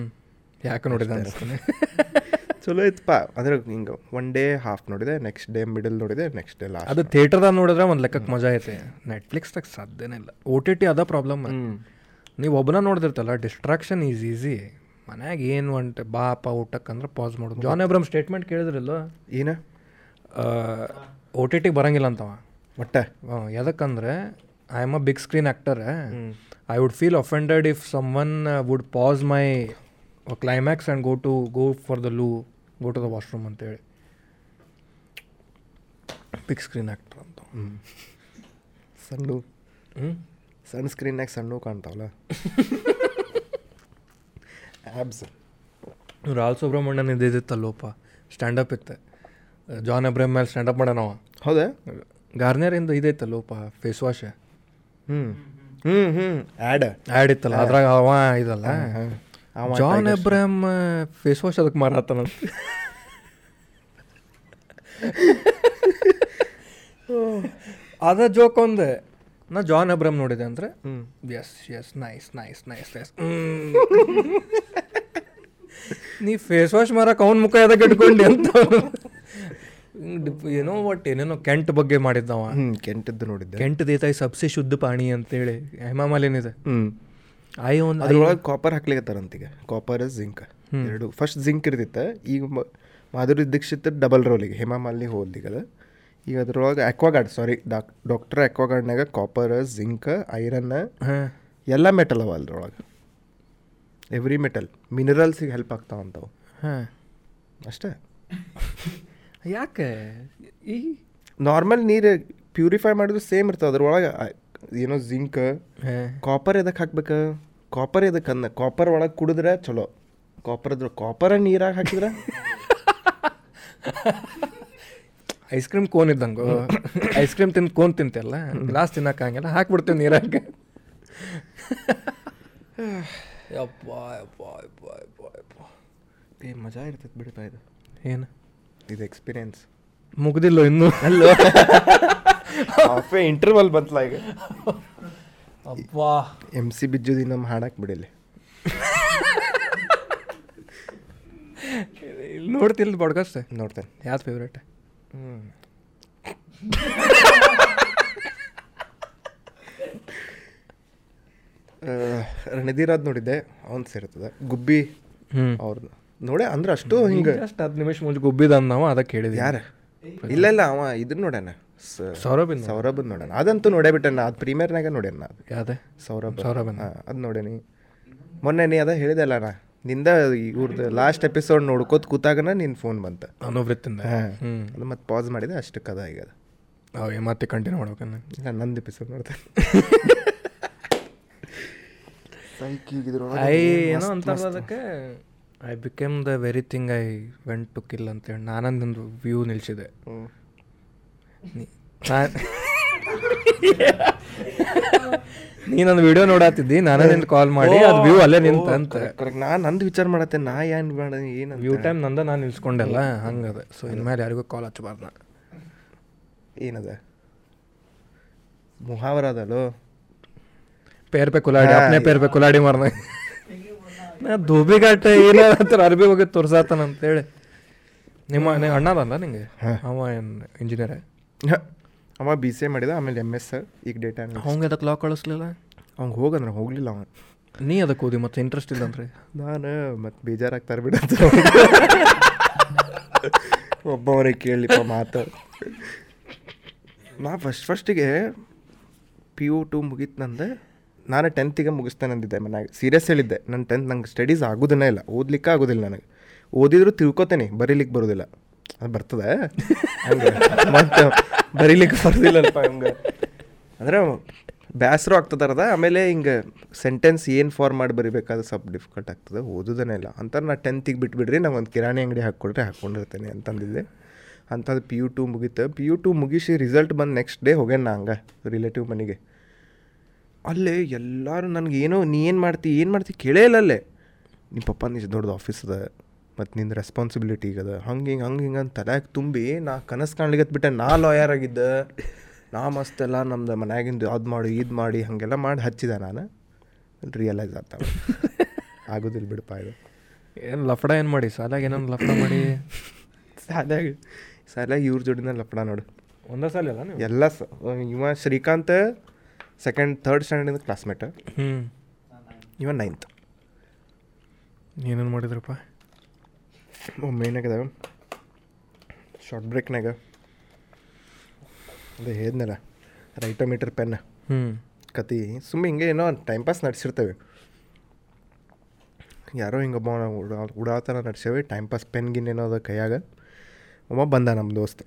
ಯಾಕೆ ನೋಡಿದೆ ಅನಿಸ್ತಾನೆ? [LAUGHS] ಚಲೋ ಇತ್ತಪ್ಪ ಅಂದ್ರೆ ಹಿಂಗೆ ಒನ್ ಡೇ ಹಾಫ್ ನೋಡಿದೆ ನೆಕ್ಸ್ಟ್ ಡೇ ಮಿಡಲ್ ನೋಡಿದೆ ನೆಕ್ಸ್ಟ್ ಡೇ ಲಾಸ್ಟ್ ಅದು ಥಿಯೇಟರ್ದಾಗ ನೋಡಿದ್ರೆ ಒಂದು ಲೆಕ್ಕಕ್ಕೆ ಮಜಾ ಐತೆ. ನೆಟ್ಫ್ಲಿಕ್ಸ್ದಾಗ ಸಾಧ್ಯನೇ ಇಲ್ಲ. ಓ ಟಿ ಟಿ ಅದ ಪ್ರಾಬ್ಲಮ್ ನೀವು ಒಬ್ಬನ ನೋಡ್ದಿರ್ತಲ್ಲ ಡಿಸ್ಟ್ರಾಕ್ಷನ್ ಈಸ್ ಈಸಿ ಮನ್ಯಾಗ ಏನು ಒಂಟೆ ಬಾಪ ಊಟಕ್ಕೆ ಅಂದ್ರೆ ಪಾಸ್ ಮಾಡೋದು. ಜಾನ್ ಅಬ್ರಮ್ ಸ್ಟೇಟ್ಮೆಂಟ್ ಕೇಳಿದ್ರಲ್ಲ? ಏನ? ಓ ಟಿ ಟಿಗೆ ಬರಂಗಿಲ್ಲ ಅಂತವ. ಒಟ್ಟೆ? ಹಾಂ ಎದಕ್ಕಂದ್ರೆ I am a big screen actor I would feel offended if someone would pass my climax and go to go for the loo go to the washroom ಅಂತೇಳಿ. Big screen actor ಅಂತ. ಸಣ್ಣ. ಹ್ಞೂ ಸಣ್ಣ ಸ್ಕ್ರೀನ್ಯಾಗ ಸಣ್ಣ ಕಾಣ್ತಾವಲ್ಲ? [LAUGHS] ಆ್ಯಬ್ಸ್ ರಾಲ್ ಸುಬ್ರಹ್ಮಣ್ಯನ್ ಇದ್ದಿತ್ತಲ್ಲೋಪ stand-up ಇತ್ತೆ. ಜಾನ್ ಅಬ್ರಹ್ಮ್ ಮೇಲೆ ಸ್ಟ್ಯಾಂಡಪ್ ಮಾಡೋಣವ ಹೌದಾ? ಗಾರ್ನಿಯರಿಂದ ಇದೈತಲ್ಲೋಪ ಫೇಸ್ ವಾಶ್ ಹ್ಞೂ ಹ್ಞೂ ಹ್ಞೂ ಆ್ಯಡ್ ಆ್ಯಡ್ ಇತ್ತಲ್ಲ ಅದ್ರಾಗ ಅವ ಇದಲ್ಲ. ಜಾನ್ ಅಬ್ರಹಮ್ ಫೇಸ್ ವಾಶ್ ಅದಕ್ಕೆ ಮಾರಾತನ. [LAUGHS] ಅದ ಜೋಕ್ ಒಂದೆ. ನಾ ಜಾನ್ ಅಬ್ರಹಮ್ ನೋಡಿದೆ ಅಂದ್ರೆ yes yes nice nice nice nice ನೀ ಫೇಸ್ ವಾಶ್ ಮಾರಕ್ಕೆ ಅವನ ಮುಖ ಎದಕ್ಕೆ ಇಟ್ಕೊಂಡಿ ಅಂತ. [LAUGHS] ಏನೋ ಒಟ್ಟು ಏನೇನೋ ಕೆಂಟ್ ಬಗ್ಗೆ ಮಾಡಿದ್ದವ. ಕೆಂಟದ್ದು ನೋಡಿದ್ದೆ. ಕೆಂಟ್ ದೇತಾಯಿ ಸಬ್ಸೆ ಶುದ್ಧ ಪಾಣಿ ಅಂತೇಳಿ ಹೇಮಾಮಾಲಿನಿದೆ ಹ್ಞೂ ಐ ಒಂದು ಅದ್ರೊಳಗೆ ಕಾಪರ್ ಹಾಕ್ಲಿಕತ್ತಾರಂತೀಗ. ಕಾಪರ್ ಜಿಂಕ್ ಎರಡು. ಫಸ್ಟ್ ಜಿಂಕ್ ಇರ್ತಿತ್ತು ಈಗ ಮಾಧುರಿ ದೀಕ್ಷಿತ್ ಡಬಲ್ ರೋಲಿಗೆ ಹೇಮಾ ಮಾಲಿನಿ ಹೋದ್ಲಿಗದ ಈಗ ಅದ್ರೊಳಗೆ ಅಕ್ವಾಗಾರ್ಡ್ ಸಾರಿ ಡಾಕ್ ಡಾಕ್ಟರ್ ಆಕ್ವಾಗಾರ್ಡ್ನಾಗ ಕಾಪರ್ ಜಿಂಕ್ ಐರನ್ ಹಾಂ. ಎಲ್ಲ ಮೆಟಲ್ ಅವ ಅದ್ರೊಳಗೆ. ಎವ್ರಿ ಮೆಟಲ್ ಮಿನರಲ್ಸಿಗೆ ಹೆಲ್ಪ್ ಆಗ್ತಾವಂತವು ಹಾಂ. ಅಷ್ಟೇ. [LAUGHS] ಯಾಕೆ? ಈ ನಾರ್ಮಲ್ ನೀರು ಪ್ಯೂರಿಫೈ ಮಾಡಿದ್ರು ಸೇಮ್ ಇರ್ತದೆ. ಅದ್ರೊಳಗೆ ಏನೋ ಜಿಂಕ್ ಕಾಪರ್ ಎದಕ್ಕೆ ಹಾಕ್ಬೇಕು? ಕಾಪರ್ ಎದಕ್ಕೆ ಅಂದ ಕಾಪರ್ ಒಳಗೆ ಕುಡಿದ್ರೆ ಚಲೋ. ಕಾಪರ್ ಅದ್ರ ಕಾಪರ ನೀರಾಗ ಹಾಕಿದ್ರೆ? ಐಸ್ [LAUGHS] ಕ್ರೀಮ್ ಕೋನ್ ಇದ್ದಂಗೆ. ಐಸ್ [COUGHS] ಕ್ರೀಮ್ ತಿಂದು ಕೋನ್ ತಿಂತಲ್ಲ ಗ್ಲಾಸ್ ತಿನ್ನಕ್ಕಾಗಲ್ಲ ಹಾಕ್ಬಿಡ್ತೀವಿ ನೀರಾಗ. [SIGHS] ಯಪ್ಪ ಯಪ್ಪ ಯಪ್ಪ ಯಪ್ಪ ಯಪ್ಪ. ಏ ಮಜಾ ಇರ್ತೈತೆ ಬಿಡಪ್ಪ ಇದು. ಏನು? ಇದು ಎಕ್ಸ್ಪೀರಿಯನ್ಸ್ ಮುಗ್ದಿಲ್ಲ ಇನ್ನು. ಅಲ್ಲೋ. [LAUGHS] ಹಾಫೇ ಇಂಟರ್ವಲ್ ಬಂತಲ್ಲ ಈಗ. ಅಬ್ಬಾ. ಎಂ ಸಿ ಬಿಜ್ಜುದಿ ನಮ್ಮ ಹಾಡಕ್ಕೆ ಬಿಡಿಲಿ. ಇಲ್ಲಿ ನೋಡ್ತಿಲ್ಲ ಬಾಡ್ಕಾಸ್ಟ್ ನೋಡ್ತೇನೆ. ಯಾವ್ದು ಫೇವ್ರೇಟ್ ರಣಧೀರಾದ್ ನೋಡಿದ್ದೆ ಅವನ್ ಸೇರ್ತದೆ. ಗುಬ್ಬಿ ಅವ್ರದ್ದು ನೋಡೆ ಅಂದ್ರೆ ಅಷ್ಟು ಹಿಂಗೆ. ಅಷ್ಟು ಹತ್ತು ನಿಮಿಷ ಮುಂಚೆ ಗುಬ್ಬಿದ ನಾವು ಅದಕ್ಕೆ ಹೇಳಿದ್ವಿ ಯಾರ? ಇಲ್ಲ ಇಲ್ಲ ಅವ ಇದನ್ನ ನೋಡ್ಯಾನ. ಸೌರಭ್ ಸೌರಭನ್ ನೋಡೋಣ ಅದಂತೂ ನೋಡೇ ಬಿಟ್ಟನ ಅದು ಪ್ರೀಮಿಯರ್ನಾಗ ನೋಡ್ಯಾನ ಅದು. ಯಾವುದೇ? ಸೌರಭ್. ಸೌರಭನ್. ಹಾಂ ಅದು ನೋಡೇನಿ. ಮೊನ್ನೆ ನೀ ಅದ ಹೇಳಿದಲ್ಲ ನಾ. ನಿಂದ ಇವ್ರದ್ದು ಲಾಸ್ಟ್ ಎಪಿಸೋಡ್ ನೋಡ್ಕೋತ ಕೂತಾಗನ ನಿನ್ನ ಫೋನ್ ಬಂತ. ಅನುವೃತ್ತಿಂದ. ಹಾಂ ಹ್ಞೂ ಅದು ಮತ್ತೆ ಪಾಸ್ ಮಾಡಿದೆ ಅಷ್ಟಕ್ಕೆ ಅದ ಈಗ ಅದು. ಏ ಮತ್ತೆ ಕಂಟಿನ್ಯೂ ಮಾಡ್ಬೇಕನ್ನ. ಇಲ್ಲ ನಂದು ಎಪಿಸೋಡ್ ನೋಡ್ತೇನೆ. ಏನೋ ಅಂತ ಅದಕ್ಕೆ I became the very thing I went to kill ಅಂತೇಳಿ ನಾನಂದು ವ್ಯೂ ನಿಲ್ಸಿದೆ. ನೀನೊಂದು ವಿಡಿಯೋ ನೋಡಾತಿದ್ದಿ ನಾನೇ ನಿಂದು ಕಾಲ್ ಮಾಡಿ ಅದು ವ್ಯೂ ಅಲ್ಲೇ ನಿಂತ ಅಂತ. ಕರೆಕ್ಟ್ ನಾನು ನಂದು ವಿಚಾರ ಮಾಡತ್ತೆ ನಾ ಏನು ಬೇಡ ಏನು ವ್ಯೂ ಟೈಮ್ ನಂದ ನಾನು ನಿಲ್ಸ್ಕೊಂಡೆಲ್ಲ ಹಂಗದ. ಸೊ ಇನ್ಮೇಲೆ ಯಾರಿಗೂ ಕಾಲ್ ಹಚ್ಚಬಾರ್ದು. ಏನದ? ಮುಹಾವರ ಅದಲ್ಲೋ? ಪೇರ್ ಪೇ ಕುಲಾಡಿ ಅಪ್ನೇ ಪೇರ್ ಪೇ ಕುಲಾಡಿ ಮಾರ್ನ. ನಾ ಧೋಬಿಘಾಟ ಏನಾರ ಅರ್ಬಿ ಹೋಗಿ ತೋರ್ಸಾತಾನ ಅಂತೇಳಿ. ನಿಮ್ಮ ನೀವು ಅಣ್ಣ ಅಲ್ಲ ನಿಂಗೆ? ಅವ ಏನು ಇಂಜಿನಿಯರ್. ಅವ ಬಿ ಸಿ ಎ ಮಾಡಿದ ಆಮೇಲೆ ಎಂ ಎಸ್ ಈಗ ಡೇಟಾ ಅವಂಗೆ ಅದಕ್ಕೆ ಲಾ ಕಳಿಸ್ಲಿಲ್ಲ? ಅವ್ನು ಹೋಗಂದ್ರೆ ಹೋಗ್ಲಿಲ್ಲ ಅವ. ನೀ ಅದಕ್ಕೆ ಓದಿ ಮತ್ತೆ ಇಂಟ್ರೆಸ್ಟ್ ಇಲ್ಲ ಅಂದ್ರೆ? ನಾನು ಮತ್ತೆ ಬೇಜಾರಾಗ್ತಾರೆ ಬಿಡಂತ ಒಬ್ಬವರೇ ಕೇಳಲಿಪ್ಪ ಮಾತು. ನಾ ಫಸ್ಟ್ ಫಸ್ಟಿಗೆ ಪಿ ಯು ಟು ಮುಗೀತು ನಂದು. ನಾನು ಟೆಂತಿಗೆ ಮುಗಿಸ್ತೇನೆ ಅಂದಿದ್ದೆ ಮನ್ಯಾಗ. ಸೀರಿಯಸ್ ಹೇಳಿದ್ದೆ. ನನ್ನ ಟೆಂತ್ ನಂಗೆ ಸ್ಟಡೀಸ್ ಆಗೋದನ್ನೇ ಇಲ್ಲ. ಓದ್ಲಿಕ್ಕೆ ಆಗೋದಿಲ್ಲ ನನಗೆ. ಓದಿದ್ರು ತಿಳ್ಕೊತೇನೆ, ಬರೀಲಿಕ್ಕೆ ಬರೋದಿಲ್ಲ. ಅದು ಬರ್ತದೆ? ಹಂಗೆ. [LAUGHS] ಮತ್ತೆ ಬರೀಲಿಕ್ಕೆ ಬರೋದಿಲ್ಲಪ್ಪ ಹಂಗೆ. ಅಂದ್ರೆ ಬೇಸರ ಆಗ್ತದಾರದ, ಆಮೇಲೆ ಹಿಂಗೆ ಸೆಂಟೆನ್ಸ್ ಏನು ಫಾರ್ಮ್ ಮಾಡಿ ಬರಿಬೇಕಾದ್ರೆ ಸ್ವಲ್ಪ ಡಿಫಿಕಲ್ಟ್ ಆಗ್ತದೆ. ಓದೋದನ್ನೇ ಇಲ್ಲ. ಅಂತ ನಾ ಟೆಂತಿಗೆ ಬಿಟ್ಬಿಡ್ರಿ ನಂಗೆ ಒಂದು ಕಿರಾಣಿ ಅಂಗಡಿ ಹಾಕ್ಕೊಡ್ರೆ ಹಾಕ್ಕೊಂಡಿರ್ತೇನೆ ಅಂತಂದಿದ್ದೆ. ಅಂಥದ್ದು ಪಿ ಯು ಟು ಮುಗೀತು. ಪಿ ಯು ಟು ಮುಗಿಸಿ ರಿಸಲ್ಟ್ ಬಂದು ನೆಕ್ಸ್ಟ್ ಡೇ ಹೋಗ್ಯಾನ ಹಂಗೆ ರಿಲೇಟಿವ್ ಮನೆಗೆ. ಅಲ್ಲೇ ಎಲ್ಲರೂ ನನಗೆ ಏನೋ ನೀ ಏನು ಮಾಡ್ತಿ ಏನು ಮಾಡ್ತಿ ಕೇಳೇ ಇಲ್ಲ ಅಲ್ಲೇ. ನಿಮ್ಮ ಪಪ್ಪ ನಿಜ ದೊಡ್ಡದು ಆಫೀಸ್ ಅದ ಮತ್ತು ನಿಂದು ರೆಸ್ಪಾನ್ಸಿಬಿಲಿಟಿ ಈಗ ಅದ. ಹಂಗೆ ಹಿಂಗೆ ಹಂಗೆ ಹಿಂಗೆ ಅಂತ ತಲೆಯಾಗಿ ತುಂಬಿ ನಾ ಕನಸು ಕಾಣ್ಲಿಕ್ಕೆ ಬಿಟ್ಟೆ ನಾ ಲಾಯರ್ ಆಗಿದ್ದೆ. ನಾ ಮಸ್ತೆಲ್ಲ ಎಲ್ಲ ನಮ್ದು ಮನ್ಯಾಗಿಂದು ಅದು ಮಾಡಿ ಇದು ಮಾಡಿ ಹಾಗೆಲ್ಲ ಮಾಡಿ ಹಚ್ಚಿದೆ ನಾನು. ರಿಯಲೈಸ್ ಆಗ್ತಾವ [LAUGHS] ಆಗೋದಿಲ್ಲ ಬಿಡಪ್ಪ ಇದು. ಏನು ಲಫಡ ಏನು ಮಾಡಿ? ಸಾಲಾಗ ಏನೊಂದು ಲಫಡ ಮಾಡಿ? ಸಾಲಾಗಿ ಸಾಲಾಗಿ ಇವ್ರ ಜೋಡಿನ ಲಫಡ ನೋಡು. ಒಂದೇ ಸಾಲ ಎಲ್ಲ ಸ ಇವ ಶ್ರೀಕಾಂತ್ ಸೆಕೆಂಡ್ ಥರ್ಡ್ ಸ್ಟ್ಯಾಂಡರ್ಡಿಂದ ಕ್ಲಾಸ್ಮೇಟ್ ಹ್ಞೂ ಇವನ್ ನೈನ್ತ್ ಏನೇನು ಮಾಡಿದ್ರಪ್ಪ? ಒಮ್ಮೆ ಏನಾಗದ ಶಾರ್ಟ್ ಬ್ರೇಕ್ನಾಗ ಅದೇ ಹೇಳಿದ್ನಲ್ಲ ರೈಟೋಮೀಟರ್ ಪೆನ್ ಹ್ಞೂ ಕತಿ ಸುಮ್ಮನೆ ಹಿಂಗೆ ಏನೋ ಟೈಮ್ ಪಾಸ್ ನಡೆಸಿರ್ತೇವೆ. ಯಾರೋ ಹಿಂಗೆ ಒಬ್ಬ ಉಡಾ ಉಡಾತನ ನಡ್ಸೇವೆ ಟೈಮ್ ಪಾಸ್ ಪೆನ್ ಗಿನ್ ಏನೋ ಅದ ಕೈಯಾಗ. ಅವ ಬಂದ ನಮ್ಮ ದೋಸ್ತ.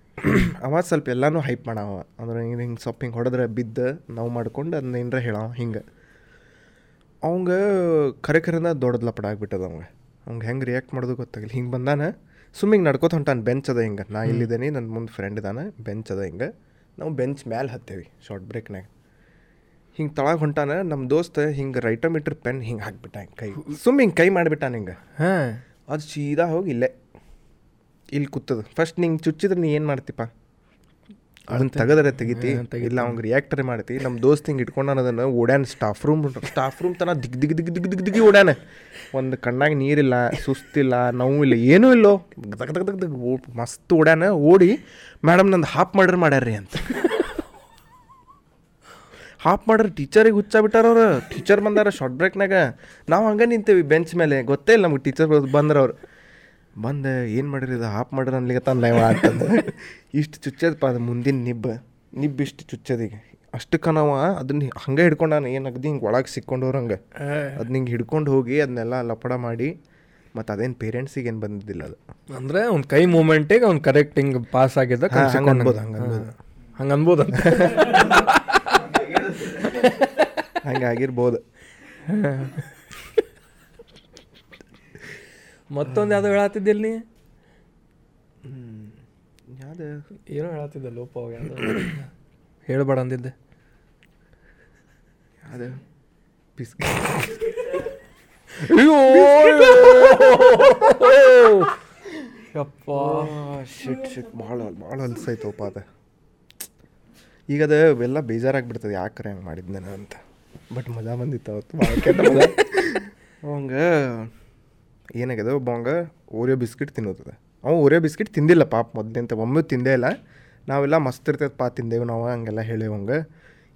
ಅವ ಸ್ವಲ್ಪ ಎಲ್ಲನೂ ಹೈಪ್ ಮಾಡವ ಅಂದ್ರೆ ಹಿಂಗೆ ಹಿಂಗೆ ಸ್ವಲ್ಪ ಹಿಂಗೆ ಹೊಡೆದ್ರೆ ಬಿದ್ದು ನಾವು ಮಾಡ್ಕೊಂಡು ಅದನ್ನ ಏನರ ಹೇಳವ ಹಿಂಗೆ. ಅವಂಗ ಖರೆ ಖರೆನ ದೊಡ್ಡ ಲಪಡ ಆಗಿಬಿಟ್ಟದ ಅವಂಗೆ. ಅವ್ಗೆ ಹೆಂಗೆ ರಿಯಾಕ್ಟ್ ಮಾಡೋದು ಗೊತ್ತಾಗಿಲ್ಲ. ಹಿಂಗೆ ಬಂದಾನ ಸ್ವಿಮ್ಮಿಂಗ್ ನಡ್ಕೋತ ಹೊಂಟಾನ ಬೆಂಚ್ ಅದ ಹಿಂಗೆ. ನಾ ಇಲ್ಲಿದ್ದೇನೆ ನನ್ನ ಮುಂದೆ ಫ್ರೆಂಡ್ ಇದ್ದಾನೆ ಬೆಂಚ್ ಅದ ಹಿಂಗೆ. ನಾವು ಬೆಂಚ್ ಮ್ಯಾಲೆ ಹತ್ತೇವಿ ಶಾರ್ಟ್ ಬ್ರೇಕ್ನಾಗ ಹಿಂಗೆ ತಳಗ ಹೊಂಟಾನ ನಮ್ಮ ದೋಸ್ತ ಹಿಂಗೆ ರೈಟೋಮೀಟ್ರ್ ಪೆನ್ ಹಿಂಗೆ ಹಾಕ್ಬಿಟ್ಟ ಹಿಂಗೆ ಕೈ. ಸ್ವಿಮ್ಮಿಂಗ್ ಹಿಂಗೆ ಕೈ ಮಾಡಿಬಿಟ್ಟಾನ ಹಿಂಗೆ. ಹಾಂ. ಅದು ಸೀದಾ ಹೋಗಿ ಇಲ್ಲೇ. ಇಲ್ಲಿ ಕೂತದು ಫಸ್ಟ್ ನಿಂಗೆ ಚುಚ್ಚಿದ್ರೆ ನೀ ಏನು ಮಾಡ್ತಿಪ್ಪ ಅದನ್ನ ತೆಗದ್ರೆ ತೆಗಿತಿ? ಇಲ್ಲ ಅವ್ಗೆ ರಿಯಾಕ್ಟರ್ ಮಾಡ್ತಿ. ನಮ್ಮ ದೋಸ್ತ್ ಹಿಂಗೆ ಇಟ್ಕೊಂಡು ಅದನ್ನು ಓಡ್ಯಾನ ಸ್ಟಾಫ್ ರೂಮ್ ಸ್ಟಾಫ್ ರೂಮ್ ತನ ದಿಗ್ ದಿಗ್ ದಿಗ್ ದಿಗ್ ದಿಗ್ ದಿಗಿ ಓಡ್ಯಾನ. ಒಂದು ಕಣ್ಣಾಗ ನೀರಿಲ್ಲ ಸುಸ್ತಿಲ್ಲ ನೋವು ಇಲ್ಲ. ಏನೂ ಇಲ್ಲೋ ದಗ್ ದಗ್ ದಗ್ ಮಸ್ತ್ ಓಡ್ಯಾನ. ಓಡಿ ಮೇಡಮ್ ನಂದು ಹಾಪ್ ಮರ್ಡರ್ ಮಾಡ್ಯಾರ್ರಿ ಅಂತ. ಹಾಪ್ ಮಾಡ್ರಿ ಟೀಚರಿಗೆ ಹುಚ್ಚ ಬಿಟ್ಟಾರ ಅವ್ರು. ಟೀಚರ್ ಬಂದಾರ ಶಾರ್ಟ್ ಬ್ರೇಕ್ನಾಗ ನಾವು ಹಂಗೆ ನಿಂತೇವಿ ಬೆಂಚ್ ಮೇಲೆ. ಗೊತ್ತೇ ಇಲ್ಲ ನಮಗೆ ಟೀಚರ್ ಬಂದ್ರ ಅವ್ರು. ಬಂದು ಏನು ಮಾಡಿರಿ ಇದು? ಹಾಪ್ ಮಾಡ್ರಿ ಅನ್ಲಿಕ್ಕೆ ತಾನು ಲೈವ್ ಆಗ್ತದೆ. [LAUGHS] ಇಷ್ಟು ಚುಚ್ಚದಪ್ಪ ಅದು ಮುಂದಿನ ನಿಬ್ಬ. ನಿಬ್ಬ ಇಷ್ಟು ಚುಚ್ಚದೀಗ ಅಷ್ಟಕ್ಕೆ ನಾವು ಅದನ್ನ ಹಂಗೆ ಹಿಡ್ಕೊಂಡಾನ ಏನು ಅಗದಿ ಹಿಂಗೆ ಒಳಗೆ ಸಿಕ್ಕೊಂಡವ್ರು ಹಂಗೆ. ಅದನ್ನ ಹಿಂಗೆ ಹಿಡ್ಕೊಂಡು ಹೋಗಿ ಅದನ್ನೆಲ್ಲ ಲಪಡ ಮಾಡಿ ಮತ್ತು ಅದೇನು ಪೇರೆಂಟ್ಸಿಗೆ ಏನು ಬಂದಿದ್ದಿಲ್ಲ ಅದು. ಅಂದರೆ ಒಂದು ಕೈ ಮೂಮೆಂಟಿಗೆ ಅವ್ನು ಕರೆಕ್ಟ್ ಹಿಂಗೆ ಪಾಸ್ ಆಗಿದ್ದ ಹಂಗ್ ಅನ್ಬೋದು, ಹಂಗೆ ಅನ್ಬೋದು. ಹಂಗೆ ಅನ್ಬೋದು ಅಂತ. [LAUGHS] ಹಂಗೆ ಆಗಿರ್ಬೋದು. [LAUGHS] ಮತ್ತೊಂದು ಯಾವುದೋ ಹೇಳತ್ತಿದ್ದಿಲ್ಲ ನೀ? ಯಾವ್ದು? ಏನೋ ಹೇಳತ್ತಿದ್ದೆ ಲೋಪ ಯಾವುದೋ. ಹೇಳ್ಬೇಡ ಅಂದಿದ್ದೆ. ಯಾವ್ದು? ಬಿಸ್ ಅಯ್ಯೋ! ಯಪ್ಪ. ಶಿಟ್ ಶಿಟ್ ಭಾಳ ಭಾಳ ಅನ್ಸೈತಪ್ಪ ಅದು. ಈಗ ಅದು ಎಲ್ಲ ಬೇಜಾರಾಗ್ಬಿಡ್ತದೆ ಯಾಕ್ರೆ ಹಂಗೆ ಮಾಡಿದ್ನ ಅಂತ. ಬಟ್ ಮಜಾ ಬಂದಿತ್ತು ಅವತ್ತು. ಭಾಳ ಕೆಟ್ಟ ಮಜಾ. [LAUGHS] ಅವಂಗ ಏನಾಗ್ಯದ ಒಬ್ಬ ಅವಂಗ ಓರಿಯೋ ಬಿಸ್ಕಿಟ್ ತಿನ್ನೋತದ. ಅವ ಓರಿಯೋ ಬಿಸ್ಕಿಟ್ ತಿಂದಿಲ್ಲ ಪಾಪ. ಮೊದ್ಲಿಂತ ಒಮ್ಮೆ ತಿಂದೇ ಇಲ್ಲ. ನಾವೆಲ್ಲ ಮಸ್ತ್ ಇರ್ತೈತೆ ಪಾ, ತಿಂದೇವು ನಾವು, ಹಂಗೆಲ್ಲ ಹೇಳೇವಂಗ.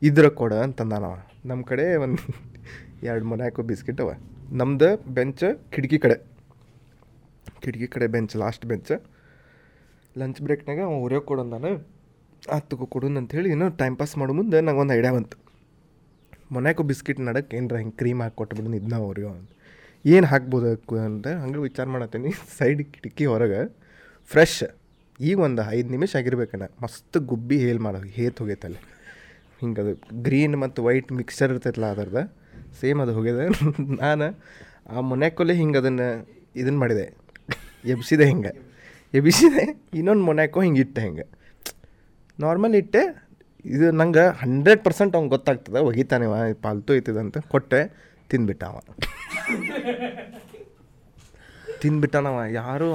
ಇದ್ರ ಕೊಡ ಅಂತಂದ ನಾವು ನಮ್ಮ ಕಡೆ ಒಂದು ಎರಡು ಮನ್ಯಾಕೋ ಬಿಸ್ಕಿಟ್ ಅವ. ನಮ್ದು ಬೆಂಚ್ ಕಿಟಕಿ ಕಡೆ. ಕಿಟಕಿ ಕಡೆ ಬೆಂಚ್ ಲಾಸ್ಟ್ ಬೆಂಚ್ ಲಂಚ್ ಬ್ರೇಕ್ನಾಗ ಅವ ಓರಿಯೋ ಕೊಡಂದಾನ ನಾನು ಹತ್ತುಕೋ ಕೊಡು ಅಂತೇಳಿ ಏನೋ ಟೈಮ್ ಪಾಸ್ ಮಾಡೋ ಮುಂದೆ ನಂಗೆ ಒಂದು ಐಡಿಯಾ ಬಂತು. ಮೊನ್ಯಾಕೋ ಬಿಸ್ಕಿಟ್ ನಡಕ್ಕೆ ಏನರ ಹಿಂಗೆ ಕ್ರೀಮ್ ಹಾಕಿ ಕೊಟ್ಬಿಡು ಇದನ್ನ ಓರಿಯೋ ಅಂತ. ಏನು ಹಾಕ್ಬೋದು ಅಂತ ಹಂಗೆ ವಿಚಾರ ಮಾಡತ್ತೀನಿ. [LAUGHS] ಸೈಡ್ ಕಿಟಕಿ ಹೊರಗೆ. ಫ್ರೆಶ್ ಈಗ ಒಂದು ಐದು ನಿಮಿಷ ಆಗಿರ್ಬೇಕಣ್ಣ. ಮಸ್ತ್ ಗುಬ್ಬಿ ಹೇಲ್ ಮಾಡೋ. ಹೇತ್ ಹೋಗೈತಲ್ಲ ಹಿಂಗೆ ಅದು ಗ್ರೀನ್ ಮತ್ತು ವೈಟ್ ಮಿಕ್ಸ್ಚರ್ ಇರ್ತೈತಲ್ಲ ಅದರ್ದು. ಸೇಮ್ ಅದು ಹೋಗ್ಯದ. [LAUGHS] ನಾನು ಆ ಮೊನ್ಯಾಕೊಲೆ ಹಿಂಗೆ ಅದನ್ನು ಇದನ್ನು ಮಾಡಿದೆ. ಎಬ್ಸಿದೆ ಹಿಂಗೆ. ಎಬ್ಸಿದೆ, ಇನ್ನೊಂದು ಮೊನ್ಯಾಕೋ ಹಿಂಗೆ ಇಟ್ಟೆ ಹಿಂಗೆ. ನಾರ್ಮಲ್ ಇಟ್ಟೆ. ಇದು ನಂಗೆ ಹಂಡ್ರೆಡ್ ಪರ್ಸೆಂಟ್ ಅವ್ನು ಗೊತ್ತಾಗ್ತದೆ. ಒಗಿತಾನೆ ಪಾಲ್ತು ಐತಿದಂತ ಕೊಟ್ಟೆ. ತಿಂದ್ಬಿಟ್ಟ ಅವ ತಿಂದ್ಬಿಟ್ಟನವ ಯಾರು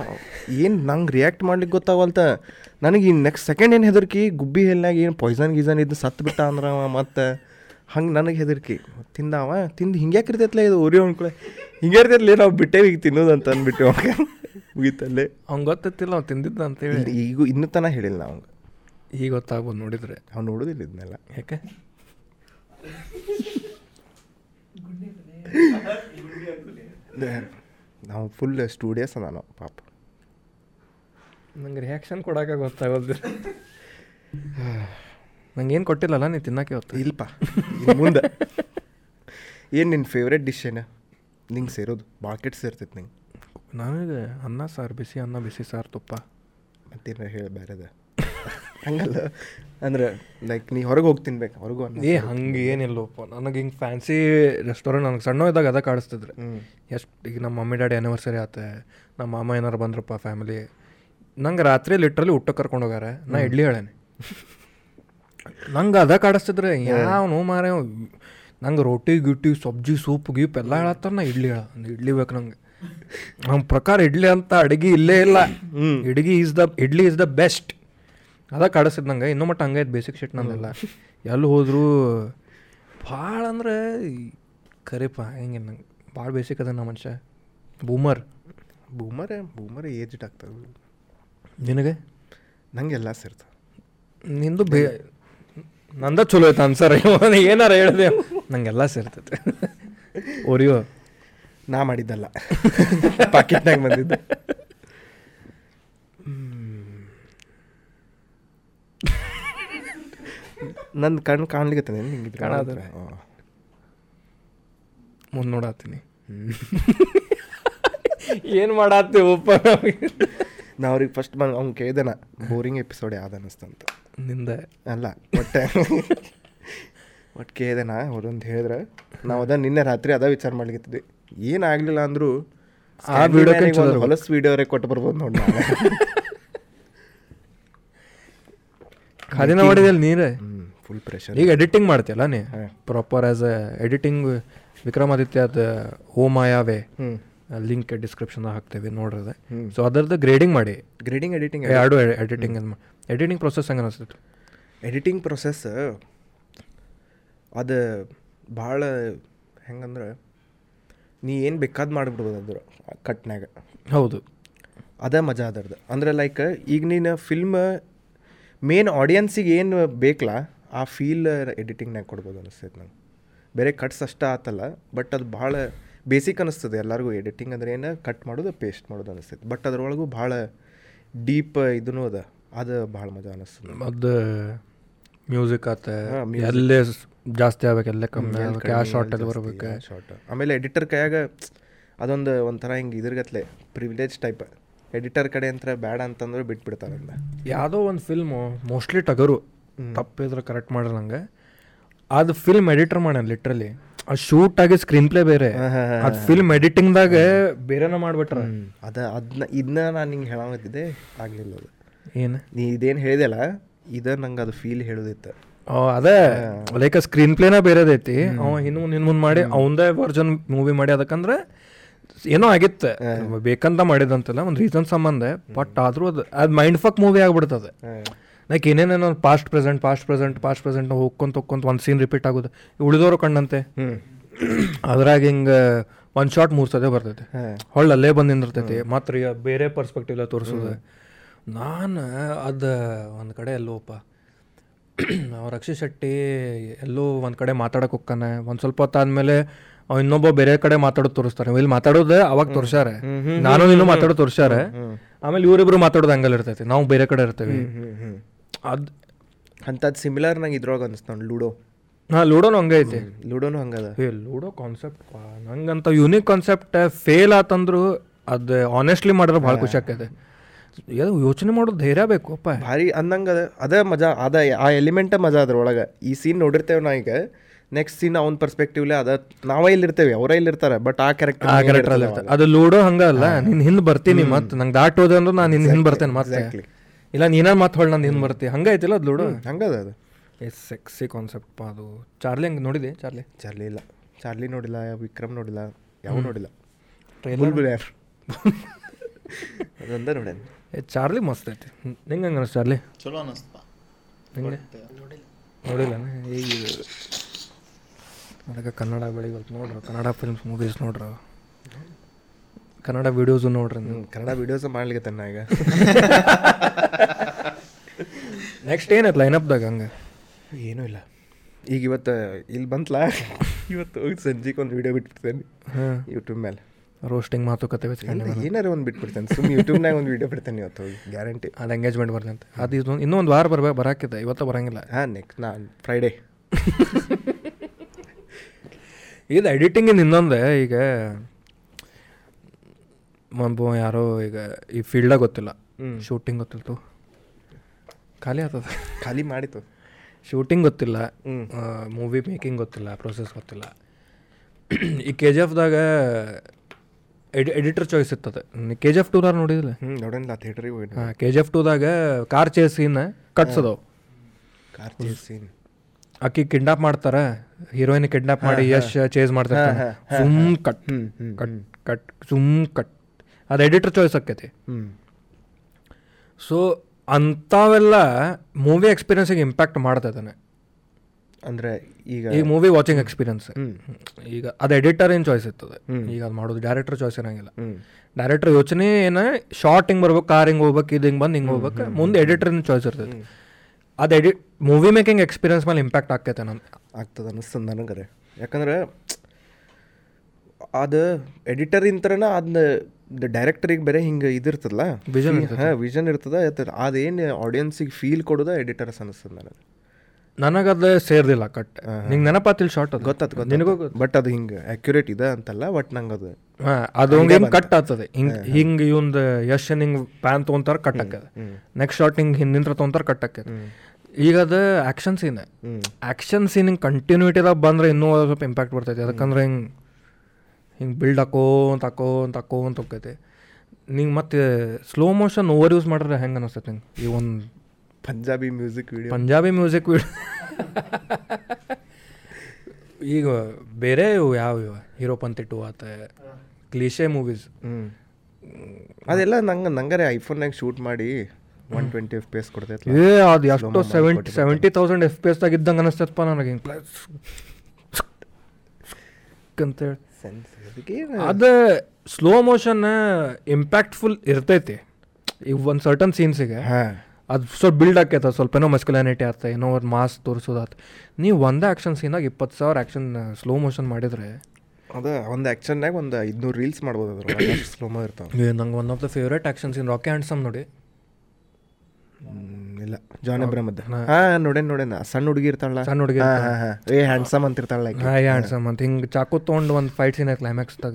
ಏನು ನಂಗೆ ರಿಯಾಕ್ಟ್ ಮಾಡ್ಲಿಕ್ಕೆ ಗೊತ್ತಾಗಲ್ತ ನನಗೆ ಈ ನೆಕ್ಸ್ಟ್ ಸೆಕೆಂಡ್ ಏನು ಹೆದರ್ಕಿ ಗುಬ್ಬಿ ಹೆಲ್ನಾಗ ಏನು ಪಾಯ್ಸನ್ ಗೀಸನ್ ಇದ್ದು ಸತ್ತು ಬಿಟ್ಟ ಅಂದ್ರೆ ಅವ ಮತ್ತು. ಹಂಗೆ ನನಗೆ ಹೆದರ್ಕಿ ತಿಂದವ ತಿಂದು ಹಿಂಗ್ಯಾಕೆ ಇರ್ತೈತ್ಲ ಇದು ಉರಿ ಅನ್ಕೊಳೆ ಹಿಂಗೆ ಇರ್ತೈತ್ಲೆ ನಾವು ಬಿಟ್ಟೆ ಈಗ ತಿನ್ನೋದು ಅಂತ ಅಂದ್ಬಿಟ್ಟು ಅವಾಗ ಮುಗೀತಲ್ಲೇ. ಅವ್ನು ಗೊತ್ತಿಲ್ಲ ಅವ್ನು ತಿಂದಿದ್ದ ಅಂತೇಳಿ ಈಗ ಇನ್ನೂ ತನಕ ಹೇಳಿಲ್ಲ ಅವಂಗೆ. ಈಗ ಗೊತ್ತಾಗ್ಬೋದು ನೋಡಿದ್ರೆ. ಅವ್ನು ನೋಡೋದಿಲ್ಲ ಇದನ್ನೆಲ್ಲ ಯಾಕೆ? [LAUGHS] ನಾವು ಫುಲ್ ಸ್ಟೂಡಿಯೋಸ್ ಅದ ನಾವು ಪಾಪ. ನಂಗೆ ರಿಯಾಕ್ಷನ್ ಕೊಡೋಕೆ ಗೊತ್ತಾಗೋದು ನಂಗೆ ಏನು ಕೊಟ್ಟಿಲ್ಲಲ್ಲ ನೀನು ತಿನ್ನೋಕೆ ಇವತ್ತು? ಇಲ್ಪ ಮುಂದೆ. ಏನು ನಿನ್ನ ಫೇವ್ರೆಟ್ ಡಿಶ್ ಏನು? ನಿಂಗೆ ಸೇರೋದು ಬಾಕೆಟ್ ಸೇರ್ತೈತೆ ನಿಂಗೆ. ನನಗೆ ಅನ್ನ ಸಾರು ಬಿಸಿ ಅನ್ನ ಬಿಸಿ ಸಾರು ತುಪ್ಪ. ಮತ್ತೇನು ಹೇಳಿ ಬೇರೆದ? ಹಂಗಲ್ಲ. ಅಂದ್ರೆ ಲೈಕ್ ನೀ ಹೊರಗೆ ಹೋಗಿ ತಿನ್ಬೇಕು ಹೊರಗೂ ಏ ಹಂಗೆ ಏನಿಲ್ಲಪ್ಪ ನನಗೆ ಹಿಂಗೆ ಫ್ಯಾನ್ಸಿ ರೆಸ್ಟೋರೆಂಟ್ ನನಗೆ ಸಣ್ಣ ಇದ್ದಾಗ ಅದ ಕಾಡಿಸ್ತಿದ್ರೆ. ಎಷ್ಟು ಈಗ ನಮ್ಮ ಮಮ್ಮಿ ಡ್ಯಾಡಿ ಆ್ಯನಿವರ್ಸರಿ ಆತೆ ನಮ್ಮ ಮಾಮ ಏನಾರು ಬಂದ್ರಪ್ಪ ಫ್ಯಾಮಿಲಿ ನಂಗೆ ರಾತ್ರಿ ಲಿಟ್ರಲಿ ಊಟ ಕರ್ಕೊಂಡು ಹೋಗಾರ ನಾ ಇಡ್ಲಿ ಹೇಳೇನೆ. ನಂಗೆ ಅದ ಕಾಡಿಸ್ತಿದ್ರೆ ಯಾವನು ಮಾರ ನಂಗೆ ರೊಟ್ಟಿ ಗಿಟ್ಟಿ ಸಬ್ಜಿ ಸೂಪ್ ಗೀಪ್ ಎಲ್ಲ ಹೇಳತ್ತಾರ ನಾ ಇಡ್ಲಿ ಹೇಳ ಇಡ್ಲಿ ಬೇಕು ನಂಗೆ. ನಮ್ಮ ಪ್ರಕಾರ ಇಡ್ಲಿ ಅಂತ ಅಡುಗೆ ಇಲ್ಲೇ ಇಲ್ಲ. ಇಡ್ಗಿ is the idli is the best ಅದ ಕಾಡಿಸಿದ್ ನಂಗೆ ಇನ್ನೂ ಮಟ್ಟ ಹಂಗೆ ಬೇಸಿಕ್ ಶಿಟ್ ನಂದೆಲ್ಲ ಎಲ್ಲಿ ಹೋದ್ರು ಭಾಳ ಅಂದ್ರೆ ಕರೆಪ್ಪ ಹೆಂಗೆ ನಂಗೆ ಭಾಳ ಬೇಸಿಕ್ ಅದ ನಾ ಮನುಷ್ಯ. ಬೂಮರ್ ಬೂಮರ್ ಬೂಮರ್ ಏಜ್ಡ್ ಆಗ್ತದೆ. ನಿನಗೆ? ನಂಗೆಲ್ಲ ಸೇರ್ತದೆ ನಿಂದು ಬೇ ನಂದ ಚಲೋ ಐತೆ ಅನ್ಸರ್ [LAUGHS] ಏನಾರ ಹೇಳಿದೆ. ನಂಗೆಲ್ಲ ಸೇರ್ತೈತೆ. [LAUGHS] ಓರಿಯೋ ನಾ ಮಾಡಿದ್ದಲ್ಲ. [LAUGHS] ಪಾಕೆಟ್ನಾಗ ಬಂದಿದ್ದೆ. ನನ್ನ ಕಣ್ಣು ಕಾಣ್ಲಿಕ್ಕೆ ನಿಂಗೆ. ಮುಂದೆ ನೋಡತ್ತೀನಿ ಏನು ಮಾಡತ್ತೀವಪ್ಪ ನಾ ಅವ್ರಿಗೆ ಫಸ್ಟ್ ಬಂದು ಅವ್ನು ಕೇಳ್ದನ ಬೋರಿಂಗ್ ಎಪಿಸೋಡ್ ಯಾವ್ದು ಅನ್ನಿಸ್ತಂತ. ನಿಂದ. ಅಲ್ಲ ಒಟ್ಟೆ. ಒಟ್ಟು ಕೇಳ್ದನ ಅವ್ರೊಂದು ಹೇಳಿದ್ರೆ ನಾವು ಅದ ನಿನ್ನೆ ರಾತ್ರಿ ಅದ ವಿಚಾರ ಮಾಡ್ಲಿಕ್ಕಿದ್ವಿ. ಏನಾಗಲಿಲ್ಲ ಅಂದರೂ ಆ ವಿಡಿಯೋ ಹೊಲಸ್ ವಿಡಿಯೋರೇ ಕೊಟ್ಟು ಬರ್ಬೋದು ನೋಡಿ ನಾಳೆ. ಮಾಡಿದಲ್ಲ ನೀರೇ? ಹ್ಞೂ ಫುಲ್ ಪ್ರೆಷರ್ ಈಗ ಎಡಿಟಿಂಗ್ ಮಾಡ್ತೀಯಲ್ಲ ನೀ? ಪ್ರಾಪರ್ ಆ್ಯಸ್ ಎ ಎಡಿಟಿಂಗ್ ವಿಕ್ರಮಾದಿತ್ಯದ ಓ ಮಾಯಾವೆ ಹ್ಞೂ ಲಿಂಕ್ ಡಿಸ್ಕ್ರಿಪ್ಷನ್ ಹಾಕ್ತೇವೆ ನೋಡ್ರದೆ. ಸೊ ಅದರದ್ದು ಗ್ರೇಡಿಂಗ್ ಮಾಡಿ. ಗ್ರೇಡಿಂಗ್ ಎಡಿಟಿಂಗ್ ಎರಡು ಎಡಿಟಿಂಗ್ ಎಡಿಟಿಂಗ್ ಪ್ರೊಸೆಸ್ ಹೆಂಗೆ ಅನಿಸ್ತೈತೆ? ಎಡಿಟಿಂಗ್ ಪ್ರೊಸೆಸ್ ಅದು ಭಾಳ ಹೆಂಗಂದ್ರೆ ನೀ ಏನು ಬೇಕಾದ್ ಮಾಡಿಬಿಡ್ಬೋದು ಅದ್ರ ಕಟ್ನಾಗ ಹೌದು. ಅದೇ ಮಜಾ ಅದರ್ದು ಅಂದ್ರೆ ಲೈಕ್ ಈಗ ನೀನು ಫಿಲ್ಮ್ ಮೇನ್ ಆಡಿಯನ್ಸಿಗೆ ಏನು ಬೇಕಲ್ಲ ಆ ಫೀಲ್ ಎಡಿಟಿಂಗ್ನಾಗ ಕೊಡ್ಬೋದು ಅನಿಸ್ತೈತೆ ನಂಗೆ. ಬೇರೆ ಕಟ್ಸ್ ಅಷ್ಟ ಆತಲ್ಲ ಬಟ್ ಅದು ಭಾಳ ಬೇಸಿಕ್ ಅನಿಸ್ತದೆ ಎಲ್ಲರಿಗೂ. ಎಡಿಟಿಂಗ್ ಅಂದ್ರೆ ಏನು? ಕಟ್ ಮಾಡೋದು ಪೇಸ್ಟ್ ಮಾಡೋದು ಅನಿಸ್ತೈತೆ. ಬಟ್ ಅದರೊಳಗೂ ಭಾಳ ಡೀಪ್ ಇದೂ ಅದ. ಅದು ಭಾಳ ಮಜಾ ಅನಿಸ್ತದೆ ಅದು ಮ್ಯೂಸಿಕ್ ಆತ. ಎಲ್ಲೇ ಜಾಸ್ತಿ ಆಗ್ಬೇಕು ಎಲ್ಲೇ ಕಮ್ಮಿ ಶಾರ್ಟ್ ಯಾವ ಶಾರ್ಟಲ್ಲಿ ಬರ್ಬೇಕು? ಶಾರ್ಟ್ ಆಮೇಲೆ ಎಡಿಟರ್ ಕೈಯಾಗ ಅದೊಂದು ಒಂಥರ ಹಿಂಗೆ ಇದ್ರಗತ್ಲೆ ಪ್ರಿವಿಲೇಜ್ ಟೈಪ್ ಎಡಿಟರ್ ಕಡೆ ಅಂತ ಬೇಡ ಅಂತಂದ್ರೆ ಬಿಟ್ಬಿಡ್ತಾರೆ ಯಾವುದೋ ಒಂದು ಫಿಲ್ಮು ಮೋಸ್ಟ್ಲಿ ಟಗರು. ತಪ್ಪಿದ್ರೆ ಕರೆಕ್ಟ್ ಮಾಡ್ರಿ ನಂಗೆ. ಅದು ಫಿಲ್ಮ್ ಎಡಿಟರ್ ಮಾಡ್ಯಾನ ಲಿಟ್ರಲಿ ಆ ಶೂಟ್ ಆಗಿ ಸ್ಕ್ರೀನ್ ಪ್ಲೇ ಬೇರೆ. ಅದು ಫಿಲ್ಮ್ ಎಡಿಟಿಂಗ್ದಾಗ ಬೇರೆನ ಮಾಡ್ಬಿಟ್ರ. ಅದ ಅದನ್ನ ಇದನ್ನ ನಾನು ನಿಂಗೆ ಹೇಳಾಗತ್ತಿದ್ದೆ ಆಗಲಿಲ್ಲ ಅದು. ಏನು? ನೀ ಇದೇನು ಹೇಳಿದೆಲ್ಲ ಇದ ನಂಗೆ ಅದು ಫೀಲ್ ಹೇಳೋದಿತ್ತು. ಅದೇ. ಲೈಕ್ ಸ್ಕ್ರೀನ್ ಪ್ಲೇನ ಬೇರೆದೈತಿ. ಅವ ಹಿಂದ್ ಮುಂದೆ ಹಿಂದ್ ಮುಂದೆ ಮಾಡಿ ಅವಂದೇ ವರ್ಜನ್ ಮೂವಿ ಮಾಡಿ ಅದಕ್ಕಂದ್ರೆ ಏನೋ ಆಗಿತ್ತು. ಬೇಕಂತ ಮಾಡಿದಂತಲ್ಲ ಒಂದು ರೀಸನ್ ಸಂಬಂಧ. ಬಟ್ ಆದ್ರೂ ಅದು ಅದು ಮೈಂಡ್ ಫಕ್ ಮೂವಿ ಆಗ್ಬಿಡ್ತದೆ like ಏನೇನೇನೋ past present past present past present ಹೋಗ್ಕೊಂತ ಹೋಗ್ಕೊಂತ ಒಂದು ಸೀನ್ ರಿಪೀಟ್ ಆಗೋದು. ಉಳಿದವರು ಕಂಡಂತೆ ಹ್ಞೂ ಅದ್ರಾಗ ಹಿಂಗೆ ಒಂದು ಶಾರ್ಟ್ ಮೂರು ಸದೇ ಬರ್ತೈತೆ. ಹೊಳ್ಳ ಅಲ್ಲೇ ಬಂದು ನಿಂದಿರ್ತೈತಿ. ಮಾತ್ರ ಬೇರೆ ಪರ್ಸ್ಪೆಕ್ಟಿವ್ ತೋರಿಸೋದು. ನಾನು ಅದು ಒಂದು ಕಡೆ ಎಲ್ಲೋಪ್ಪ [CLEARS THROAT] ರಕ್ಷಿ ಶೆಟ್ಟಿ ಎಲ್ಲೋ ಒಂದು ಕಡೆ ಮಾತಾಡಕ್ಕೆ ಹೋಗ್ತಾನೆ. ಒಂದು ಸ್ವಲ್ಪ ಹೊತ್ತಾದ್ಮೇಲೆ ಅವ ಇನ್ನೊಬ್ಬ ಬೇರೆ ಕಡೆ ಮಾತಾಡೋದು ತೋರಿಸ್ತಾರೆ. ಇಲ್ಲಿ ಮಾತಾಡೋದು ಅವಾಗ ತೋರಿಸ್ಯಾರೆ. ನಾನು ಇನ್ನೂ ಮಾತಾಡೋದು ತೋರಿಸ್ಯಾರೆ. ಆಮೇಲೆ ಇವರಿಬ್ರು ಮಾತಾಡೋದು ಹಂಗಲ್ಲಿ ಇರ್ತೈತಿ. ನಾವು ಬೇರೆ ಕಡೆ ಇರ್ತೇವೆ. ಅದು ಅಂಥದ್ದು ಸಿಮಿಲರ್ ನಂಗೆ ಇದ್ರೊಳಗೆ ಅನಿಸ್ತಾನೆ ಲೂಡೋ. ಹಾಂ ಲೂಡೋನು ಹಂಗೆ ಐತಿ. ಲೂಡೋನು ಹಂಗದ ಏ ಲೂಡೋ ಕಾನ್ಸೆಪ್ಟ್ ನಂಗಂತ ಯುನಿಕ್ ಕಾನ್ಸೆಪ್ಟ್ ಫೇಲ್ ಆತಂದ್ರು ಅದು ಆನೆಸ್ಟ್ಲಿ ಮಾಡಿದ್ರೆ ಭಾಳ ಖುಷಿ ಆಕೈತೆ ಯಾವ ಯೋಚನೆ ಮಾಡೋದು ಧೈರ್ಯ ಬೇಕು ಅಪ್ಪ. ಭಾರಿ ಅಂದಂಗೆ ಅದ ಅದೇ ಮಜಾ ಅದ ಆ ಎಲಿಮೆಂಟ ಮಜಾ ಅದ್ರೊಳಗೆ. ಈ ಸೀನ್ ನೋಡಿರ್ತೇವೆ ನಾ ಈಗ ನೆಕ್ಸ್ಟ್ ಸೀನ್ ಅವ್ನ ಪರ್ಸ್ಪೆಕ್ಟಿವ್ಲೆ ಅದ ನಾವೇ ಇಲ್ಲಿರ್ತೇವೆ ಅವರೇ ಇಲ್ಲಿರ್ತಾರೆ ಬಟ್ ಆ ಕ್ಯಾರೆಕ್ಟರ್ ಆ ಕ್ಯಾರೆಕ್ಟರ್. ಅದು ಲೂಡೋ ಹಂಗಲ್ಲ ನೀನು ಹಿಂದೆ ಬರ್ತೀನಿ ಮತ್ತೆ ನಂಗೆ ಅಂದ್ರೆ ನಾನು ನಿನ್ನ ಹಿಂದೆ ಬರ್ತೇನೆ ಮತ್ತೆ. ಇಲ್ಲ ನೀನ ಮತ್ತೆ ಹೊಳ್ ನಂದು ಹಿಂದೆ ಬರ್ತಿ. ಹಂಗೈತಿಲ್ಲ ಅದು ಲೂಡೋ? ಹಂಗದ ಅದು. ಎಸ್ ಸೆಕ್ಸಿ ಕಾನ್ಸೆಪ್ಟ್ ಅದು. ಚಾರ್ಲಿ ಹಂಗೆ ನೋಡಿದೆ ಚಾರ್ಲಿ? ಚಾರ್ಲಿ ಇಲ್ಲ. ಚಾರ್ಲಿ ನೋಡಿಲ್ಲ ವಿಕ್ರಮ್ ನೋಡಿಲ್ಲ ಯಾವ ನೋಡಿಲ್ಲ. ಟ್ರೈಲರ್ ಅದೊಂದ ನೋಡೇನು ಏ ಚಾರ್ಲಿ ಮಸ್ತ್ ಐತಿ. ನಿಂಗೆ ಹಂಗೆ ಅನಿಸ್ತು ಚಾರ್ಲಿ? ಚಲೋ ಅನ್ನಿಸ್ತ ನಿಂಗೆ? ನೋಡಿಲ್ಲ. ಈಗ ಅದಕ್ಕೆ ಕನ್ನಡ ಬೆಳಿಗ್ಗೆ ನೋಡ್ರಿ. ಕನ್ನಡ ಫಿಲ್ಮ್ಸ್ ಮೂವೀಸ್ ನೋಡ್ರಿ. ಕನ್ನಡ ವಿಡಿಯೋಸು ನೋಡ್ರಿ ಕನ್ನಡ ವಿಡಿಯೋಸ್ ಮಾಡ್ಲಿಕ್ಕೆ ತನ್ನ ಈಗ. ನೆಕ್ಸ್ಟ್ ಲೈನ್ ಅಪ್ದಾಗ ಹಂಗೆ? ಏನೂ ಇಲ್ಲ. ಈಗ ಇವತ್ತು ಇಲ್ಲಿ ಬಂತಲ್ಲ [LAUGHS] ಇವತ್ತು ಹೋಗಿ ಸಂಜೆಗೆ ಒಂದು ವಿಡಿಯೋ ಬಿಟ್ಬಿಡ್ತೇನೆ. ಹಾಂ. ಯೂಟ್ಯೂಬ್ ಮೇಲೆ ರೋಸ್ಟಿಂಗ್ ಮಾತುಕತೆ ಏನಾರ ಒಂದು ಬಿಟ್ಬಿಡ್ತೇನೆ. ಸುಮ್ಮನೆ ಯೂಟ್ಯೂಬ್ನಾಗ ಒಂದು ವಿಡಿಯೋ ಬಿಡ್ತೇನೆ ಇವತ್ತು ಹೋಗಿ ಗ್ಯಾರಂಟಿ ಅದು ಎಂಗೇಜ್ಮೆಂಟ್ ಬರ್ತಂತೆ. ಅದು ಇದು ಇನ್ನೂ ಒಂದು ವಾರ ಬರ್ಬೇಕು ಬರಾಕಿದೆ. ಇವತ್ತು ಬರಂಗಿಲ್ಲ. ಹಾಂ ನೆಕ್ಸ್ಟ್ ನಾ ಫ್ರೈಡೇ [LAUGHS] ಇದು ಎಡಿಟಿಂಗಿಂದ ಇನ್ನೊಂದು. ಈಗ ಒಬ್ಬ ಯಾರೋ ಈಗ ಈ ಫೀಲ್ಡಾಗ ಗೊತ್ತಿಲ್ಲ. ಶೂಟಿಂಗ್ ಗೊತ್ತಿಲ್ತು. ಖಾಲಿ ಆತದ. ಖಾಲಿ ಮಾಡಿತು. ಶೂಟಿಂಗ್ ಗೊತ್ತಿಲ್ಲ. ಮೂವಿ ಮೇಕಿಂಗ್ ಗೊತ್ತಿಲ್ಲ ಪ್ರೊಸೆಸ್ ಗೊತ್ತಿಲ್ಲ. ಈ ಕೆ ಜಿ ಎಫ್ದಾಗ ಎಡಿ ಎಡಿಟರ್ ಚಾಯ್ಸ್ ಇರ್ತದೆ. ಕೆ ಜಿ ಎಫ್ ಟೂದಾಗ ನೋಡಿದಿಲ್ಲ? ನೋಡೋಣ ಥಿಯೇಟ್ರಿಗೆ ಹೋಗಿ ಹಾಂ ಕೆ ಜಿ ಎಫ್ ಟೂದಾಗ ಕಾರ್ ಚೇಸ್ ಸೀನ್ ಕಟ್ಸದವು. ಕಾರ್ ಚೇಸ್ ಸೀನ್ ಆಕಿ ಕಿಡ್ನಾಪ್ ಮಾಡ್ತಾರೆ ಹೀರೋಯಿನ್ ಕಿಡ್ನಾಪ್ ಮಾಡಿ ಯಶ್ ಚೇಸ್ ಮಾಡ್ತಾರೆ ಸುಮ್ ಕಟ್ ಕಟ್ ಕಟ್ ಸುಮ್ ಕಟ್. ಅದು ಎಡಿಟರ್ ಚಾಯ್ಸ್ ಆಕೈತಿ. ಸೊ ಅಂಥವೆಲ್ಲ ಮೂವಿ ಎಕ್ಸ್ಪೀರಿಯನ್ಸಿಗೆ ಇಂಪ್ಯಾಕ್ಟ್ ಮಾಡ್ತೈತಾನೆ ಅಂದರೆ ಈಗ ಈಗ ಮೂವಿ ವಾಚಿಂಗ್ ಎಕ್ಸ್ಪೀರಿಯನ್ಸ್. ಈಗ ಅದು ಎಡಿಟರ್ ಏನು ಚಾಯ್ಸ್ ಇರ್ತದೆ? ಈಗ ಅದು ಮಾಡೋದು ಡೈರೆಕ್ಟರ್ ಚಾಯ್ಸ್ ಏನಾಗಿಲ್ಲ ಹ್ಞೂ ಡೈರೆಕ್ಟರ್ ಯೋಚನೆ ಏನ ಶಾರ್ಟ್ ಹಿಂಗೆ ಬರ್ಬೇಕು ಕಾರ್ ಹಿಂಗೆ ಹೋಗ್ಬೇಕು ಇದು ಹಿಂಗೆ ಬಂದು ಹಿಂಗೆ ಹೋಗ್ಬೇಕು ಮುಂದೆ ಎಡಿಟರ್ ಚಾಯ್ಸ್ ಇರ್ತೈತಿ. ಅದು ಎಡಿಟ್ ಮೂವಿ ಮೇಕಿಂಗ್ ಎಕ್ಸ್ಪೀರಿಯನ್ಸ್ ಮೇಲೆ ಇಂಪ್ಯಾಕ್ಟ್ ಆಕೈತೆ ನಾನು ಆಗ್ತದೆ ಅನ್ನಿಸ್ತದೆ ನನಗರೆ. ಯಾಕಂದ್ರೆ ಅದು ಎಡಿಟರ್ ಇಂತರನ ಅದನ್ನ ಡೈರೆಕ್ಟರಿಗೆ ಬೇರೆ ಹಿಂಗೆ ಇದಿರ್ತದಲ್ಲ ವಿಷನ್ ಹಾಂ ವಿಷನ್ ಇರ್ತದ. ಅದೇನು ಆಡಿಯನ್ಸಿಗೆ ಫೀಲ್ ಕೊಡೋದ ಎಡಿಟರ್ಸ್ ಅನಿಸ್ತದೆ ನನಗೆ. ನನಗದ ಸೇರ್ದಿಲ್ಲ ಕಟ್ ನಿಂಗೆ ನೆನಪಾತಿಲ್ ಶಾರ್ಟ್ ಅದು? ಗೊತ್ತಾತು ನಿನಗೂ ಬಟ್ ಅದು ಹಿಂಗೆ ಅಕ್ಯುರೇಟ್ ಇದೆ ಅಂತಲ್ಲ ಬಟ್ ನಂಗೆ ಅದು ಹಾಂ ಅದು ಹಿಂಗೆ ಕಟ್ ಆಗ್ತದೆ. ಹಿಂಗೆ ಹಿಂಗೆ ಇವೊಂದು ಯಶ್ ಹಿಂಗೆ ಪ್ಯಾನ್ ತೊಗೊಂತಾರ ಕಟ್ ಆಕದ ನೆಕ್ಸ್ಟ್ ಶಾರ್ಟ್ ಹಿಂಗೆ ಹಿಂದಿಂತ್ರ ತೊಗೊಂತಾರ ಕಟ್ ಆಕದ ಈಗ ಅದು ಆ್ಯಕ್ಷನ್ ಸೀನ್ ಆ್ಯಕ್ಷನ್ ಸೀನ್ ಹಿಂಗೆ ಕಂಟಿನ್ಯೂಟಿದಾಗ ಬಂದ್ರೆ ಇನ್ನೂ ಸ್ವಲ್ಪ ಇಂಪ್ಯಾಕ್ಟ್ ಬರ್ತೈತಿ. ಯಾಕಂದ್ರೆ ಹಿಂಗೆ ಹಿಂಗೆ ಬಿಲ್ಡ್ ಹಾಕೋಂತ ಹಾಕೋಂತ ಹಾಕೋಂತ ಹೋಗ್ತೈತೆ. ನಿಂಗೆ ಮತ್ತೆ ಸ್ಲೋ ಮೋಷನ್ ಓವರ್ ಯೂಸ್ ಮಾಡಿದ್ರೆ ಹೆಂಗೆ ಅನಿಸ್ತೈತೆ ಹಿಂಗೆ ಈ ಒಂದು Punjabi music video Punjabi music ಈಗ ಬೇರೆ ಇವು ಯಾವ ಇವ? ಹೀರೋ ಪಂತಿಟ್ಟು ಟು ಆತ ಕ್ಲೀಶೆ ಮೂವೀಸ್ ಹ್ಞೂ ಅದೆಲ್ಲ ನಂಗೆ ನಂಗರೆ ಐಫೋನ್ನಾಗ ಶೂಟ್ ಮಾಡಿ one twenty F P S ಕೊಡ್ತೈತಿ ಏ ಅದು ಎಷ್ಟೋ seventy seventy thousand F P ಎಸ್ದಾಗ ಇದ್ದಂಗೆ ಅನಿಸ್ತಪ್ಪ ನನಗೆ ಹಿಂಗೆ. ಪ್ಲಸ್ ಅಂತೇಳಿ ಸೆನ್ಸ್ ಅದು ಸ್ಲೋ ಮೋಷನ್ ಇಂಪ್ಯಾಕ್ಟ್ಫುಲ್ ಇರ್ತೈತಿ. ಈಗ ಒಂದು ಸರ್ಟನ್ ಸೀನ್ಸಿಗೆ ಹಾಂ. ಅದು ಸ್ವಲ್ಪ ಬಿಲ್ಡ್ ಆಕೈತೆ ಸ್ವಲ್ಪ ಏನೋ ಮಸ್ಕ್ಯುಲಾನಿಟಿ ಆತ ಏನೋ ಒಂದು ಮಾಸ್ ತೋರಿಸೋದಾತ. ನೀವು ಒಂದೇ ಆ್ಯಕ್ಷನ್ ಸೀನಾಗ ಇಪ್ಪತ್ತು ಸಾವಿರ ಆ್ಯಕ್ಷನ್ ಸ್ಲೋ ಮೋಷನ್ ಮಾಡಿದರೆ ಅದೇ ಒಂದು ಆ್ಯಕ್ಷನ್ನಾಗ ಒಂದು ಐದುನೂರು ರೀಲ್ಸ್ ಮಾಡ್ಬೋದು ಅದ್ರ ಸ್ಲೋ ಸ್ಲೋಮೋ ಇರ್ತಾವೆ. ನಂಗೆ one of the favourite action scene Rocky Handsome ನೋಡಿ. ಇಲ್ಲ. ಜಾನ್ ಅಬ್ರಮದ್ ಹಾ. ನೋಡೇನ್ ನೋಡೇನ. ಸಣ್ಣ ಹುಡುಗಿ ಇರ್ತಾಳ ಸಣ್ಣ ಹುಡುಗಿ ಹಾಂ ಹಾಂ ಹಾಂ. ಏ ಹ್ಯಾಂಡ್ಸಮ್ ಅಂತ ಇರ್ತಾಳ ಏ ಹ್ಯಾಂಡ್ಸಮ್ ಅಂತ. ಹಿಂಗೆ ಚಾಕು ತೊಗೊಂಡು ಒಂದು ಫೈಟ್ ಸೀನ್ ಕ್ಲೈಮ್ಯಾಕ್ಸ್ದಾಗ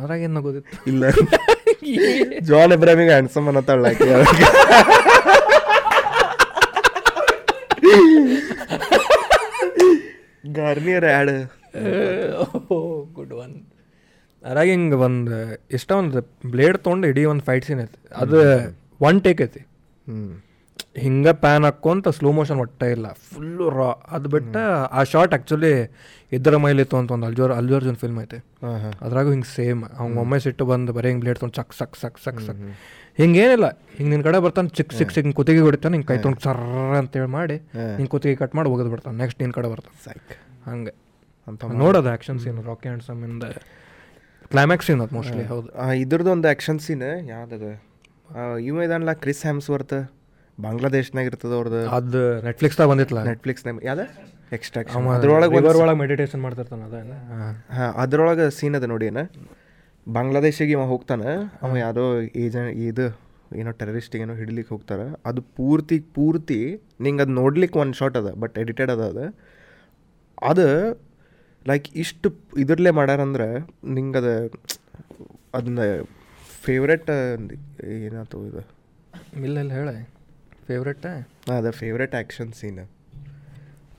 ಅದ್ರಾಗ ಏನು ಗೊತ್ತಿತ್ತು ಇಲ್ಲ. [LAUGHS] ಜಾನ್ ಅಬ್ರಾಮಿಗೆ ಹ್ಯಾಂಡ್ಸಮ್ ಅನ್ನತ್ತಾಳ ಆಕೆ ಗಾರ್ನಿಯರ್ ಆ್ಯಡ್ ಗುಡ್ ಒನ್. ಅದ್ರಾಗ ಹಿಂಗೆ ಒಂದು ಇಷ್ಟ ಒಂದು ಬ್ಲೇಡ್ ತೊಗೊಂಡು ಇಡೀ ಒಂದು ಫೈಟ್ ಸೀನ್ ಐತಿ. ಅದು ಒನ್ ಟೇಕ್ ಐತಿ. ಹಿಂಗೆ ಪ್ಯಾನ್ ಹಾಕ್ಕೊಂತ ಸ್ಲೋ ಮೋಷನ್ ಒಟ್ಟೆ ಇಲ್ಲ ಫುಲ್ಲು ರಾ ಅದು ಬಿಟ್ಟ ಆ ಶಾರ್ಟ್ ಆ್ಯಕ್ಚುಲಿ ಇದ್ರ ಮೈಲಿತ್ತು ಅಂತ ಒಂದು ಅಲ್ಜೋರ್ ಅಲ್ಲು ಅರ್ಜುನ್ ಫಿಲ್ಮ್ ಐತೆ ಅದ್ರಾಗೂ ಹಿಂಗೆ ಸೇಮ್ ಅವ್ನು ಒಮ್ಮೆ ಸಿಟ್ಟು ಬಂದು ಬರೀ ಹಿಂಗೆ ಬ್ಲೇಡ್ ತೊಗೊಂಡು ಚಕ್ ಸಕ್ ಸಕ್ ಸಕ್ ಸಕ್ ಹಿಂಗೇನಿಲ್ಲ ಹಿಂಗೆ ನಿನ್ನ ಕಡೆ ಬರ್ತಾನೆ ಚಿಕ್ಕ ಸಿಕ್ ಸಿಕ್ ಕುತ್ತಿಗೆ ಹೊಡಿತಾನೆ ಹಿಂಗೆ ಕೈ ತೊಗೊಂಡು ಸರ್ರ ಅಂತೇಳಿ ಮಾಡಿ ಹಿಂಗೆ ಕುತ್ತಿಗೆ ಕಟ್ ಮಾಡಿ ಹೋಗೋದು ಬಿಡ್ತಾನೆ. ನೆಕ್ಸ್ಟ್ ನಿನ್ನ ಕಡೆ ಬರ್ತಾನೆ. ಸೈಕ್. ಹಂಗೆ. ಅಂತ ನೋಡೋದು action scene Rocky Handsome ಇಂದ. ಕ್ಲೈಮ್ಯಾಕ್ಸ್ ಸೀನ್ ಅದು ಮೋಸ್ಟ್ಲಿ ಹೌದು. ಇದ್ರದ್ದು ಒಂದು ಆ್ಯಕ್ಷನ್ ಸೀನ್ ಯಾವ್ದದು? ಇವ ಇದನ್ಲ ಕ್ರಿಸ್ ಹ್ಯಾಮ್ಸ್ವರ್ತ್ ಬಾಂಗ್ಲಾದೇಶ್ನಾಗ ಇರ್ತದ ಅವ್ರದ್ದು ಅದು ನೆಟ್ಫ್ಲಿಕ್ಸ್ದಾಗ ಬಂದಿತ್ತಲ್ಲ ನೆಟ್ಫ್ಲಿಕ್ಸ್ನಾಗ ಯಾವ್ದು? ಎಕ್ಸ್ಟ್ರಾಕ್ಷನ್ ಅದ್ರೊಳಗೆ ಒಳಗೆ ಮೆಡಿಟೇಷನ್ ಮಾಡ್ತಿರ್ತಾನೆ ಅದ ಹಾಂ. ಹಾಂ ಅದ್ರೊಳಗೆ ಸೀನ್ ಅದ ನೋಡಿ ಏನ? ಬಾಂಗ್ಲಾದೇಶಿಗೆ ಇವ ಹೋಗ್ತಾನೆ ಅವ ಯಾವುದೋ ಏಜೆಂಟ್ ಇದು ಏನೋ ಟೆರರಿಸ್ಟಿಗೆ ಏನೋ ಹಿಡಿಲಿಕ್ಕೆ ಹೋಗ್ತಾರೆ. ಅದು ಪೂರ್ತಿ ಪೂರ್ತಿ ನಿಂಗೆ ಅದು ನೋಡ್ಲಿಕ್ಕೆ ಒಂದು ಶಾಟ್ ಅದ ಬಟ್ ಎಡಿಟೆಡ್ ಅದ ಅದು. ಅದು ಲೈಕ್ ಇಷ್ಟು ಇದ್ರಲ್ಲೇ ಮಾಡ್ಯಾರಂದ್ರೆ ನಿಂಗೆ ಅದು ಅದನ್ನ ಫೇವ್ರೆಟ್ ಏನಾಯ್ತು ಇದು? ಇಲ್ಲ ಇಲ್ಲ ಹೇಳ ಫೇವ್ರೆಟ್ ಅದ ಫೇವ್ರೆಟ್ ಆ್ಯಕ್ಷನ್ ಸೀನ್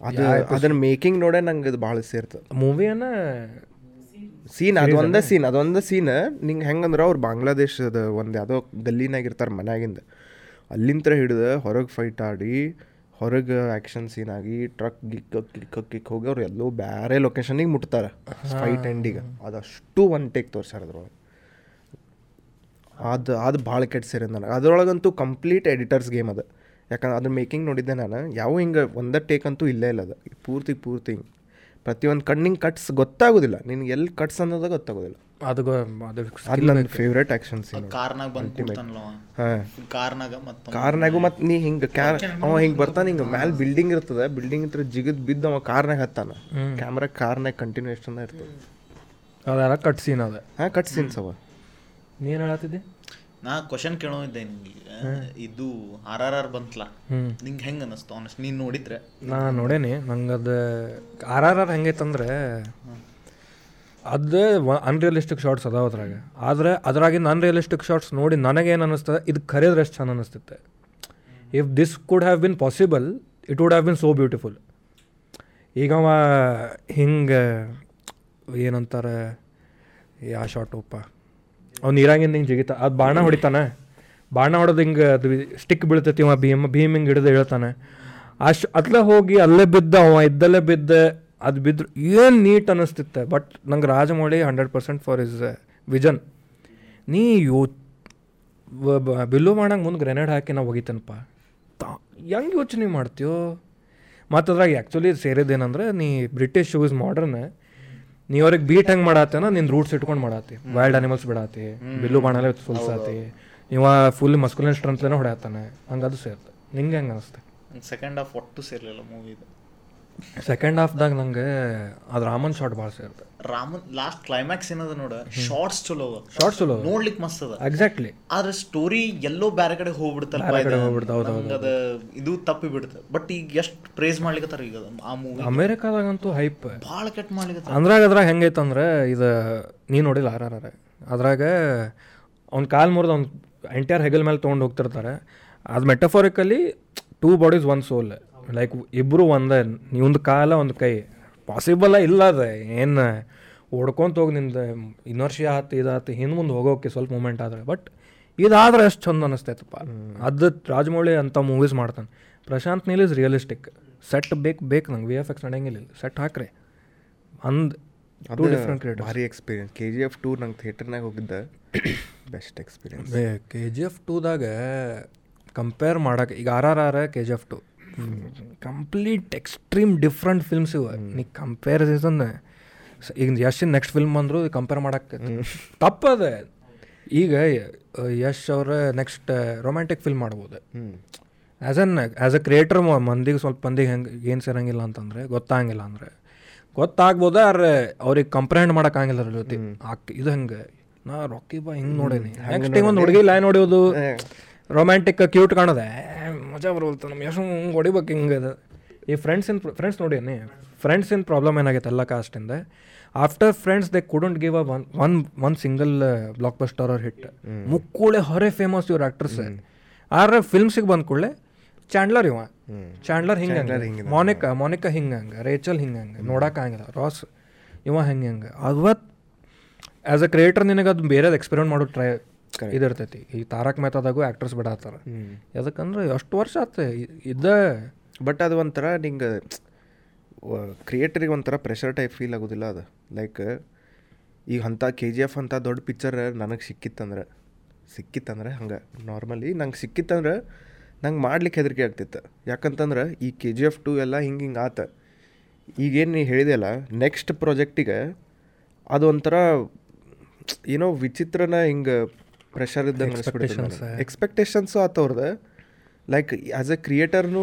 ಅದು ಅದನ್ನ ಮೇಕಿಂಗ್ ನೋಡೇ ನಂಗೆ ಇದು ಭಾಳ ಸೇರ್ತದೆ ಮೂವಿಯನ್ನ ಸೀನ್ ಅದೊಂದೇ ಸೀನ್ ಅದೊಂದೇ ಸೀನ್ ನಿಂಗೆ ಹೆಂಗಂದ್ರೆ ಅವ್ರು ಬಾಂಗ್ಲಾದೇಶದ ಒಂದು ಯಾವುದೋ ಗಲ್ಲಿನಾಗ ಇರ್ತಾರೆ ಮನ್ಯಾಗಿಂದ. ಅಲ್ಲಿಂದ ಹಿಡಿದು ಹೊರಗೆ ಫೈಟ್ ಆಡಿ ಹೊರಗೆ ಆ್ಯಕ್ಷನ್ ಸೀನ್ ಆಗಿ ಟ್ರಕ್ ಗಿಕ್ ಕಿಕ್ ಕಿಕ್ ಹೋಗಿ ಅವ್ರು ಎಲ್ಲೋ ಬೇರೆ ಲೊಕೇಶನಿಗೆ ಮುಟ್ತಾರೆ. ಫೈಟ್ ಎಂಡಿಗೆ ಅದಷ್ಟು ಒನ್ ಟೇಕ್ ತೋರ್ಸ್ಯಾರ ಅದ್ರೊಳಗೆ. ಅದು ಅದು ಭಾಳ ಕೆಟ್ಟ ಸೀರೆ ನನಗೆ. ಅದರೊಳಗಂತೂ ಕಂಪ್ಲೀಟ್ ಎಡಿಟರ್ಸ್ ಗೇಮ್ ಅದು. ಯಾಕಂದ್ರೆ ಅದ್ರ ಮೇಕಿಂಗ್ ನೋಡಿದ್ದೆ ನಾನು. ಯಾವ ಹಿಂಗೆ ಒಂದೇ ಟೇಕ್ ಅಂತೂ ಇಲ್ಲೇ ಇಲ್ಲ ಅದು. ಪೂರ್ತಿ ಪೂರ್ತಿ ಹಿಂಗೆ. ಪ್ರತಿಯೊಂದು ಕಣ್ಣಿಂಗ್ ಕಟ್ಸ್ ಗೊತ್ತಾಗೋದಿಲ್ಲ. ನಿನ್ಗೆ ಎಲ್ಲಿ ಕಟ್ಸ್ ಅನ್ನೋದ ಗೊತ್ತಾಗೋದಿಲ್ಲ. ಅದು ಅದು ಅದು ನನ್ನ ಫೇವ್ರೇಟ್ ಆ್ಯಕ್ಷನ್ ಸೀನ್ ಕಾರ್ನಾಗ ಬಂದು ಹಾಂ. ಕಾರ್ನಾಗ ಮತ್ತು ಕಾರ್ನಾಗು ಮತ್ತು ನೀ ಹಿಂಗೆ ಕ್ಯಾರ್ ಅವ ಹಿಂಗೆ ಬರ್ತಾನೆ ಹಿಂಗೆ ಮ್ಯಾಲೆ ಬಿಲ್ಡಿಂಗ್ ಇರ್ತದೆ. ಬಿಲ್ಡಿಂಗ್ ಹತ್ರ ಜಿಗಿದ್ ಬಿದ್ದು ಅವ ಕಾರ್ನಾಗ ಹತ್ತಾನ. ಕ್ಯಾಮ್ರಾ ಕಾರ್ನಾಗ ಕಂಟಿನ್ಯೂಷನ್ ಇರ್ತದೆ. ಅದೆಲ್ಲ ಕಟ್ ಸೀನ್ ಅದ. ಹಾಂ ಕಟ್ ಸೀನ್ಸ್ ಅವ. ನೀನು ಹೇಳತ್ತಿದ್ದೆ? ನಾ ಕ್ವಶನ್ ಕೇಳೋದಿದ್ದೆ ನಿಂಗೆ. ಇದು ಆರ್ ಆರ್ ಆರ್ ಬಂತಲ್ಲ. ನಿಂಗೆ ಹೆಂಗೆ ಅನ್ನಿಸ್ತು ಆನೆಸ್ಟ್ ನೀನು ನೋಡಿದ್ರೆ. ನಾ ನೋಡೇನಿ. ನಂಗೆ ಅದು ಆರ್ ಆರ್ ಆರ್ ಹೆಂಗೈತಂದ್ರೆ ಅದು ಅನ್ರಿಯಲಿಸ್ಟಿಕ್ ಶಾರ್ಟ್ಸ್ ಅದಾವ ಅದ್ರಾಗ. ಆದರೆ ಅದ್ರಾಗಿಂದ ಅನ್ರಿಯಲಿಸ್ಟಿಕ್ ಶಾರ್ಟ್ಸ್ ನೋಡಿ ನನಗೇನು ಅನ್ನಿಸ್ತದೆ ಇದು ಖರೀದ್ರೆ ಎಷ್ಟು ಚೆಂದ ಅನ್ನಿಸ್ತೈತೆ if this could have been possible it would have been so beautiful ಈಗ ಅವ ಹಿಂಗೆ ಏನಂತಾರೆ ಯಾವ ಶಾರ್ಟಪ್ಪ ಅವ್ನು ನೀರಾಗಿಂದ ಹಿಂಗೆ ಜಿಗಿತ. ಅದು ಬಾಣ ಹೊಡಿತಾನೆ. ಬಾಣ ಹೊಡೆದು ಹಿಂಗೆ ಅದು ಸ್ಟಿಕ್ ಬೀಳ್ತೈತಿ ಅವ ಭೀಮ್ ಭೀಮ್ ಹಿಂಗೆ ಹಿಡಿದು ಹೇಳ್ತಾನೆ. ಅಷ್ಟು ಅತ್ಲೇ ಹೋಗಿ ಅಲ್ಲೇ ಬಿದ್ದ, ಅವ ಇದ್ದಲ್ಲೇ ಬಿದ್ದ, ಅದು ಬಿದ್ದರು ಏನು ನೀಟ್ ಅನ್ನಿಸ್ತಿತ್ತೆ ಬಟ್ ನಂಗೆ Rajamouli hundred percent for his vision. ನೀ ಯೋ ಬಿಲ್ಲು ಮಾಡಂಗೆ ಮುಂದೆ ಗ್ರೆನೇಡ್ ಹಾಕಿ ನಾವು ಒಗಿತೇನಪ್ಪ. ತಾ, ಹೆಂಗೆ ಯೋಚನೆ ಮಾಡ್ತೀಯೋ? ಮತ್ತು ಅದ್ರಾಗ ಆ್ಯಕ್ಚುಲಿ ಸೇರಿದ್ದೇನಂದ್ರೆ ನೀ ಬ್ರಿಟಿಷ್ ಯೂಸ್ ಮಾಡ್ರನ್ ನೀ ಅವ್ರಿಗೆ ಬೀಟ್ ಹೆಂಗೆ ಮಾಡತ್ತೇನ ನಿನ್ ರೂಟ್ಸ್ ಇಟ್ಕೊಂಡು ಮಾಡತ್ತಿ ವೈಲ್ಡ್ ಅನಿಮಲ್ಸ್ ಬಿಡಾತಿ. ಬಿಲ್ಲು ಬಾಣಲೆ ಸುಲ್ಸಾತಿ. ಇವ ಫುಲ್ ಮಸ್ಕುಲಿನ್ ಸ್ಟ್ರೆಂತ್ಲೇನೆ ಹೊಡೆಯತ್ತಾನೆ ಹಂಗದು ಅದು ಸೇರ್ತೆ. ನಿಂಗೆ ಹೆಂಗ ಅನಿಸ್ತೆ? ಸೆಕೆಂಡ್ ಹಾಫ್ ಒಟ್ಟು ಸೇರ್ಲಿಲ್ಲ ಮೂವಿದು ಸೆಕೆಂಡ್ ಹಾಫ್ದಾಗ ನಂಗೆ ಅದು ರಾಮನ್ ಶಾರ್ಟ್ ಭಾಳ ಸೇರ್ತದೆ ರಾಮನ್ ಲಾಸ್ಟ್ ಕ್ಲೈಮ್ಯಾಕ್ಸ್ ಏನದ ನೋಡ? ಶಾರ್ಟ್ಸ್ ಚಲೋ ಶಾರ್ಟ್ ಚಲೋ ನೋಡ್ಲಿಕ್ಕೆ ಮಸ್ತ್ ಅದ. ಎಕ್ಸಾಕ್ಟ್ಲಿ ಆದ್ರೆ ಸ್ಟೋರಿ ಎಲ್ಲೋ ಬೇರೆ ಕಡೆ ಹೋಗ್ಬಿಡ್ತಲ್ಲ ಅದ ಇದು. ತಪ್ಪಿ ಬಿಡುತ್ತೆ ಬಟ್ ಈಗ ಎಷ್ಟು ಪ್ರೇಸ್ ಮಾಡ್ಲಿಕತ್ತಾರ ಈಗ ಆ ಮೂವಿ ಅಮೇರಿಕಾದಾಗಂತೂ ಹೈಪ್ ಭಾಳ ಕೆಟ್ಟ ಮಾಡ್ಲಿಕತ್ತಾರ. ಅಂದ್ರಾಗ ಅದ್ರಾಗ ಹೆಂಗೈತಂದ್ರೆ ಇದು ನೀ ನೋಡಿಲ್ಲ ಆರ್ ಆರ್ ಆರ್ ಅದ್ರಾಗ ಅವ್ನ ಕಾಲು ಮುರಿದು ಅವ್ನ ಎಂಟೈರ್ ಹೆಗಲ್ ಮೇಲೆ ತೊಗೊಂಡು ಹೋಗ್ತಿರ್ತಾರೆ. ಅದು metaphorically two bodies one soul like ಇಬ್ಬರು ಒಂದೇ ಒಂದು ಕಾಲ ಒಂದು ಕೈ. ಪಾಸಿಬಲ್ಲ ಇಲ್ಲ ಅದ. ಏನು ಓಡ್ಕೊಂತ ಹೋಗಿ ನಿಂದ ಇನರ್ಷಿ ಆತು ಇದಾತು ಹಿಂದೆ ಮುಂದೆ ಹೋಗೋಕೆ ಸ್ವಲ್ಪ ಮೂಮೆಂಟ್ ಆದ್ರೆ. ಬಟ್ ಇದಾದ್ರೆ ಎಷ್ಟು ಚಂದ ಅನಿಸ್ತೈತಪ್ಪ. ಅದು ರಾಜಮೌಳಿ ಅಂತ ಮೂವೀಸ್ ಮಾಡ್ತಾನೆ. Prashanth Neel is realistic set ಬೇಕು ಬೇಕು ನಂಗೆ. ವಿ ಎಫ್ ಎಕ್ಸ್ ನಡೆಯಂಗಿಲ್ಲ ಸೆಟ್ ಹಾಕ್ರಿ. ಅಂದ್ ಟೂ ಡಿಫ್ರೆಂಟ್ ಕ್ರಿಯೇಟ್ ಭಾರಿ experience K G F two ನಂಗೆ ಥಿಯೇಟರ್ನಾಗ ಹೋಗಿದ್ದೆ. Best experience K G F ಟೂದಾಗ ಕಂಪೇರ್ ಮಾಡಕ್ಕೆ ಈಗ R R R K G F two complete extreme different films ಇವೆ. ನೀ ಕಂಪ್ಯಾರಿಸನ್ ಈಗ ಯಶ್ ನೆಕ್ಸ್ಟ್ ಫಿಲ್ಮ್ ಅಂದರು ಕಂಪೇರ್ ಮಾಡಕ್ಕೆ ತಪ್ಪದ. ಈಗ ಯಶ್ ಅವರ ನೆಕ್ಸ್ಟ್ ರೊಮ್ಯಾಂಟಿಕ್ ಫಿಲ್ಮ್ ಮಾಡ್ಬೋದು. As on as a creator ಮಂದಿಗೆ ಸ್ವಲ್ಪ ಮಂದಿಗೆ ಹೆಂಗೆ ಏನು ಸೇರಂಗಿಲ್ಲ ಅಂತಂದರೆ ಗೊತ್ತಾಗಿಲ್ಲ ಅಂದರೆ. ಗೊತ್ತಾಗ್ಬೋದ ಅರೆ ಅವ್ರಿಗೆ ಕಂಪ್ಲೇಂಟ್ ಮಾಡೋಕ್ಕಾಗಿಲ್ಲ ಅದ್ರ ಜೊತೆ. ಆಕ್ ಇದು ಹೆಂಗೆ? ನಾ ರೊಕ್ಕಿ ಬಾ ಹಿಂಗೆ ನೋಡೇನಿ. ನೆಕ್ಸ್ಟ್ ಟೈಮ್ ಒಂದು ಹುಡುಗಿ ಲೈನ್ ನೋಡೋದು ರೊಮ್ಯಾಂಟಿಕ್ ಕ್ಯೂಟ್ ಕಾಣೋದೆ. ಮಜಾ ಬರೋಲ್ತು ನಮ್ಗೆ ಎಷ್ಟು ಹಿಂಗೆ ಹೊಡಿಬೇಕು ಹಿಂಗೆ ಅದು. ಈ ಫ್ರೆಂಡ್ಸ್ ಇನ್ ಫ್ರೆಂಡ್ಸ್ ನೋಡೀನಿ ಫ್ರೆಂಡ್ಸ್ ಇನ್ ಪ್ರಾಬ್ಲಮ್ ಏನಾಗೈತೆ ಎಲ್ಲ ಕಾಸ್ಟಿಂದ after friends they couldn't give a one one one single blockbuster ಅವ್ರ ಹಿಟ್ ಮುಕ್ಕೂಳೆ ಹೊರೆ ಫೇಮಸ್ ಇವ್ರ ಆ್ಯಕ್ಟರ್ಸ್ ಆದ್ರೆ ಫಿಲ್ಮ್ಸಿಗೆ ಬಂದ ಕೂಡಲೇ ಚಾಂಡ್ಲರ್ ಇವ. ಚಾಂಡ್ಲರ್ ಹಿಂಗೆ ಮೋನಿಕಾ ಮೋನಿಕಾ ಹಂಗೆ ರೇಚಲ್ ಹಿಂಗೆ ನೋಡಕ್ಕೆ ಹಂಗಿಲ್ಲ ರಾಸ್ ಇವ ಹೆಂಗೆ ಹಂಗೆ. ಅವತ್ತು ಆ್ಯಸ್ ಅ ಕ್ರಿಯೇಟರ್ ನಿನಗೆ ಅದು ಬೇರೆದು ಎಕ್ಸ್ಪೆರಿಮೆಂಟ್ ಮಾಡೋ ಟ್ರೈ ಇದಿರ್ತೈತಿ. ಈ ತಾರಕ್ ಮೆಹತಾದಾಗೂ ಆ್ಯಕ್ಟರ್ಸ್ ಬಿಡತ್ತಾರ ಯಾಕಂದ್ರೆ ಎಷ್ಟು ವರ್ಷ ಆತ ಇದ್ದ ಬಟ್ ಅದು ಒಂಥರ ನಿಂಗೆ ಕ್ರಿಯೇಟರಿಗೆ ಒಂಥರ ಪ್ರೆಷರ್ ಟೈಪ್ ಫೀಲ್ ಆಗೋದಿಲ್ಲ ಅದು. ಲೈಕ್ ಈಗ ಅಂಥ ಕೆ ಜಿ ಎಫ್ ಅಂತ ದೊಡ್ಡ ಪಿಕ್ಚರ್ ನನಗೆ ಸಿಕ್ಕಿತ್ತಂದ್ರೆ ಸಿಕ್ಕಿತ್ತಂದ್ರೆ ಹಂಗೆ. ನಾರ್ಮಲಿ ನಂಗೆ ಸಿಕ್ಕಿತ್ತಂದ್ರೆ ನಂಗೆ ಮಾಡ್ಲಿಕ್ಕೆ ಹೆದರಿಕೆ ಆಗ್ತಿತ್ತು. ಯಾಕಂತಂದ್ರೆ ಈ ಕೆ ಜಿ ಎಫ್ ಟು ಎಲ್ಲ ಹಿಂಗೆ ಹಿಂಗೆ ಆತ. ಈಗೇನು ನೀ ಹೇಳಿದೆಯಲ್ಲ ನೆಕ್ಸ್ಟ್ ಪ್ರಾಜೆಕ್ಟಿಗೆ ಅದು ಒಂಥರ ಏನೋ ವಿಚಿತ್ರನ ಹಿಂಗೆ ಪ್ರೆಷರ್ ಇದ್ದ ಎಕ್ಸ್ಪೆಕ್ಟೇಷನ್ಸ್ ಆತವ್ರದ್ದು ಲೈಕ್ ಆಸ್ ಎ ಕ್ರಿಯೇಟರ್ನೂ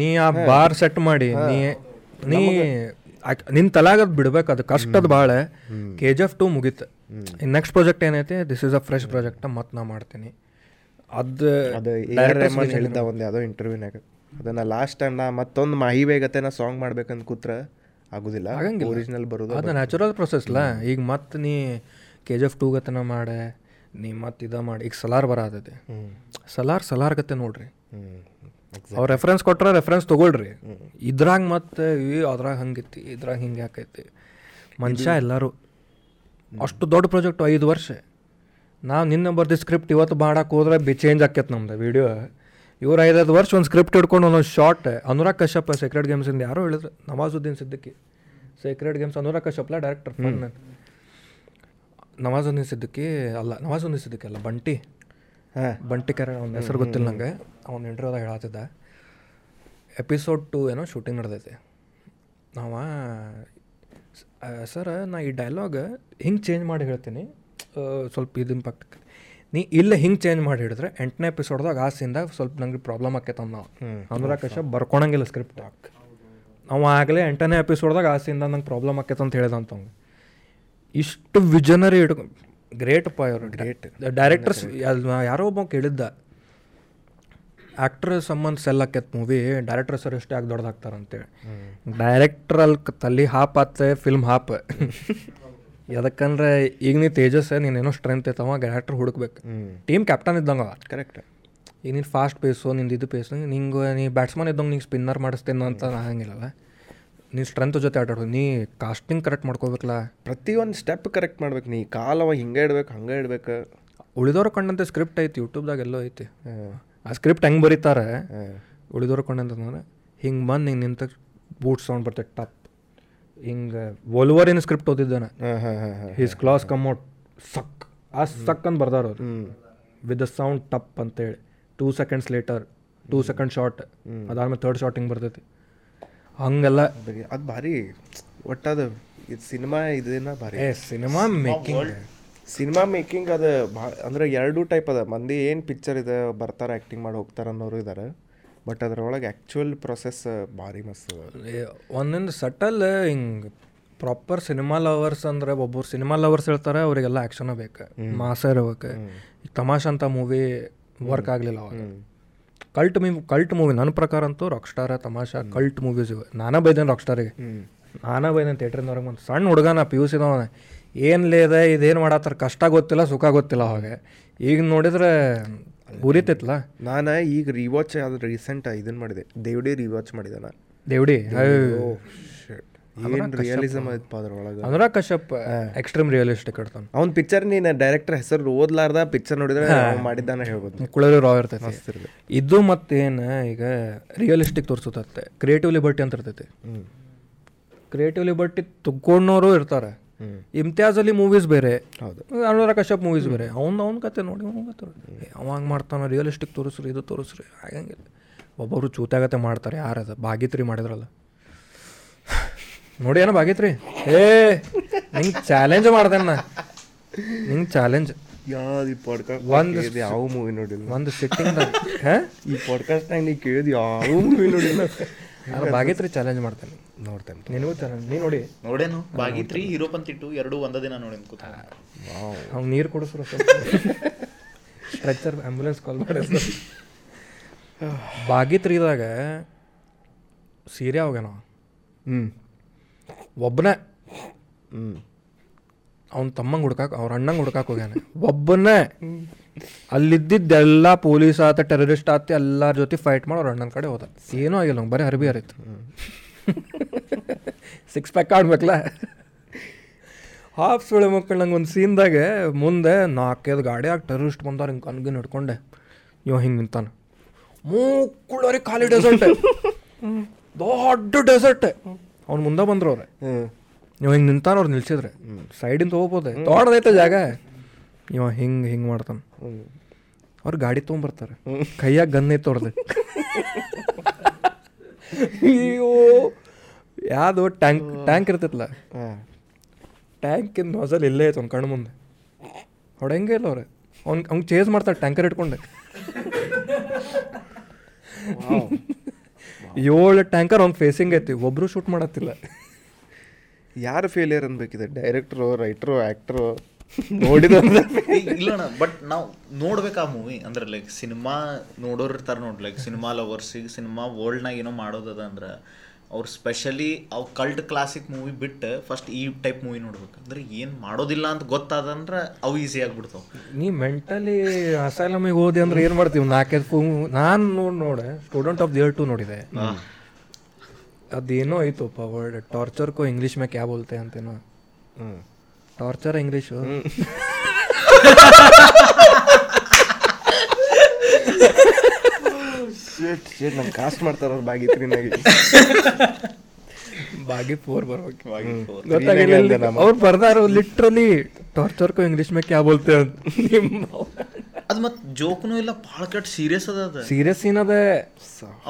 ನೀ ಆ ಬಾರ್ ಸೆಟ್ ಮಾಡಿ ನೀ ನೀ ನಿನ್ನ ನಿನ್ ತಲಾಗದ್ ಬಿಡ್ಬೇಕು ಅದು ಕಷ್ಟದ ಭಾಳ ಕೆ ಜಿ ಎಫ್ ಟು ಮುಗೀತು. ನೆಕ್ಸ್ಟ್ ಪ್ರಾಜೆಕ್ಟ್ ಏನೈತಿ this is a fresh project ಮತ್ತೆ ನಾ ಮಾಡ್ತೀನಿ. ಅದು ಅದು ಹೇಳಿದ್ದ ಒಂದು ಯಾವುದೋ ಇಂಟರ್ವ್ಯೂನಾಗ ಅದನ್ನ ಲಾಸ್ಟ್ ಟೈಮ್ ನಾ ಮತ್ತೊಂದು ಮಾಹಿ ಬೇಗತ್ತೆ ನಾ ಸಾಂಗ್ ಮಾಡ್ಬೇಕಂತ ಕೂತ್ರ ಆಗುದಿಲ್ಲ. ಒರಿಜಿನಲ್ ಬರೋದು ಅದು ನ್ಯಾಚುರಲ್ ಪ್ರೊಸೆಸ್ಲ ಈಗ ಮತ್ತೆ ನೀ ಕೆ ಜಿ ಎಫ್ ಟೂ ಗತನ ಮಾಡೆ. ನೀ ಮತ್ತೆ ಇದು ಮಾಡಿ. ಈಗ ಸಲಾರ್ ಬರತೈತಿ ಸಲಾರ್ ಸಲಾರ್ ಗತೆ ನೋಡ್ರಿ. ಅವ್ರು ರೆಫರೆನ್ಸ್ ಕೊಟ್ರೆ ರೆಫರೆನ್ಸ್ ತೊಗೊಳ್ರಿ. ಇದ್ರಾಗ ಮತ್ತೆ ಅದ್ರಾಗ ಹಂಗಿತ್ತು ಇದ್ರಾಗ ಹಿಂಗೆ ಯಾಕೈತಿ. ಮನುಷ್ಯ ಎಲ್ಲರೂ ಅಷ್ಟು ದೊಡ್ಡ ಪ್ರಾಜೆಕ್ಟ್ ಐದು ವರ್ಷ. ನಾವು ನಿನ್ನೆ ಬರ್ದು ಸ್ಕ್ರಿಪ್ಟ್ ಇವತ್ತು ಮಾಡಕ್ಕೆ ಹೋದ್ರೆ ಬಿ ಚೇಂಜ್ ಆಕೈತೆ ನಮ್ದು ವಿಡಿಯೋ ಇವ್ರು ಐದೈದು ವರ್ಷ ಒಂದು ಸ್ಕ್ರಿಪ್ಟ್ ಹಿಡ್ಕೊಂಡು ಒಂದೊಂದು ಶಾರ್ಟ್ ಅನುರಾಗ್ ಕಶ್ಯಪ್ ಸೀಕ್ರೆಟ್ ಗೇಮ್ಸಿಂದ ಯಾರೋ ಹೇಳಿದ್ರು. ನವಾಜುದ್ದೀನ್ ಸಿದ್ದಿಕ್ಕಿ. ಸೀಕ್ರೆಟ್ ಗೇಮ್ಸ್ ಅನುರಾಗ್ ಕಶ್ಯಪ್ಲ ಡೈರೆಕ್ಟರ್ ಫನ್ ಅನ್ನಿಸಿದ್ದಕ್ಕೆ ಸಿದ್ದಿಕ್ಕಿ ಅಲ್ಲ ನವಾಜ್ ಅನ್ನಿಸಿದ್ದಕ್ಕೆ ಅಲ್ಲ ಬಂಟಿ. ಹಾಂ. ಬಂಟಿ ಕ್ಯಾರ ಅವ್ನ ಹೆಸರು ಗೊತ್ತಿಲ್ಲ ನಂಗೆ. ಅವ್ನ ಇಂಟರ್ವ್ಯೂದಾಗ ಹೇಳತ್ತಿದ್ದ ಎಪಿಸೋಡ್ ಟು ಏನೋ ಶೂಟಿಂಗ್ ನಡೆದೈತೆ. ನಾವ ಸರ್ ನಾ ಈ ಡೈಲಾಗ್ ಹಿಂಗೆ ಚೇಂಜ್ ಮಾಡಿ ಹೇಳ್ತೀನಿ. ಸ್ವಲ್ಪ ಇದು ಪಕ್ಕಕ್ಕೆ. ನೀ ಇಲ್ಲ ಹಿಂಗೆ ಚೇಂಜ್ ಮಾಡಿ ಹಿಡಿದ್ರೆ ಎಂಟನೇ ಎಪಿಸೋಡ್ದಾಗ ಆ ಸೀನ್ದಾಗ ಸ್ವಲ್ಪ ನಂಗೆ ಪ್ರಾಬ್ಲಮ್ ಆಕೈತೆ ನಾವು ಅನುರಾಗ್ ಕಶ್ಯಪ್ ಬರ್ಕೊಳಂಗಿಲ್ಲ ಸ್ಕ್ರಿಪ್ಟ್ ನಾವು ಆಗಲೇ ಎಂಟನೇ ಎಪಿಸೋಡ್ದಾಗ ಆ ಸೀನ್ದಾಗ ನಂಗೆ ಪ್ರಾಬ್ಲಮ್ ಆಕೈತೆ ಅಂತ ಹೇಳ್ದಂತ ಅವ್ನು. ಇಷ್ಟು ವಿಜನರಿ ಇಟ್ಕೊ ಗ್ರೇಟಪ್ಪ ಇವರು ಗ್ರೇಟ್ ಡೈರೆಕ್ಟರ್ಸ್ ಯಾರೋ ಒಬ್ಬ ಕೇಳಿದ್ದ. ಆ್ಯಕ್ಟ್ರ್ ಸಂಬಂಧ ಸೆಲ್ ಆಕೈತೆ ಮೂವಿ ಡೈರೆಕ್ಟರ್ ಸರ್ ಎಷ್ಟೇ ಆಗಿ ದೊಡ್ಡದಾಗ್ತಾರಂತೇಳಿ ಡೈರೆಕ್ಟರ್ ಅಲ್ಲಿ ತಲ್ಲಿ ತಲೆ ಹಾಪ್ ಆತ ಫಿಲ್ಮ್ ಹಾಪ್ ಯಾಕಂದ್ರೆ ಈಗ ನೀ ತೇಜಸ್ ನೀನೇನೋ ಸ್ಟ್ರೆಂತ್ ಐತವ ಡೈರೆಕ್ಟರ್ ಹುಡುಕ್ಬೇಕು. ಟೀಮ್ ಕ್ಯಾಪ್ಟನ್ ಇದ್ದಂಗ ಕರೆಕ್ಟ್ ಈಗ ನೀನು ಫಾಸ್ಟ್ ಪೇಸು ನಿಂದು ಇದು ಪೇಸು ನಿಂಗೆ ನೀ ಬ್ಯಾಟ್ಸ್ಮನ್ ಇದ್ದಂಗೆ ನಿಂಗೆ ಸ್ಪಿನ್ನರ್ ಮಾಡಿಸ್ತೇನೆ ಅಂತ ಆಗಂಗಿಲ್ಲಲ್ಲ ನೀ ಸ್ಟ್ರೆಂತ್ ಜೊತೆ ಆಟ ಆಡೋದು ನೀ ಕಾಸ್ಟಿಂಗ್ ಕರೆಕ್ಟ್ ಮಾಡ್ಕೋಬೇಕಲ್ಲ ಪ್ರತಿಯೊಂದು ಸ್ಟೆಪ್ ಕರೆಕ್ಟ್ ಮಾಡ್ಬೇಕು ನೀ ಕಾಲವ ಹಿಂಗೆ ಇಡ್ಬೇಕು ಹಂಗೆ ಇಡ್ಬೇಕು. ಉಳಿದವ್ರ ಕಂಡಂತೆ ಸ್ಕ್ರಿಪ್ಟ್ ಐತಿ ಯೂಟ್ಯೂಬ್ದಾಗ ಎಲ್ಲೋ ಐತಿ. ಆ ಸ್ಕ್ರಿಪ್ಟ್ ಹೆಂಗೆ ಬರೀತಾರೆ? ಉಳಿದವ್ರ ಕಂಡಂತಂದ್ರೆ ಹಿಂಗೆ ಬಂದು ಹಿಂಗೆ ನಿಂತ ಬೂಟ್ ಸೌಂಡ್ ಬರ್ತೈತೆ ಟಪ್. ಹಿಂಗೆ ವೋಲ್ವರಿನ ಸ್ಕ್ರಿಪ್ಟ್ ಓದಿದ್ದಾನೆ. ಹಾಂ ಹಾಂ ಹಾಂ ಹಾಂ ಹಿಸ್ ಕ್ಲಾಸ್ ಕಮ್ಔಟ್ ಸಕ್ ಆ ಸಕ್ ಅಂತ ಬರ್ದಾರ ಅವ್ರು. ವಿತ್ ದ ಸೌಂಡ್ ಟಪ್ ಅಂತೇಳಿ. Two seconds later two second shot ಅದಾದ್ಮೇಲೆ ಥರ್ಡ್ ಶಾರ್ಟ್ ಹಿಂಗೆ ಬರ್ತೈತಿ. ಹಂಗೆಲ್ಲ ಅದು ಭಾರಿ ಒಟ್ಟದ ಇದು ಸಿನಿಮಾ ಇದೇನ ಭಾರಿ. Cinema making. ಸಿನಿಮಾ ಮೇಕಿಂಗ್ ಅದು ಅಂದ್ರೆ ಎರಡು ಟೈಪ್ ಅದ. ಮಂದಿ ಏನು ಪಿಕ್ಚರ್ ಇದೆ ಬರ್ತಾರೆ ಆ್ಯಕ್ಟಿಂಗ್ ಮಾಡಿ ಹೋಗ್ತಾರೆ ಅನ್ನೋರು ಇದ್ದಾರೆ ಬಟ್ ಅದ್ರೊಳಗೆ ಆ್ಯಕ್ಚುಯಲ್ ಪ್ರೊಸೆಸ್ ಭಾರಿ ಮಸ್ತ್ ಒಂದೊಂದು ಸಟಲ್ ಹಿಂಗೆ ಪ್ರಾಪರ್ ಸಿನಿಮಾ ಲವರ್ಸ್ ಅಂದ್ರೆ ಒಬ್ಬರು ಸಿನಿಮಾ ಲವರ್ಸ್ ಹೇಳ್ತಾರೆ ಅವರಿಗೆಲ್ಲ ಆ್ಯಕ್ಷನ್ ಬೇಕು. ಮಾಸ ಇರ್ಬೇಕು. ಈ ತಮಾಷ್ ಅಂತ ಮೂವಿ ವರ್ಕ್ ಆಗಲಿಲ್ಲ ಅವಾಗ. ಕಲ್ಟ್ ಮೀ ಕಲ್ಟ್ ಮೂವಿ ನನ್ನ ಪ್ರಕಾರ ಅಂತೂ Rockstar Tamasha cult movies ಇವೆ. ನಾನೇ ಬೈದೇನೆ ರಾಕ್ ಸ್ಟಾರಿಗೆ ನಾನೇ ಬೈದೇನೆ ಥಿಯೇಟ್ರಿಂದ ಹೊರಗೆ ಬಂದು. ಸಣ್ಣ ಹುಡುಗನ ಪಿ ಯು ಸಿದವನ ಏನು ಲೇದ ಇದೇನು ಮಾಡತ್ತಾರ? ಕಷ್ಟ ಗೊತ್ತಿಲ್ಲ ಸುಖ ಗೊತ್ತಿಲ್ಲ ಹಾಗೆ. ಈಗ ನೋಡಿದ್ರೆ ಉರಿತೈತಲ್ಲ ನಾನು ಈಗ ರಿವಾಚ್ ಆದ್ರೆ ರೀಸೆಂಟ್ ಇದನ್ನು ಮಾಡಿದೆ. ದೇವಡಿ ರಿವಾಚ್ ಮಾಡಿದೆ ನಾನು. ದೇವ್ಡಿ? ಏನು ರಿಯಲಿಸಮ್ ಐತಪ್ಪ ಅದ್ರೊಳಗೆ? ಅನುರಾಗ್ ಕಶ್ಯಪ್ ಎಕ್ಸ್ಟ್ರೀಮ್ ರಿಯಲಿಸ್ಟಿಕ್ ಇಡ್ತಾನೆ ಅವ್ನ ಪಿಕ್ಚರ್ ನೀನು ಡೈರೆಕ್ಟರ್ ಹೆಸರು ಓದ್ಲಾರ್ದ ಪಿಕ್ಚರ್ ನೋಡಿದ್ರೆ ಮಾಡಿದ್ದಾನೆ ಹೇಳ್ಬೋದು. ಕುಳರಿ ರಾವ್ ಇರ್ತೈತಿ. ಇದು ಮತ್ತೇನು ಈಗ ರಿಯಲಿಸ್ಟಿಕ್ ತೋರಿಸುತ್ತೆ ಕ್ರಿಯೇಟಿವ್ ಲಿಬರ್ಟಿ ಅಂತ ಇರ್ತೈತಿ. ಕ್ರಿಯೇಟಿವ್ ಲಿಬರ್ಟಿ ತಗೊಂಡೋರು ಇರ್ತಾರೆ. ಇಮ್ತಿಯಾಜ್ ಅಲ್ಲಿ ಮೂವೀಸ್ ಬೇರೆ. ಹೌದು. ಅನುರಾಗ್ ಕಶ್ಯಪ್ ಮೂವೀಸ್ ಬೇರೆ. ಅವ್ನು ಅವ್ನ ಕತೆ ನೋಡಿ ಅವ್ನ ಕತೆ ನೋಡಿ. ಅವ ಹಂಗೆ ಮಾಡ್ತಾನೆ ರಿಯಲಿಸ್ಟಿಕ್ ತೋರಿಸ್ರಿ ಇದು ತೋರಿಸ್ರಿ ಆಗಂಗಿಲ್ಲ ಒಬ್ಬೊಬ್ರು ಚೂತಾಗತ್ತೆ ಮಾಡ್ತಾರೆ ಯಾರದ ಭಾಗಿತ್ರಿ ಮಾಡಿದ್ರಲ್ಲ. ನೋಡಿ ಏನೋ ಬಾಗೈತ್ರಿ ಏ ನಿಂಗೆ ಚಾಲೆಂಜ್ ಮಾಡ್ದೆ ನಾ ನಿಂಗೆ ಚಾಲೆಂಜ್ ಯಾವ್ದು ಈ ಪಾಡ್ಕಾಸ್ಟ್ ಒಂದು ಯಾವ ಮೂವಿ ನೋಡಿಲ್ಲ? ಒಂದು ಸಿಟ್ಟಿಂಗ್ ಹಾಂ? ಈ ಪಾಡ್ಕಾಸ್ಟ್ನಾಗ ನೀ ಕೇಳಿದ್ ಯಾವ ಮೂವಿ ನೋಡಿಲ್ಲ? ನಾನು ಬಾಗಿತ್ರಿ ಚಾಲೆಂಜ್ ಮಾಡ್ತೇನೆ. ನೋಡ್ತೇನೆ. ನಿನಗೂ ಚಾಲೆಂಜ್ ನೀ ನೋಡಿ. ನೋಡೇನು? ಬಾಗಿತ್ರಿ ಹೀರೋ ಪಂತಿಟ್ಟು ಎರಡು ಒಂದ ದಿನ ನೋಡಿ ಕೂತ ಅವ್ನು ನೀರು ಕೊಡಿಸ್ರು ಸ್ಟ್ರೆಚರ್ ಆ್ಯಂಬುಲೆನ್ಸ್ ಕಾಲ್ ಮಾಡಿ ಬಾಗಿತ್ರಿದಾಗ ಸೀರೆ ಹೋಗ್ಯಾನ ಹ್ಞೂ ಒಬ್ಬನೇ ಹ್ಞೂ ಅವ್ನ ತಮ್ಮಂಗೆ ಹುಡ್ಕಾಕ, ಅವ್ರ ಅಣ್ಣಂಗೆ ಹುಡ್ಕಾಕ ಹೋಗ್ಯಾನ. ಒಬ್ಬನೇ, ಅಲ್ಲಿದ್ದಿದ್ದೆಲ್ಲ ಪೊಲೀಸ್ ಆತ, ಟೆರರಿಸ್ಟ್ ಆತ, ಎಲ್ಲರ ಜೊತೆ ಫೈಟ್ ಮಾಡಿ ಅವ್ರ ಅಣ್ಣನ ಕಡೆ ಹೋದ. ಏನೂ ಆಗಿಲ್ಲ ಬರೀ ಅರ್ಬಿ ಹರಿತು ಸಿಕ್ಸ್ ಪ್ಯಾಕ್ ಆಡ್ಬೇಕಲ್ಲ ಹಾಫ್ ಸುಳೆ ಮಕ್ಕಳು ನಂಗೆ ಒಂದು ಸೀನ್ದಾಗೆ ಮುಂದೆ ನಾಲ್ಕೈದು ಗಾಡಿಯಾಗ ಟೆರರಿಸ್ಟ್ ಬಂದವ್ರು ಹಿಂಗೆ ಕನ್ಗಿನ್ ಹಿಡ್ಕೊಂಡೆ. ಇವ ಹಿಂಗೆ ನಿಂತಾನೆ. ಮೂಕ್ಕುಳರಿ ಖಾಲಿ ಡೆಸರ್ಟ್ ದೊಡ್ಡ ಡೆಸರ್ಟ್ ಅವ್ನು ಮುಂದೆ ಬಂದ್ರು ಅವ್ರೆ. ನೀವು ಇವ ಹಿಂಗೆ ನಿಂತಾನ ಅವ್ರು ನಿಲ್ಸಿದ್ರೆ. ಸೈಡಿಂದ ಹೋಗ್ಬೋದೆ. ತೋಡದೈತೆ ಜಾಗ. ಇವ ಹಿಂಗೆ ಹಿಂಗೆ ಮಾಡ್ತಾನೆ. ಅವ್ರು ಗಾಡಿ ತೊಗೊಂಬರ್ತಾರೆ. ಕೈಯಾಗ ಗನ್ ಐತೆ ಅವ್ರದ್ದು ಅಯ್ಯೋ. ಯಾವುದು ಟ್ಯಾಂಕ್ ಟ್ಯಾಂಕ್ ಇರ್ತೈತಲ್ಲ ಟ್ಯಾಂಕಿಂದ ಹೊಸಲ್ ಇಲ್ಲೇ ಐತೆ ಅವ್ನ ಕಣ್ಣು ಮುಂದೆ. ಹೊಡೆಂಗೆ ಇಲ್ಲ ಅವ್ರೆ. ಅವ್ನು ಅವ್ನು ಚೇಸ್ ಮಾಡ್ತಾರೆ ಟ್ಯಾಂಕರ್ ಇಟ್ಕೊಂಡೆ. [LAUGHS] ಏಳು ಟ್ಯಾಂಕರ್ ಅವ್ನು ಫೇಸಿಂಗ್ ಐತಿ ಒಬ್ಬರು ಶೂಟ್ ಮಾಡತ್ತಿಲ್ಲ. ಯಾರು ಫೇಲಿಯರ್ ಅನ್ಬೇಕಿದೆ? ಡೈರೆಕ್ಟ್ರು ರೈಟ್ರು ಆ್ಯಕ್ಟ್ರು ನೋಡಿದ್ರೆ ಇಲ್ಲಣ್ಣ ಬಟ್ ನಾವು ನೋಡ್ಬೇಕು ಆ ಮೂವಿ ಅಂದ್ರೆ ಲೈಕ್ ಸಿನಿಮಾ ನೋಡೋರು ಇರ್ತಾರೆ ನೋಡಿ ಲೈಕ್ ಸಿನಿಮಾ ಲವರ್ಸಿಗೆ ಸಿನಿಮಾ ವರ್ಲ್ಡ್ನಾಗ ಏನೋ ಮಾಡೋದದ ಅಂದ್ರೆ ಅವ್ರು ಸ್ಪೆಷಲಿ ಅವು ಕಲ್ಟ್ ಕ್ಲಾಸಿಕ್ ಮೂವಿ ಬಿಟ್ಟು ಫಸ್ಟ್ ಈ ಟೈಪ್ ಮೂವಿ ನೋಡ್ಬೇಕು. ಅಂದ್ರೆ ಏನು ಮಾಡೋದಿಲ್ಲ ಅಂತ ಗೊತ್ತಾದಂದ್ರೆ ಅವು ಈಸಿ ಆಗ್ಬಿಡ್ತಾವ. ನೀ ಮೆಂಟಲಿ ಅಸೈಲಮಿಗೆ ಓದಿ ಅಂದ್ರೆ ಏನು ಮಾಡ್ತೀವಿ? ನಾಲ್ಕೈದು ನಾನ್ ನಾನು ನೋಡಿ ನೋಡೆ ಸ್ಟೂಡೆಂಟ್ ಆಫ್ ದಿಯರ್ ಟು ನೋಡಿದೆ. ಅದೇನೋ ಐತಪ್ಪ ವರ್ಡ್ ಟಾರ್ಚರ್ ಕೋ ಇಂಗ್ಲೀಷ್ ಮ್ಯಾಕ್ ಯಾವ ಬೋಲ್ತೆ ಅಂತೇನೋ. ಟಾರ್ಚರ್ ಇಂಗ್ಲೀಷು [LAUGHS] [LAUGHS] ಶೇಟ್ ಶೇಟ್ ಕಾಸ್ಟ್ ಮಾಡ್ತಾರ ಅವ್ರು ಬಾಗಿ ತ್ರೀನಾಗಿ [LAUGHS] ಬಾಗಿ ಫೋರ್ ಬರ್ಬೇಕು. ಗೊತ್ತಾಗಿಲ್ಲ ಅವ್ರು ಬರ್ದಾರು ಲಿಟ್ರಲಿ ಟಾರ್ಚರ್ ಕೋ ಇಂಗ್ಲಿಷ್ ಮೇ ಕ್ಯಾ ಬೋಲ್ತೆ ಅಂತ. ಅದು ಮತ್ತೆ ಜೋಕ್ನು ಇಲ್ಲ ಭಾಳ ಕಟ್ ಸೀರಿಯಸ್ ಅದ ಅದು. ಸೀರಿಯಸ್ ಸೀನ್ ಅದ.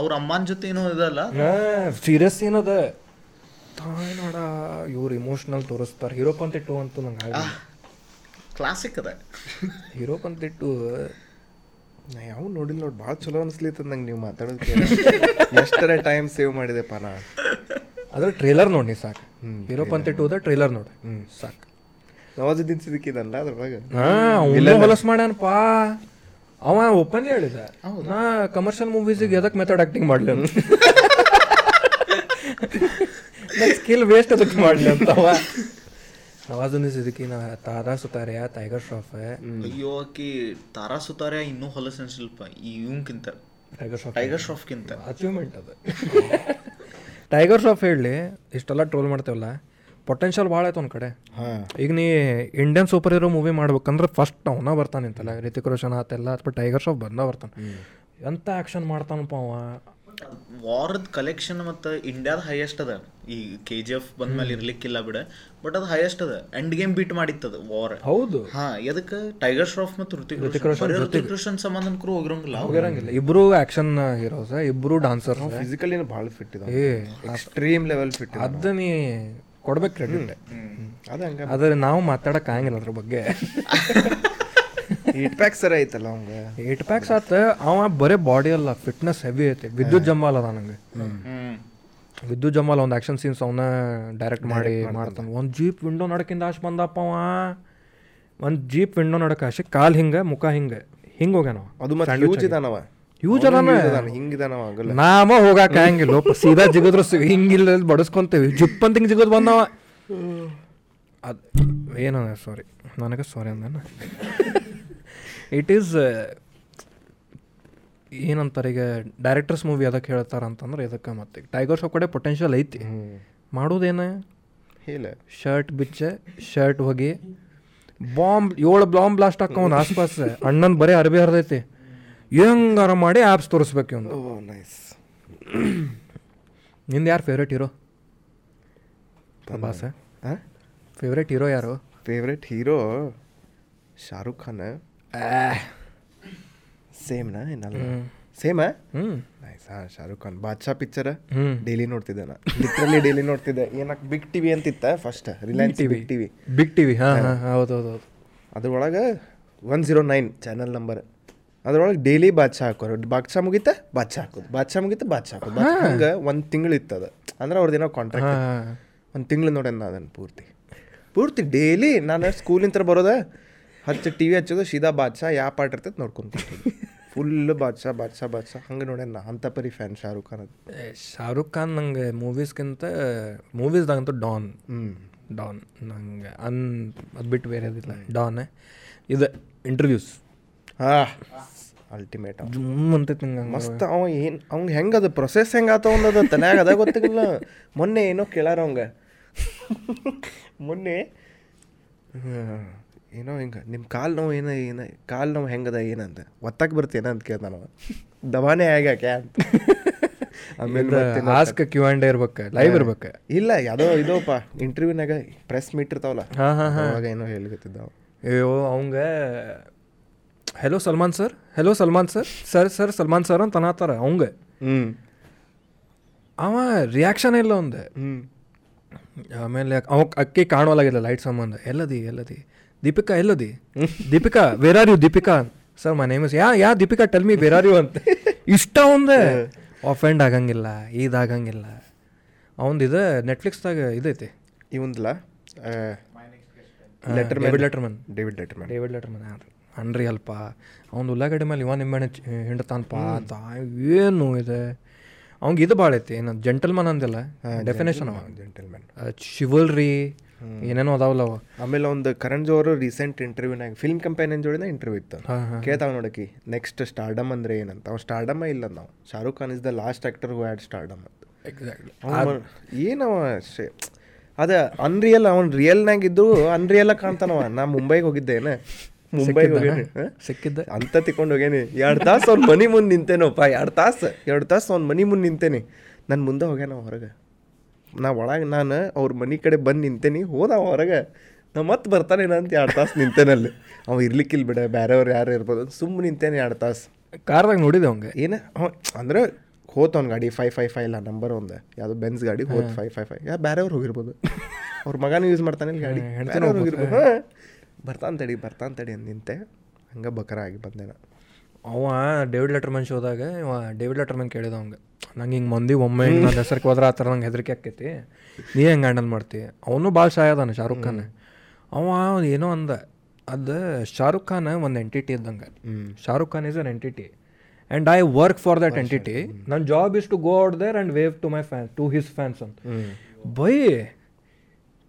ಅವ್ರ ಅಮ್ಮನ ಜೊತೆ ಏನೋ ಇದಲ್ಲ? ಸೀರಿಯಸ್ ಸೀನ್ ಅದ. ನೋಡ ಇವ್ರು ಇಮೋಷನಲ್ ತೋರಿಸ್ತಾರೆ. ಹೀರೋ ಪಂತೆ ಅಂತ ಅಂತೂ ನಂಗೆ ಕ್ಲಾಸಿಕ್ ಅದ. ಹೀರೋ ಪಂತೆ ನಾ ಯಾವ ನೋಡಿಲ್ಲ ನೋಡಿ ಭಾಳ ಚಲೋ ಅನಿಸ್ಲಿತ್ತ ನಂಗೆ ನೀವು ಮಾತಾಡೋದು ಎಷ್ಟರ ಟೈಮ್ ಸೇವ್ ಮಾಡಿದೆಪ್ಪ ನಾ. ಅದ್ರ ಟ್ರೇಲರ್ ನೋಡಿ ಸಾಕು. ಹೀರೋ ಟು ಅದ ಟ್ರೇಲರ್ ನೋಡಿ. ಸಾಕು. ನವಾಜುದ್ದೀನ್ ಸಿದ್ದಿಕಿದಲ್ಲ ಅದ್ರೊಳಗೆ? ಹಾಂ ಹೊಲಸ್ ಮಾಡ್ಯಾನಪ್ಪ. ಅವ ಓಪನ್ ಹೇಳಿದ. ನಾ ಕಮರ್ಷಿಯಲ್ ಮೂವೀಸಿಗೆ ಎದಕ್ಕೆ ಮೆಥಡ್ ಆಕ್ಟಿಂಗ್ ಮಾಡಲಿ ಸ್ಕಿಲ್ ವೇಸ್ಟ್ ಅದಕ್ಕೆ ಮಾಡಲಿ ಅಂತ ನವಾಜುದ್ದೀನ್ ನಾ ತಾರಾ ಸುತಾರ್ಯ ಟೈಗರ್ ಶ್ರಾಫ್ ಅಯ್ಯೋ ಆಕಿ ತಾರಾ ಸುತಾರ್ಯ ಇನ್ನೂ ಹೊಲಸ್ ಅನ್ಸಿಲ್ಪ ಈ ಇವಂಕಿಂತ ಟೈಗರ್ ಶ್ರಾಫ್ ಟೈಗರ್ ಶ್ರಾಫ್ಗಿಂತ ಅಚೀವ್ಮೆಂಟ್ ಅದು. ಟೈಗರ್ ಶ್ರಾಫ್ ಹೇಳಿ ಇಷ್ಟೆಲ್ಲ ಟ್ರೋಲ್ ಮಾಡ್ತೇವಲ್ಲ ಪೊಟೆನ್ಷಿಯಲ್ ಭಾಳ ಆಯ್ತು ಒಂದು ಕಡೆ. ಹಾಂ. ಈಗ ನೀ ಇಂಡಿಯನ್ ಸೂಪರ್ ಹೀರೋ ಮೂವಿ ಮಾಡ್ಬೇಕಂದ್ರೆ ಫಸ್ಟ್ ಅವನ ಬರ್ತಾನೆ ಅಂತಲ್ಲ ರಿತಿಕ್ ರೋಷನ್ ಆತೆಲ್ಲ ಅಥವಾ ಟೈಗರ್ ಶ್ರಾಫ್ ಬಂದ ಬರ್ತಾನೆ. ಎಂಥ ಆ್ಯಕ್ಷನ್ ಮಾಡ್ತಾನಪ್ಪ ಅವ? ವಾರದ ಕಲೆಕ್ಷನ್ ಮತ್ತು ಇಂಡಿಯಾದ ಹೈಯೆಸ್ಟ್ ಅದ. ಈ ಕೆ ಜಿ ಎಫ್ ಬಂದ್ಮೇಲೆ ಇರ್ಲಿಕ್ಕಿಲ್ಲ ಬಿಡ ಬಟ್ ಅದು ಹೈಯೆಸ್ಟ್ ಅದ. ಎಂಡ್ ಗೇಮ್ ಬೀಟ್ ಮಾಡಿತ್ತದ ವಾರ್ ಹೌದು. ಹಾ ಎದಕ್ಕೆ? ಟೈಗರ್ ಶ್ರಾಫ್ ಮತ್ತು ಋತಿಕ್ ರೋಷನ್ ಋತಿಕ್ ರೋಷನ್ ಸಂಬಂಧ ಅನ್ಕರು ಹೋಗಿರಂಗಿಲ್ಲ. ಹೋಗಿರಂಗಿಲ್ಲ. ಇಬ್ರು ಆಕ್ಷನ್ ಹೀರೋಸ್ ಇಬ್ರು ಡಾನ್ಸರ್ ಫಿಸಿಕಲಿ ಭಾಳ ಫಿಟ್ ಇದೆ ಎಕ್ಸ್ಟ್ರೀಮ್ ಲೆವೆಲ್ ಫಿಟ್ ಅದ ನೀ ಕೊಡ್ಬೇಕು ಕ್ರೆಡಿಟ್ ಅದು ಹಂಗ ಆದ್ರೆ ನಾವು ಮಾತಾಡಕ್ ಆಗಂಗಿಲ್ಲ ಅದ್ರ ಬಗ್ಗೆ. [LAUGHS] ಈಟ್ ಪ್ಯಾಕ್ಸ್ ಸರ ಐತಲ್ಲ ಅವಂಗ? ಏಟ್ ಪ್ಯಾಕ್ಸ್ ಆತ. ಅವ ಬರೇ ಬಾಡಿ ಅಲ್ಲ ಫಿಟ್ನೆಸ್ ಹೆವಿ ಐತಿ. ವಿದ್ಯುತ್ ಜಂಬಾಲ್ ಅದ ನಂಗೆ. ವಿದ್ಯುತ್ ಜಂಬಾಲ್ ಒಂದು ಆಕ್ಷನ್ ಸೀನ್ಸ್ ಅವನ್ನ ಡೈರೆಕ್ಟ್ ಮಾಡಿ ಮಾಡ್ತಾನೆ. ಒಂದು ಜೀಪ್ ವಿಂಡೋ ನಡಕಿಂದ ಆಶ್ ಬಂದಪ್ಪ ಅವ. ಒಂದು ಜೀಪ್ ವಿಂಡೋ ನಡಕ ಆಶೆ. ಕಾಲ್ ಹಿಂಗೆ ಮುಖ ಹಿಂಗೆ. ಹಿಂಗೆ ಹೋಗ್ಯಾನ ಅದು ಮತ್ತೆ ಯೂಜ್ ಅದಾನ? ನಾಮ ಹೋಗಾಕ ಹಂಗಿಲ್ಲ ಸೀದಾ ಜಿಗಿದ್ರು ಹಿಂಗಿಲ್ಲ ಬಡಿಸ್ಕೊಂತೇವಿ. ಜಿಪ್ ಅಂತ ಹಿಂಗೆ ಜಿಗದ್ ಬಂದವ. ಅದು ಏನ ಸಾರಿ ನನಗೆ ಸಾರಿ ಅಂದನ ಇಟ್ ಈಸ್ ಏನಂತಾರೆ ಈಗ ಡೈರೆಕ್ಟರ್ಸ್ ಮೂವಿ ಅದಕ್ಕೆ ಹೇಳ್ತಾರ ಅಂತಂದ್ರೆ ಇದಕ್ಕೆ ಮತ್ತೆ. ಟೈಗರ್ ಶಾಪ್ ಕಡೆ ಪೊಟೆನ್ಷಿಯಲ್ ಐತಿ. ಮಾಡೋದೇನ? ಇಲ್ಲ. ಶರ್ಟ್ ಬಿಚ್ಚೆ ಶರ್ಟ್ ಹೋಗಿ. ಬಾಂಬ್ ಏಳು ಬಾಂಬ್ ಬ್ಲಾಸ್ಟ್ ಹಾಕವನ್ ಆಸ್ಪಾಸ್. ಅಣ್ಣನ್ ಬರೀ ಅರ್ಬಿ ಹರಿದೈತಿ. ಹೆಂಗಾರ ಮಾಡಿ ಆ್ಯಪ್ಸ್ ತೋರಿಸ್ಬೇಕು ಇವನು. ನೈಸ್ ನಿಂದು ಯಾರು favourite hero Prabhas favourite hero ಯಾರು? ಫೇವ್ರೇಟ್ ಹೀರೋ ಶಾರುಖ್ ಖಾನ್ ಸೇಮ್ನಾ ಏನಲ್ಲ? ಸೇಮ್ ನೈಸ್ ಹಾಂ ಶಾರುಖ್ ಖಾನ್ ಬಾದ್ಶಾ ಪಿಕ್ಚರ್ ಡೈಲಿ ನೋಡ್ತಿದ್ದೆ ನಾ ಲಿಟ್ರಲಿ ಡೈಲಿ ನೋಡ್ತಿದ್ದೆ. ಏನಕ್ಕೆ big TV ಅಂತಿತ್ತ first Reliance TV big TV big T V ಹಾಂ ಹೌದು ಹೌದು ಹೌದು ಅದ್ರೊಳಗೆ one zero nine channel number ಅದ್ರೊಳಗೆ ಡೈಲಿ ಬಾದ್ಶಾ ಹಾಕೋರು ಬಾದ್ಶಾ ಮುಗಿತ ಬಾದ್ಶಾ ಹಾಕೋದು. ಬಾದ್ಶಾ ಮುಗಿತ ಬಾದ್ಶಾ ಹಾಕೋದು. ಹಂಗೆ ಒಂದು ತಿಂಗಳು ಇತ್ತು ಅದು. ಅಂದ್ರೆ ಅವ್ರದ್ದೇನೋ ಕಾಂಟ್ರಾಕ್ಟ್ ಒಂದ್ ಒಂದು ತಿಂಗಳು ನೋಡೇನ ಅದನ್ನು ಪೂರ್ತಿ. ಪೂರ್ತಿ ಡೈಲಿ ನಾನು ಸ್ಕೂಲಿಂದ ಬರೋದ? ಹಚ್ಚ ಟಿ ವಿ ಹಚ್ಚೋದು ಸೀದಾ ಬಾದ್ಶಾ ಯಾವ ಪಾಟ್ ಇರ್ತೈತೆ ನೋಡ್ಕೊಂತೀವಿ ಫುಲ್ [LAUGHS] ಬಾದ್ಶಾ ಬಾದ್ಶಾ ಬಾದ್ಶಾ. ಹಂಗೆ ನೋಡೇನ ಅಂತ ಪರಿ ಫ್ಯಾನ್ ಶಾರುಖ್ ಖಾನ್ ಅದು. ಶಾರುಖ್ ಖಾನ್ ನಂಗೆ ಮೂವೀಸ್ಗಿಂತ ಮೂವೀಸ್ದಾಗಂತೂ ಡಾನ್ ಹ್ಞೂ ಡಾನ್ ನಂಗೆ ಅನ್ ಅದು ಬಿಟ್ಟು ಬೇರೆ ಅದಿಲ್ಲ ಡಾನ್ ಇದು ಇಂಟರ್ವ್ಯೂಸ್ ಹಾಂ. ಅಲ್ಟಿಮೇಟ್ ಜುಮ್ ಅಂತೈತೆ ನಂಗೆ ಮಸ್ತ್ ಅವ ಏನು ಅವ್ಗೆ ಹೆಂಗೆ ಅದು ಪ್ರೊಸೆಸ್ ಹೆಂಗೆ ಆತ ಒಂದದ ತನ್ಯಾಗ ಅದ ಗೊತ್ತಿಲ್ಲ. ಮೊನ್ನೆ ಏನೋ ಕೇಳಾರ ಅವಂಗೆ. [LAUGHS] ಮೊನ್ನೆ. ಏನೋ ಹಿಂಗೆ ನಿಮ್ಮ ಕಾಲು ನೋವು ಏನ ಏನ ಕಾಲು ನೋವು ಹೆಂಗದ ಏನಂತ ಒತ್ತಕ್ಕೆ ಬರ್ತೇನೆ ಅಂತ ಕೇಳ್ತಾನವ ದವಾನೆ ಆಗ್ಯಾಕೆ ಅಂತ. ಆಮೇಲೆ ಆಸ್ಕ್ ಕ್ಯೂ ಆ್ಯಂಡ್ ಇರ್ಬೇಕು ಲೈವ್ ಇರ್ಬೇಕು. ಇಲ್ಲ ಯಾವುದೋ ಇದೋಪ್ಪ ಇಂಟರ್ವ್ಯೂನಾಗ ಪ್ರೆಸ್ ಮೀಟ್ ಇರ್ತಾವಲ್ಲ. ಹಾಂ ಹಾಂ ಹಾಂ. ಅವಾಗ ಏನೋ ಹೇಳಿಕತ್ತಿದ್ದ ಅಯ್ಯೋ ಅವಂಗ hello Salman sir hello Salman sir sir sir Salman sir ಅಂತ ಅನ್ನತ್ತಾರ ಅವಂಗ. ಹ್ಞೂ ಅವ ರಿಯಾಕ್ಷನ್ ಇಲ್ಲ ಒಂದು ಹ್ಞೂ ಆಮೇಲೆ ಅವ ಅಕ್ಕಿ ಕಾಣುವಲ್ಲಾಗಿಲ್ಲ ಲೈಟ್ ಸಂಬಂಧ. ಎಲ್ಲದಿ ಎಲ್ಲದಿ. Deepika ಎಲ್ಲದಿ? Deepika where are you Deepika? Sir my name is yeah yeah Deepika tell me where are you ಅಂತ. ಇಷ್ಟ ಆಗಂಗಿಲ್ಲ ಆಫೆಂಡ್ ಆಗಂಗಿಲ್ಲ ಇದಾಗಂಗಿಲ್ಲ. ಅವಂದು ಇದು ನೆಟ್ಫ್ಲಿಕ್ಸ್ದಾಗ ಇದೈತಿ. ಇವಂದಿಲ್ಲ letter David Letterman David Letterman. David Letterman ಅನ್ರಿ ಅಲ್ಪ. ಅವ್ನು ಉಳ್ಳಾಗಡ್ಡಿ ಮೇಲೆ ಇವ ನಿಂಬೆಣ್ಣೆ ಹಿಂಡ್ತಾನಪ್ಪ ಅಂತ ಏನು ಇದೆ. ಅವ್ನಿಗೆ ಇದು ಭಾಳ ಐತಿ ಏನು ಜೆಂಟಲ್ಮನ್ ಅಂದಿಲ್ಲ ಡೆಫಿನೇಷನ್ ಅವ. ಜೆಂಟಲ್ಮನ್ ಶಿವಲ್ರಿ ಏನೇನೋ ಅದಾವಲ್ಲ ಅವ. ಆಮೇಲೆ ಒಂದು ಕರಣ್ ಜೋರು ರೀಸೆಂಟ್ ಇಂಟರ್ವ್ಯೂನಾಗ ಫಿಲ್ಮ್ ಕಂಪೇನಿಯನ್ ಜೋಡಿನ ಇಂಟರ್ವ್ಯೂ ಇತ್ತು. ಕೇಳ್ತಾವ ನೋಡಕಿ ನೆಕ್ಸ್ಟ್ ಸ್ಟಾರ್ಡಮ್ ಅಂದ್ರೆ ಏನಂತ? ಅವ್ ಸ್ಟಾರ್ಡಮ್ ಇಲ್ಲ ನಾವು Shahrukh Khan is the last actor who had stardom ಅಂತ. ಎಕ್ಸಾಕ್ಟ್ಲಿ ಏನವ ಅದ ಅನ್ರಿಯಲ್ ಅವ್ನು ರಿಯಲ್ನಾಗ ಇದ್ದು ಅನ್ರಿಯಲ್ ಕಾಣ್ತಾನವ ನಾ ಮುಂಬೈಗೆ ಹೋಗಿದ್ದೇನೆ ಮುಂಬೈಗೆ ಹೋಗೇನಿ. ಸಿಕ್ಕಿದ್ದ ಸಿಕ್ಕಿದ್ದೆ? ಅಂತ ತಿಕೊಂಡು ಹೋಗೇನಿ. ಎರಡು ತಾಸು ಅವ್ನ ಮನಿ ಮುಂದೆ ನಿಂತೇನೋಪ್ಪ ಎರಡು ತಾಸು ಎರಡು ತಾಸು ಅವ್ನ ಮನಿ ಮುಂದೆ ನಿಂತೇನಿ. ನನ್ನ ಮುಂದೆ ಹೋಗ್ಯಾನ ಹೊರಗೆ. ನಾ ಒಳಗೆ ನಾನು ಅವ್ರ ಮನೆ ಕಡೆ ಬಂದು ನಿಂತೇನಿ ಹೋದ ಹೊರಗೆ. ನಾ ಮತ್ತೆ ಬರ್ತಾನೇನ ಅಂತ ಎರಡು ತಾಸು ನಿಂತೇನಲ್ಲಿ ಅವ ಇರ್ಲಿಕ್ಕಿಲ್ಲ ಬಿಡ ಬೇರೆಯವ್ರು ಯಾರು ಇರ್ಬೋದು ಸುಮ್ಮನೆ ನಿಂತೇನೆ ಎರಡು ತಾಸು. ಕಾರ್ದಾಗ ನೋಡಿದೆ ಅವಂಗೆ? ಏನು? ಅವ ಅಂದ್ರೆ ಹೋತ್ ಅವ್ನ ಗಾಡಿ ಫೈವ್ ಫೈವ್ ಫೈವ್ ಇಲ್ಲ ನಂಬರ್ ಒಂದು. ಯಾವುದು ಬೆನ್ಸ್ ಗಾಡಿ ಹೋತ್ ಫೈವ್ ಫೈವ್ ಫೈವ್ ಯಾ ಬೇರೆಯವ್ರು ಹೋಗಿರ್ಬೋದು. ಅವ್ರ ಮಗನೂ ಯೂಸ್ ಮಾಡ್ತಾನೆ ಇಲ್ಲಿ ಗಾಡಿ. ಹೋಗಿರ್ಬೋದು. ಹಾಂ. ಬರ್ತಾನೆ ತಡಿ ಬರ್ತಾನೆ ತಡಿ ಅಂತ ನಿಂತೆ. ಹಂಗೆ ಬಕರ ಆಗಿ ಬಂದೆ ನಾ. ಅವ ಡೇವಿಡ್ ಲೆಟರ್ಮನ್ ಶೋದಾಗ ಇವ ಡೇವಿಡ್ ಲೆಟರ್ಮನ್ ಕೇಳಿದ ಅವಂಗೆ ನಂಗೆ ಹಿಂಗೆ ಮಂದಿ ಒಮ್ಮೆ ನನ್ನ ಹೆಸರಿಗೆ ಹೋದ್ರೆ ಆ ಥರ ನಂಗೆ ಹೆದರಿಕೆ ಆಕೈತಿ ನೀ ಹೆಂಗೆ ಹ್ಯಾಂಡಲ್ ಮಾಡ್ತಿ? ಅವನು ಭಾಳ ಶಾಯ್ ಅದಾನೆ ಶಾರುಖ್ ಖಾನ್. ಅವ ಏನೋ ಅಂದ ಅದು ಶಾರುಖ್ ಖಾನ್ ಒಂದು ಎಂಟಿಟಿ ಇದ್ದಂಗೆ. Shahrukh Khan is an entity and I work for that entity ನನ್ನ job is to go out there and wave to my fan to his fans ಅಂತ. ಬೈ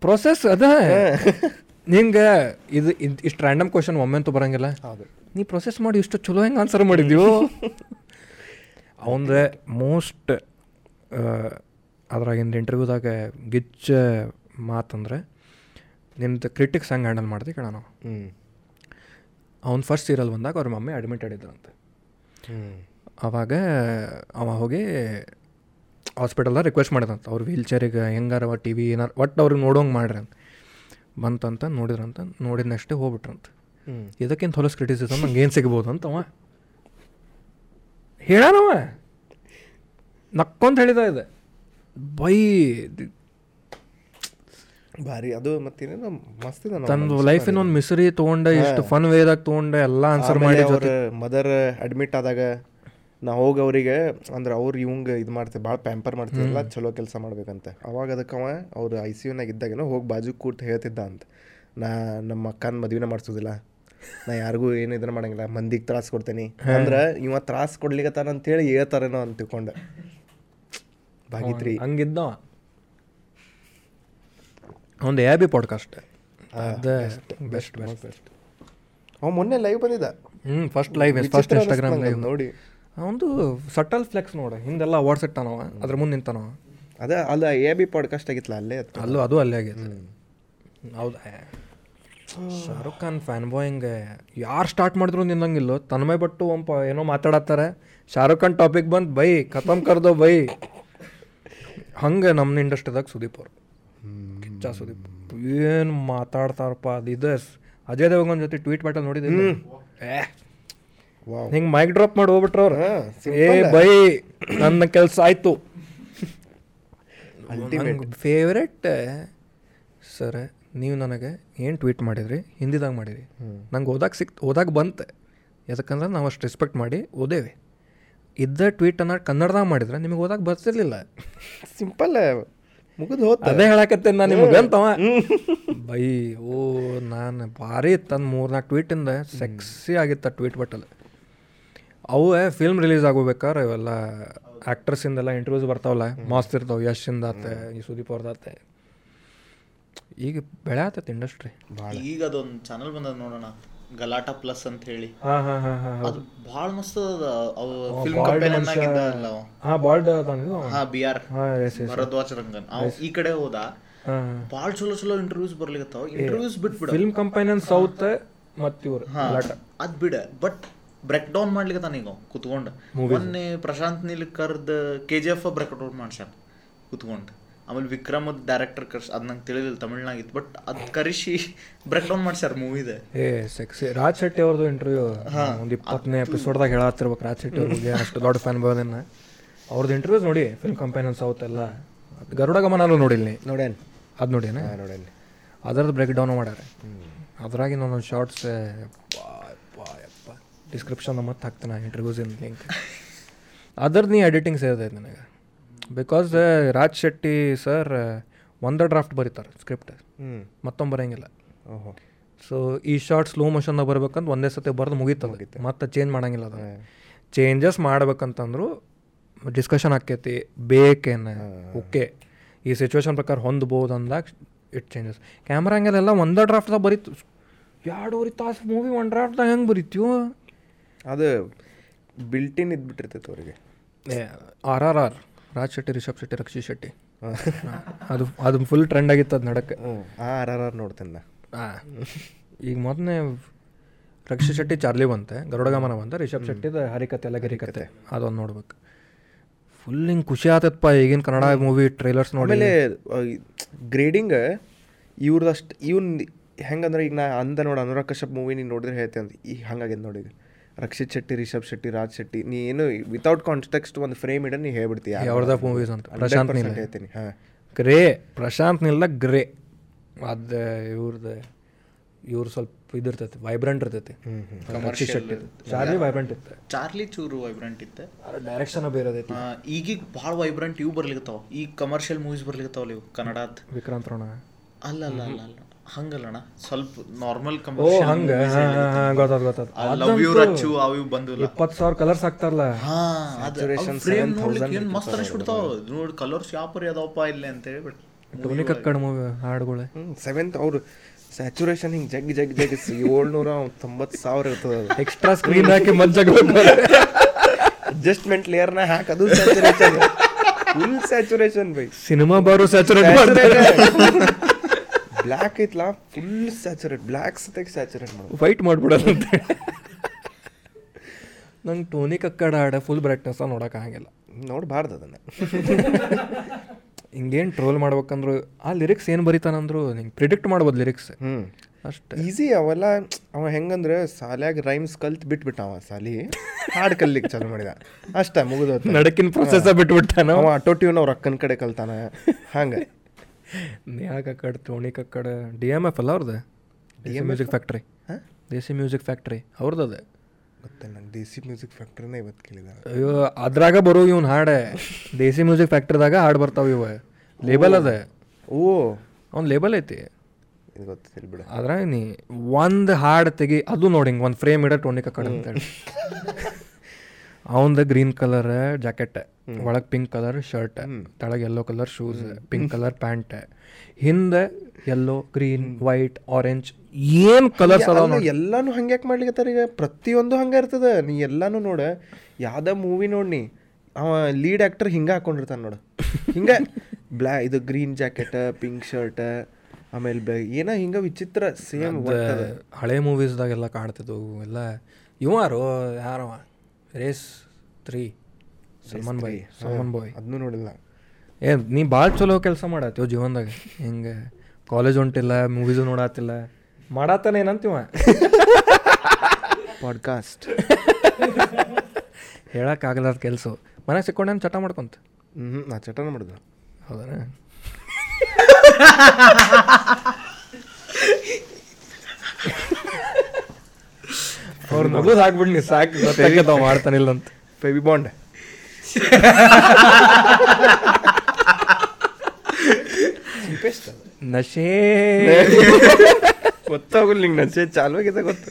ಪ್ರೊಸೆಸ್ ಅದ. ನಿಂಗೆ ಇದು ಇಷ್ಟು ರ್ಯಾಂಡಮ್ ಕ್ವಶನ್ ಒಮ್ಮೆಂತೂ ಬರಂಗಿಲ್ಲ. ಹೌದು. ನೀ ಪ್ರೊಸೆಸ್ ಮಾಡಿ ಇಷ್ಟು ಚಲೋ ಹೆಂಗೆ ಆನ್ಸರ್ ಮಾಡಿದ್ಯೋ? [LAUGHS] ಅವಂದ್ರೆ ಮೋಸ್ಟ್ ಅದ್ರಾಗಿಂದ ಇಂಟರ್ವ್ಯೂದಾಗ ಗಿಚ್ಚ ಮಾತಂದ್ರೆ ನಿಮ್ದು ಕ್ರಿಟಿಕ್ಸ್ ಹೆಂಗೆ ಹ್ಯಾಂಡಲ್ ಮಾಡ್ತೀವಿ ಕಣ ನಾವು. ಹ್ಞೂ ಅವ್ನು ಫಸ್ಟ್ ಸೀರಿಯಲ್ ಬಂದಾಗ ಅವ್ರ ಮಮ್ಮಿ ಅಡ್ಮಿಟ್ ಆಗಿದ್ರಂತೆ ಹ್ಞೂ ಅವಾಗ ಅವ ಹೋಗಿ ಹಾಸ್ಪಿಟಲ್ದಾಗ ರಿಕ್ವೆಸ್ಟ್ ಮಾಡಿದಂತ ಅವ್ರ ವೀಲ್ ಚೇರಿಗೆ ಹೆಂಗಾರ ಟಿ ವಿ ಏನಾರ ಒಟ್ಟು ಅವ್ರಿಗೆ ನೋಡೋಂಗೆ ಮಾಡ್ರಿ ಅಂತ ಬಂತಂತ ನೋಡಿದ್ರಂತ. ನೋಡಿದ ನೆಕ್ಸ್ಟೇ ಹೋಗ್ಬಿಟ್ರಂತ. ಹ್ಮ್. ಇದಕ್ಕಿಂತ ಹೊಲಸ್ ಕ್ರಿಟಿಸಿಸಮ್ ನಂಗೆ ಏನು ಸಿಗ್ಬೋದು ಅಂತ ಅವ. ಹೇಳಾನವ ನಕ್ಕೊಂತ ಹೇಳಿದ ಇದೆ. ಬೈ ಭಾರಿ ಅದು ಮತ್ತೇನೇನು ಮಸ್ತ್ ಇದೆ ತನ್ನ ಲೈಫಿನ ಒಂದು ಮಿಸರಿ ತೊಗೊಂಡೆ ಇಷ್ಟು ಫನ್ ವೇದಾಗ ತೊಗೊಂಡೆ ಎಲ್ಲ ಆನ್ಸರ್ ಮಾಡಿ ಅವ್ರ ಮದರ್ ಅಡ್ಮಿಟ್ ಆದಾಗ ನಾ ಹೋಗಿ ಅವರಿಗೆ ಅಂದ್ರೆ ಅವ್ರು ಇವಂಗೆ ಇದು ಮಾಡ್ತೀವಿ ಭಾಳ ಪ್ಯಾಂಪರ್ ಮಾಡ್ತಿದ್ರಲ್ಲ ಚಲೋ ಕೆಲಸ ಮಾಡ್ಬೇಕಂತ. ಅವಾಗ ಅದಕ್ಕೆ ಅವ ಅವ್ರು ಐ ಸಿ ಯುನಾಗ ಇದ್ದಾಗೇನೋ ಹೋಗಿ ಬಾಜು ಕೂರ್ತು ಹೇಳ್ತಿದ್ದ ಅಂತ. ನಾ ನಮ್ಮ ಅಕ್ಕನ ಮದುವೆನ ಮಾಡಿಸೋದಿಲ್ಲ. ನಾ ಯಾರಿಗೂ ಏನು ಇದನ್ನ ಮಾಡಂಗಿಲ್ಲ ಮಂದಿಗೆ ತ್ರಾಸ ಕೊಡ್ತೇನೆ. ಅಂದ್ರೆ ಇವ ತ್ರಾಸ ಕೊಡ್ಲಿಕತ್ತಾನ ಅಂತೇಳಿ ಹೇಳ್ತಾರೇನೋ ಅಂತ ತಿಳ್ಕೊಂಡೆ. ಭಾಗಿತ್ರಿ. ಹಂಗಿದ್ದ ಒಂದು ಎ ಬಿ ಪಾಡ್ಕಾಸ್ಟ್ ಅದ ಬೆಸ್ಟ್ ಬೆಸ್ಟ್ ಬೆಸ್ಟ್ ಅವ ಮೊನ್ನೆ ಲೈವ್ ಬಂದಿದ್ದ? ಹ್ಞೂ first live first Instagram live ನೋಡಿ. ಒಂದು ಸಟಲ್ ಫ್ಲೆಕ್ಸ್ ನೋಡ ಹಿಂದೆಲ್ಲ ಅವಾರ್ಡ್ಸ್ ಇಟ್ಟಾನವ ಅದ್ರ ಮುಂದೆ ನಿಂತಾನವ. ಅದೇ ಅಲ್ಲ ಎ ಬಿ ಪಾಡ್ಕಾಸ್ಟ್ ಆಗಿತ್ತಲ್ಲ ಅಲ್ಲೇ ಅಲ್ಲೂ ಅದು ಅಲ್ಲೇ ಆಗಿತ್ತು. ಹೌದಾ? ಶಾರುಖ್ ಖಾನ್ ಫ್ಯಾನ್ ಬಾಯಿಂಗ್ ಯಾರು ಸ್ಟಾರ್ಟ್ ಮಾಡಿದ್ರು ನಿನ್ನಂಗಿಲ್ಲ ತನ್ಮಯ್ ಬಟ್ಟು ಒಂಪ ಏನೋ ಮಾತಾಡತ್ತಾರೆ. ಶಾರುಖ್ ಖಾನ್ ಟಾಪಿಕ್ ಬಂದು ಬೈ ಖತಮ್ ಕರ್ದೋ ಬೈ. ಹಂಗೆ ನಮ್ಮ ಇಂಡಸ್ಟ್ರಿದಾಗ ಸುದೀಪ್ ಅವ್ರು. ಕಿಚ್ಚ ಸುದೀಪ್. ಏನು ಮಾತಾಡ್ತಾರಪ್ಪ ಅದು ಇದು. ಅಜಯ್ ದೇವಗನ್ ಜೊತೆ ಟ್ವೀಟ್ ಬ್ಯಾಟಲ್ ನೋಡಿದ್ದೀನಿ ಏ. ಹಿಂಗೆ ಮೈಕ್ ಡ್ರಾಪ್ ಮಾಡಿ ಹೋಗ್ಬಿಟ್ರು ಅವ್ರು. ಏ ಬೈ ನನ್ನ ಕೆಲಸ ಆಯಿತು. ಫೇವ್ರೆಟ್ ಸರ್ ನೀವು ನನಗೆ ಏನು ಟ್ವೀಟ್ ಮಾಡಿದ್ರಿ? ಹಿಂದಿದಾಗ ಮಾಡಿರಿ. ನಂಗೆ ಓದಾಕ ಸಿಕ್ ಓದಾಕ ಬಂತೆ. ಯಾಕಂದ್ರೆ ನಾವು ಅಷ್ಟು ರೆಸ್ಪೆಕ್ಟ್ ಮಾಡಿ ಓದೇವಿ. ಇದ್ದ ಟ್ವೀಟನ್ನು ಕನ್ನಡದಾಗ ಮಾಡಿದ್ರೆ ನಿಮಗೆ ಓದಾಕ ಬರ್ತಿರ್ಲಿಲ್ಲ. ಸಿಂಪಲ್ ಮುಗಿದು ಹೋತ. ಅದೇ ಹೇಳಕತ್ತೆ ನಾನು ನಿಮಗೆ ಅಂತವ ಬೈ ಓ ನಾನು ಭಾರಿ ತಂದು ಮೂರ್ನಾಲ್ಕು ಟ್ವೀಟಿಂದ ಸೆಕ್ಸಿ ಆಗಿತ್ತು ಟ್ವೀಟ್ ಬಟ್ಟಲ್. ಅವು ಫಿಲ್ಮ್ ರಿಲೀಸ್ ಆಗೋಬೇಕಾರೆ ಇವೆಲ್ಲ ಆ್ಯಕ್ಟ್ರಸ್ಸಿಂದೆಲ್ಲ ಇಂಟರ್ವ್ಯೂಸ್ ಬರ್ತಾವಲ್ಲ ಮಸ್ತ್ ಇರ್ತಾವೆ ಯಶಿಂದ ಆತೆ ಈ ಸುದೀಪ್ ಅವ್ರದ್ದಾತೆ ಈಗ ಬೆಳೆಯತ್ತ ಇಂಡಸ್ಟ್ರಿ ಈಗ ಅದೊಂದು ಚಾನಲ್ ಬಂದದ ನೋಡೋಣ. ಗಲಾಟ ಪ್ಲಸ್ ಅಂತ ಹೇಳಿ. ಹಾಂ ಹಾಂ ಹಾಂ ಹಾಂ ಅದು ಬಹಳ ಮಸ್ತ್ ಅದ. ಅವು ಫಿಲ್ಮ್ ಕಂಪೇನಿಯನ್ ಅಲ್ಲ ಅವ. ಹಾ ಬಾಲ್ಡ್ ಹಾ ಬಿ ಆರ್ ಭರದ್ವಾಜ್ ರಂಗನ್. ಅವ್ ಈ ಕಡೆ ಹೋದ. ಬಹಳ ಚಲೋ ಚಲೋ ಇಂಟರ್ವ್ಯೂಸ್ ಬರ್ಲಿಕತ್ತಾವ. ಇಂಟರ್ವ್ಯೂಸ್ ಬಿಟ್ಬಿಡ. ಫಿಲ್ಮ್ ಕಂಪೈನನ್ ಸೌತ್ ಮತ್ತ ಇವ್ರು ಗಲಾಟ. ಅದ್ ಬಿಡ. ಬಟ್ ಬ್ರೇಕ್ ಡೌನ್ ಮಾಡ್ಲಿಕತ್ತಾನ ಈಗ ಕುತ್ಕೊಂಡ ಕುತ್ಕೊಂಡು ಮೊನ್ನೆ ಪ್ರಶಾಂತ್ ನೀಲ್ ಕರ್ದ K G F breakdown ಮಾಡ್ಸ್ಯಾನ ಕುತ್ಕೊಂಡು ಆಮೇಲೆ ವಿಕ್ರಮದ ಡೈರೆಕ್ಟರ್ ಕರ್ಸ್ ಅದು ನಂಗೆ ತಿಳಿದಿಲ್ಲ ತಮಿಳ್ನಾಗಿತ್ತು ಬಟ್ ಅದ್ ಕರಿಸಿ ಬ್ರೇಕ್ ಡೌನ್ ಮಾಡ್ಸ್ಯಾರ ಮೂವಿದ ಏ ಸೆಕ್ಸಿ ರಾಜ್ ಶೆಟ್ಟಿ ಅವ್ರದ್ದು ಇಂಟರ್ವ್ಯೂ ಒಂದು ಇಪ್ಪತ್ತನೇ ಎಪಿಸೋಡ್ದಾಗ ಹೇಳತ್ತಿರ್ಬೇಕು ರಾಜ್ ಶೆಟ್ಟಿ ಅವ್ರಿಗೆ ಅಷ್ಟು ದೊಡ್ಡ ಫ್ಯಾನ್ ಬೋದನ್ನ ಅವ್ರದ್ದು ಇಂಟರ್ವ್ಯೂಸ್ ನೋಡಿ ಫಿಲ್ಮ್ ಕಂಪೈನ್ ಸೌತ್ ಎಲ್ಲ. ಅದ್ ಗರುಡ ಗಮನಲ್ಲೂ ನೋಡಿಲ್ಲ ನೀ? ನೋಡ್ಯಾನ. ಅದು ನೋಡೇನ ಹಾಂ ನೋಡ್ಯಾನ. ಅದರದ್ದು ಬ್ರೇಕ್ ಡೌನ್ ಮಾಡ್ಯಾರ. ಅದ್ರಾಗಿ ಒಂದೊಂದು ಶಾರ್ಟ್ಸ್ ಯಪ್ಪ ಡಿಸ್ಕ್ರಿಪ್ಷನ್ ಮತ್ತೆ ಹಾಕ್ತಾನೆ ಇಂಟರ್ವ್ಯೂಸ್ ಇನ್ ಲಿಂಕ್ ಅದರದ್ದು ನೀ ಎಡಿಟಿಂಗ್ ಸೇರಿದೆ ನನಗೆ. ಬಿಕಾಸ್ ರಾಜ್ ಶೆಟ್ಟಿ ಸರ್ ಒಂದೇ ಡ್ರಾಫ್ಟ್ ಬರೀತಾರೆ ಸ್ಕ್ರಿಪ್ಟ್ ಹ್ಞೂ ಮತ್ತೊಮ್ಮೆ ಬರೋಂಗಿಲ್ಲ. ಓಹೋ. ಸೊ ಈ ಶಾರ್ಟ್ ಸ್ಲೋ ಮೋಷನ್ದಾಗ ಬರ್ಬೇಕಂತ ಒಂದೇ ಸತಿ ಬರೆದು ಮುಗೀತದ. ಮತ್ತೆ ಚೇಂಜ್ ಮಾಡಂಗಿಲ್ಲ ಅದು. ಚೇಂಜಸ್ ಮಾಡ್ಬೇಕಂತಂದ್ರು ಡಿಸ್ಕಷನ್ ಆಕೈತಿ ಬೇಕೇನು ಓಕೆ ಈ ಸಿಚುವೇಶನ್ ಪ್ರಕಾರ ಹೊಂದ್ಬೋದು ಅಂದಾಗ ಇಟ್ ಚೇಂಜಸ್ ಕ್ಯಾಮ್ರಾ ಹಂಗೆಲ್ಲ ಒಂದೇ ಡ್ರಾಫ್ಟ್ದಾಗ ಬರೀತು. ಎರಡೂವರೆ ತಾಸು ಮೂವಿ ಒನ್ ಡ್ರಾಫ್ಟ್ದಾಗ ಹೆಂಗೆ ಬರೀತೀವೋ ಅದು ಬಿಲ್ಟಿನ್ ಇದ್ಬಿಟ್ಟಿರ್ತೈತೆ ಅವರಿಗೆ. R R R Raj Shetty Rishab Shetty Rakshit Shetty. ಅದು ಅದು ಫುಲ್ ಟ್ರೆಂಡ್ ಆಗಿತ್ತು ಅದು ನಡಕ್ಕೆ. ಆರ್ ಆರ್ ಆರ್ ನೋಡ್ತೇನೆ ನಾ. ಆ, ಈಗ ಮೊದಲನೇ ರಕ್ಷಿ ಶೆಟ್ಟಿ ಚಾರ್ಲಿ ಬಂತೆ ಗರುಡಗಮನ ಬಂತೆ ರಿಷಬ್ ಶೆಟ್ಟಿದ ಹರಿಕತೆ ಎಲ್ಲ ಗಿರಿಕತೆ. ಅದೊಂದು ನೋಡ್ಬೇಕು. ಫುಲ್ ಹಿಂಗೆ ಖುಷಿ ಆತತ್ಪ ಈಗಿನ ಕನ್ನಡ ಮೂವಿ ಟ್ರೈಲರ್ಸ್ ನೋಡಿ. ಆಮೇಲೆ ಗ್ರೇಡಿಂಗ್ ಇವ್ರದಷ್ಟು ಇವ್ನ ಹೆಂಗಂದ್ರೆ ಈಗ ನಾ ಅಂದ ನೋಡಿ ಅನುರಾಗ್ ಕಶ್ಯಪ್ ಮೂವಿ ನೀನು ನೋಡಿದ್ರೆ ಹೇಳ್ತೇನೆ ಅಂತ. ಈಗ ಹಂಗಾಗಿದೆ ನೋಡಿ ರಕ್ಷಿತ್ ಶೆಟ್ಟಿ ರಿಷಬ್ ಶೆಟ್ಟಿ ರಾಜ್ ಶೆಟ್ಟಿ ನೀ ಏನು ವಿತೌಟ್ ಕಾಂಟೆಕ್ಸ್ಟ್ ಒಂದು ಫ್ರೇಮ್ ಇಡ ನೀ ಹೇಳ್ಬಿಡ್ತೀಯ? ಯಾವ್ದ ಮೂವೀಸ್ ಅಂತ? ಪ್ರಶಾಂತ್ ನೀಲ್. ಹೇಳ್ತೀನಿ ಹಾಂ. ಗ್ರೇ ಪ್ರಶಾಂತ್ ನಿಲ್ಲ ಗ್ರೇ. ಅದು ಇವ್ರದ್ದು ಇವ್ರು ಸ್ವಲ್ಪ ಇದಿರ್ತೈತಿ ವೈಬ್ರೆಂಟ್ ಇರ್ತೈತಿ. ರಕ್ಷಿತ್ ಶೆಟ್ಟಿ. ಚಾರ್ಲಿ ವೈಬ್ರೆಂಟ್ ಇತ್ತು. ಚಾರ್ಲಿ ಚೂರು ವೈಬ್ರೆಂಟ್ ಇತ್ತು. ಡೈರೆಕ್ಷನ್ ಬೇರೆ ಈಗೀಗ ಭಾಳ ವೈಬ್ರೆಂಟ್ ಇವು ಬರ್ಲಿಕ್ಕೆ ಈಗ ಕಮರ್ಷಿಯಲ್ ಮೂವೀಸ್ ಬರ್ಲಿಕತ್ತಾವಲ್ಲ ಇವು ಕನ್ನಡದ. ವಿಕ್ರಾಂತ್ ರೋಣ. ಅಲ್ಲ ಅಲ್ಲ ಅಲ್ಲ ಅಲ್ಲ ಹಂಗಲ್ಲಣ್ಣ. ಸ್ವಲ್ಪ ನಾರ್ಮಲ್ ಕಮರ್ಷಿಯಲ್ ಹಂಗೆ. ಗೊತ್ತಾದ ಗೊತ್ತಾದ ಲವ್ ಯು ರಚ್ಚು ಅವು ಇವು ಬಂದಿಲ್ಲ. ಇಪ್ಪತ್ತು ಸಾವಿರ ಕಲರ್ಸ್ ಹಾಕ್ತಾರಲ್ಲ. ಹಾ ಅದು ಫ್ರೇಮ್ ನೋಡ್ಲಿಕ್ಕೆ ಏನು ಮಸ್ತ್ ಅನಿಸ್ಬಿಡ್ತಾವ. ನೋಡಿ ಕಲರ್ಸ್ ಯಾಪರಿ ಅದಾವಪ್ಪ ಇಲ್ಲೇ ಅಂತೇಳಿ ಬಟ್ ಟೋನಿ ಕಕ್ಕಡ್ ಮೂವಿ ಹಾಡುಗಳು. ಹ್ಞೂ ಸೆವೆಂತ್ ಅವರು ಸ್ಯಾಚುರೇಷನ್ ಹಿಂಗೆ ಜಗ್ ಜಗ್ ಜಗ್ ಏಳ್ನೂರ ತೊಂಬತ್ತು ಸಾವಿರ ಇರ್ತದೆ ಎಕ್ಸ್ಟ್ರಾ ಸ್ಕ್ರೀನ್ ಹಾಕಿ ಮಜ್ಜಾಗ ಅಡ್ಜಸ್ಟ್ಮೆಂಟ್ ಲೇಯರ್ನ ಹಾಕಿ ಅದು ಸ್ಯಾಚುರೇಷನ್ ಫುಲ್ ಸ್ಯಾಚುರೇಷನ್ ಬೈ. ಸಿನಿಮಾ ಬಾರು ಸ್ಯಾಚುರೇಟ್ ಬ್ಲ್ಯಾಕ್ ಐತ್ಲ ಫುಲ್ ಸ್ಯಾಚುರೇಟ್ ಬ್ಲ್ಯಾಕ್ ಸತೆಗೆ ಸ್ಯಾಚುರೇಟ್ ಮಾಡೋದು ವೈಟ್ ಮಾಡ್ಬಿಡೋದಂತೆ. ನಂಗೆ ಟೋನಿಕ್ ಅಕ್ಕಡ ಆಡೋ ಫುಲ್ ಬ್ರೈಟ್ನೆಸ್ ನೋಡೋಕ್ಕಾಗಿಲ್ಲ ನೋಡಬಾರ್ದು ಅದನ್ನು. ಹಿಂಗೇನು ಟ್ರೋಲ್ ಮಾಡ್ಬೇಕಂದ್ರು ಆ ಲಿರಿಕ್ಸ್ ಏನು ಬರೀತಾನಂದ್ರು ನಿಂಗೆ ಪ್ರಿಡಿಕ್ಟ್ ಮಾಡ್ಬೋದು ಲಿರಿಕ್ಸ್ ಹ್ಞೂ ಅಷ್ಟೇ. ಈಸಿ ಅವೆಲ್ಲ ಅವ ಹೆಂಗಂದ್ರೆ ಸಾಲ್ಯಾಗ ರೈಮ್ಸ್ ಕಲ್ತ್ ಬಿಟ್ಬಿಟ್ಟ ಅವ ಸಾಲಿ. ಹಾಡು ಕಲ್ಲಿಗೆ ಚಾಲು ಮಾಡಿದ. ಅಷ್ಟ ಮುಗಿದ ನಡಕಿನ ಪ್ರೊಸೆಸ ಬಿಟ್ಬಿಟ್ಟಾನ ಅವ ಆಟೋ ಟ್ಯೂನ್ ಅವ್ರ ಅಕ್ಕನ ಕಡೆ ಕಲ್ತಾನ. ಹಂಗೆ. Neha Kakkar Toni Kakkar D M F ಅಲ್ಲ ಅವ್ರದ್ದು M music factory Desi music factory ಅವ್ರದ್ದು ಅದೇ. ಗೊತ್ತಿಲ್ಲ ನಂಗೆ ದೇಸಿ ಮ್ಯೂಸಿಕ್ ಫ್ಯಾಕ್ಟ್ರಿನೇ ಇವತ್ತು ಕೇಳಿದ ಅಯ್ಯೋ ಅದ್ರಾಗ ಬರೋ ಇವ್ನ ಹಾಡೆ. ದೇಸಿ ಮ್ಯೂಸಿಕ್ ಫ್ಯಾಕ್ಟ್ರಿದಾಗ ಹಾಡು ಬರ್ತಾವ ಇವ. ಲೇಬಲ್ ಅದ. ಓ. ಅವ್ನ ಲೇಬಲ್ ಐತಿ. ಇದು ಗೊತ್ತಿಲ್ಲ ಬಿಡು. ಅದ್ರಾಗ ನೀ ಒಂದು ಹಾಡು ತೆಗಿ ಅದು ನೋಡಿ ಹಿಂಗೆ ಒಂದು ಫ್ರೇಮ್ ಇಡ ಟೋಣಿ ಕಕ್ಕಡ ಅಂತೇಳಿ ಅವಂದ ಗ್ರೀನ್ ಕಲರ್ ಜಾಕೆಟ್ ಒಳಗೆ pink colour shirt ತಳಗೆ yellow colour shoes pink colour pant ಹಿಂದೆ ಯೆಲ್ಲೋ ಗ್ರೀನ್ ವೈಟ್ ಆರೆಂಜ್ ಏನು ಕಲರ್ಸ್ ಅದಾವ ಎಲ್ಲಾನು ಹಂಗ್ಯಾಕ್ ಮಾಡ್ಲಿಕತ್ತಾರ ಈಗ? ಪ್ರತಿಯೊಂದು ಹಂಗ ಇರ್ತದ. ನೀ ಎಲ್ಲಾನು ನೋಡ ಯಾವ್ದ ಮೂವಿ ನೋಡಿ ಅವ ಲೀಡ್ ಆಕ್ಟರ್ ಹಿಂಗ ಹಾಕೊಂಡಿರ್ತಾನ ನೋಡು. ಹಿಂಗ [LAUGHS] ಬ್ಲಾ ಇದು ಗ್ರೀನ್ ಜಾಕೆಟ್ ಪಿಂಕ್ ಶರ್ಟ್ ಆಮೇಲೆ ಬೆ ಏನೋ ಹಿಂಗ ವಿಚಿತ್ರ ಸೇಮ್ ಹಳೆ ಮೂವೀಸ್ದಾಗೆಲ್ಲ ಕಾಣ್ತಿದ್ವು ಎಲ್ಲ ಇವಾರು ಯಾರವ? ರೇಸ್ ತ್ರೀ ಸಲ್ಮಾನ್ ಬಾಯಿ ಸಲ್ಮಾನ್ ಬಾಯ್ ಅದನ್ನು ನೋಡಿಲ್ಲ. ಏ ನೀ ಭಾಳ ಚಲೋ ಕೆಲಸ ಮಾಡತ್ತೀವ ಜೀವನದಾಗ. ಹಿಂಗೆ ಕಾಲೇಜ್ ಹೊಂಟಿಲ್ಲ ಮೂವೀಸು ನೋಡತ್ತಿಲ್ಲ ಮಾಡತ್ತಾನ ಏನಂತೀವ? [LAUGHS] ಪಾಡ್ಕಾಸ್ಟ್ [LAUGHS] ಹೇಳಕ್ಕಾಗಲಾರ್ದ ಕೆಲಸ. ಮನೆಗೆ ಸಿಕ್ಕೊಂಡೇನು ಚಟ ಮಾಡ್ಕೊಂತ? ಹ್ಞೂ ನಾ ಚಟನ ಮಾಡಿದೆ. ಹೌದಾ [LAUGHS] ಅವ್ರ ಮೊದಲು ಹಾಕ್ಬಿಡ್ನಿ ಸಾಕು ಗೊತ್ತಾಗ್ಯದ ಮಾಡ್ತಾನಿಲ್ಲ ಅಂತ ಫೆವಿ ಬಾಂಡ್ ನಶೇ. ಗೊತ್ತಾಗಲ್ಲ ನಿಂಗೆ ನಶೆ ಚಾಲು ಆಗಿದೆ ಗೊತ್ತು.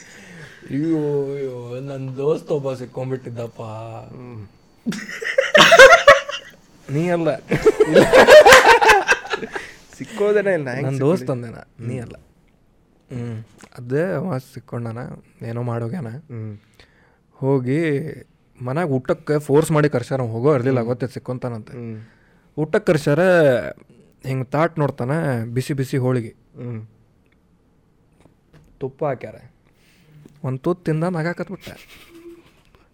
ಅಯ್ಯೋ ಅಯ್ಯೋ ನನ್ನ ದೋಸ್ತ ಒಬ್ಬ ಸಿಕ್ಕೊಂಡ್ಬಿಟ್ಟಿದ್ದಪ್ಪ. ನೀ ಅಲ್ಲ. ಸಿಕ್ಕೋದೇನೆ ಇಲ್ಲ ನನ್ನ ದೋಸ್ತ ಅಂದೇನ ನೀ ಅಲ್ಲ. ಹ್ಞೂ ಅದೇ ಅವ ಸಿಕ್ಕೊಂಡನ ಏನೋ ಮಾಡೋಗ್ಯಾನ. ಹ್ಞೂ ಹೋಗಿ ಮನ್ಯಾಗ ಊಟಕ್ಕೆ ಫೋರ್ಸ್ ಮಾಡಿ ಕರ್ಸ್ಯಾರ ಅವ್ನ್ ಹೋಗೋ ಇರಲಿಲ್ಲ ಗೊತ್ತೈತೆ ಸಿಕ್ಕೊಂತಾನಂತೆ. ಊಟಕ್ಕೆ ಕರ್ಸ್ಯಾರ ಹಿಂಗೆ ತಾಟ್ ನೋಡ್ತಾನೆ ಬಿಸಿ ಬಿಸಿ ಹೋಳಿಗೆ. ತುಪ್ಪ ಹಾಕ್ಯಾರ. ಒಂದು ತುತ್ತು ತಿಂದ ನಗ ಕತ್ಬಿಟ್ಟೆ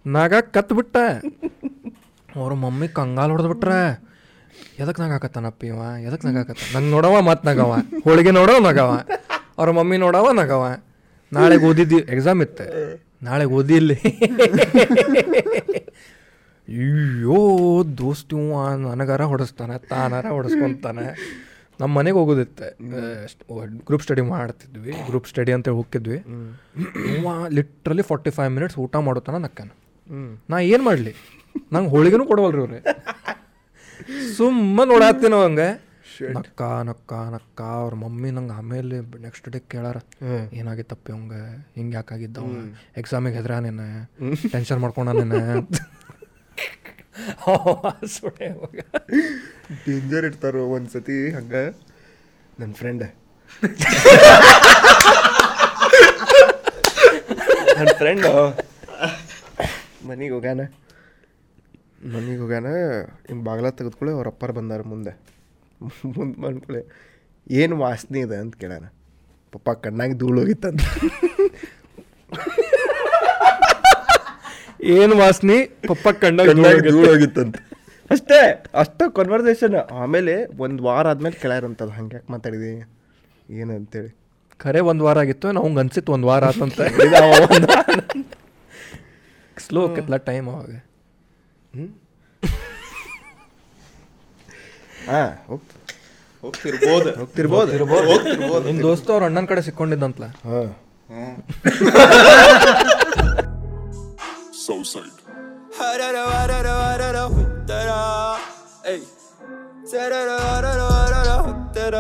ನಗ ಕತ್ಬಿಟ್ಟ ಅವ್ರ ಮಮ್ಮಿ ಕಂಗಾಲ್ ಹೊಡೆದ್ಬಿಟ್ರೆ ಎದಕ್ಕೆ ನಗಾಕತ್ತಾನಪ್ಪ ಇವ? ಎದಕ್ಕೆ ನಗಾಕತ್ತ ನಂಗೆ ನೋಡವ ಮತ್ತೆ ನಗವ. ಹೋಳಿಗೆ ನೋಡವ ನಗವ. ಅವ್ರ ಮಮ್ಮಿ ನೋಡವ ನಗವ. ನಾಳೆಗೆ ಓದಿದ್ದು ಎಕ್ಸಾಮ್ ಇತ್ತು. ನಾಳೆಗೆ ಓದಿ ಇಲ್ಲಿ ಅಯ್ಯೋ ದೋಸ್ತಿ ನನಗಾರ ಹೊಡೆಸ್ತಾನೆ ತಾನಾರ ಹೊಡೆಸ್ಕೊಂತಾನೆ. ನಮ್ಮ ಮನೆಗೆ ಹೋಗೋದಿತ್ತೆ. ಗ್ರೂಪ್ ಸ್ಟಡಿ ಮಾಡ್ತಿದ್ವಿ. ಗ್ರೂಪ್ ಸ್ಟಡಿ ಅಂತೇಳಿ ಹೋಗ್ತಿದ್ವಿ. ಲಿಟ್ರಲಿ ಫಾರ್ಟಿ ಫೈವ್ ಮಿನಿಟ್ಸ್ ಊಟ ಮಾಡೋತನ ನಕ್ಕನ. ನಾ ಏನು ಮಾಡಲಿ? ನಂಗೆ ಹೋಳಿಗೆನೂ ಕೊಡವಲ್ರಿ ಅವ್ರೆ. ಸುಮ್ಮನೆ ನೋಡಾತ್ತೀನೋ ಹಂಗೆ. ನಕ್ಕ ನಕ್ಕ ನಕ್ಕ ಅವ್ರ ಮಮ್ಮಿ ನಂಗೆ ಆಮೇಲೆ ನೆಕ್ಸ್ಟ್ ಡೇ ಕೇಳಾರ ಏನಾಗಿತ್ತಪ್ಪ ಹಂಗೆ ಹಿಂಗೆ ಯಾಕಾಗಿದ್ದ ಎಕ್ಸಾಮಿಗೆ ಹೆದ್ರ ನೆನೆ ಟೆನ್ಷನ್ ಮಾಡ್ಕೊಂಡ ನೆನೆ [LAUGHS] ಡೇಂಜರ್ ಇರ್ತಾರ ಒಂದ್ಸತಿ ಹಂಗೆ? ನನ್ನ ಫ್ರೆಂಡ್ ನನ್ನ ಫ್ರೆಂಡ್ ಮನೆಗೆ ಹೋಗ್ಯಾನ? ಮನೆಗೆ ಹೋಗ್ಯಾನ ಹಿಂಗೆ ಬಾಗ್ಲ ತೆಗೆದುಕೊಳ್ಳಿ ಅವ್ರ ಅಪ್ಪಾರು ಬಂದಾರ ಮುಂದೆ. ಮುಂದೆ ಮಾಡ್ಕೊಳ್ಳಿ ಏನು ವಾಸನೆ ಇದೆ? ಅಂತ ಕೇಳೋಣ ಪಪ್ಪ ಕಣ್ಣಾಗಿ ಧೂಳು ಹೋಗಿತ್ತಂತ. ಏನು ವಾಸನೆ? ಪಪ್ಪ ಕಣ್ಣಾಗಿ ಧೂಳು ಹೋಗಿತ್ತಂತ. ಅಷ್ಟೇ ಅಷ್ಟ ಕನ್ವರ್ಸೇಷನ್ ಆಮೇಲೆ ಒಂದು ವಾರ ಆದಮೇಲೆ ಕೇಳ್ಯಾರಂತದ್ದು ಹಂಗೆ ಯಾಕೆ ಮಾತಾಡಿದಿ? ಏನು ಅಂತೇಳಿ. ಖರೆ ಒಂದು ವಾರ ಆಗಿತ್ತು ನಾವು ಅನ್ಸಿತ್ತು ಒಂದು ವಾರ ಆತಂತ. ಸ್ಲೋ ಕತ್ಲ ಟೈಮ್ ಅವಾಗ. ಹೋಗ್ತಿರ್ಬೋದು. ಹೋಗ್ತಿರ್ಬೋದು. ಹೋಗ್ತಿರ್ಬೋದು. ನಿಮ್ ದೋಸ್ತ ಅವ್ರ ಅಣ್ಣನ ಕಡೆ ಸಿಕ್ಕೊಂಡಿದ್ದಂತಲ? ಸೌಸೈಡ್ ಹರರ ಹುತ್ತರ ಏಯ್ ಸರರ ಹುತ್ತರ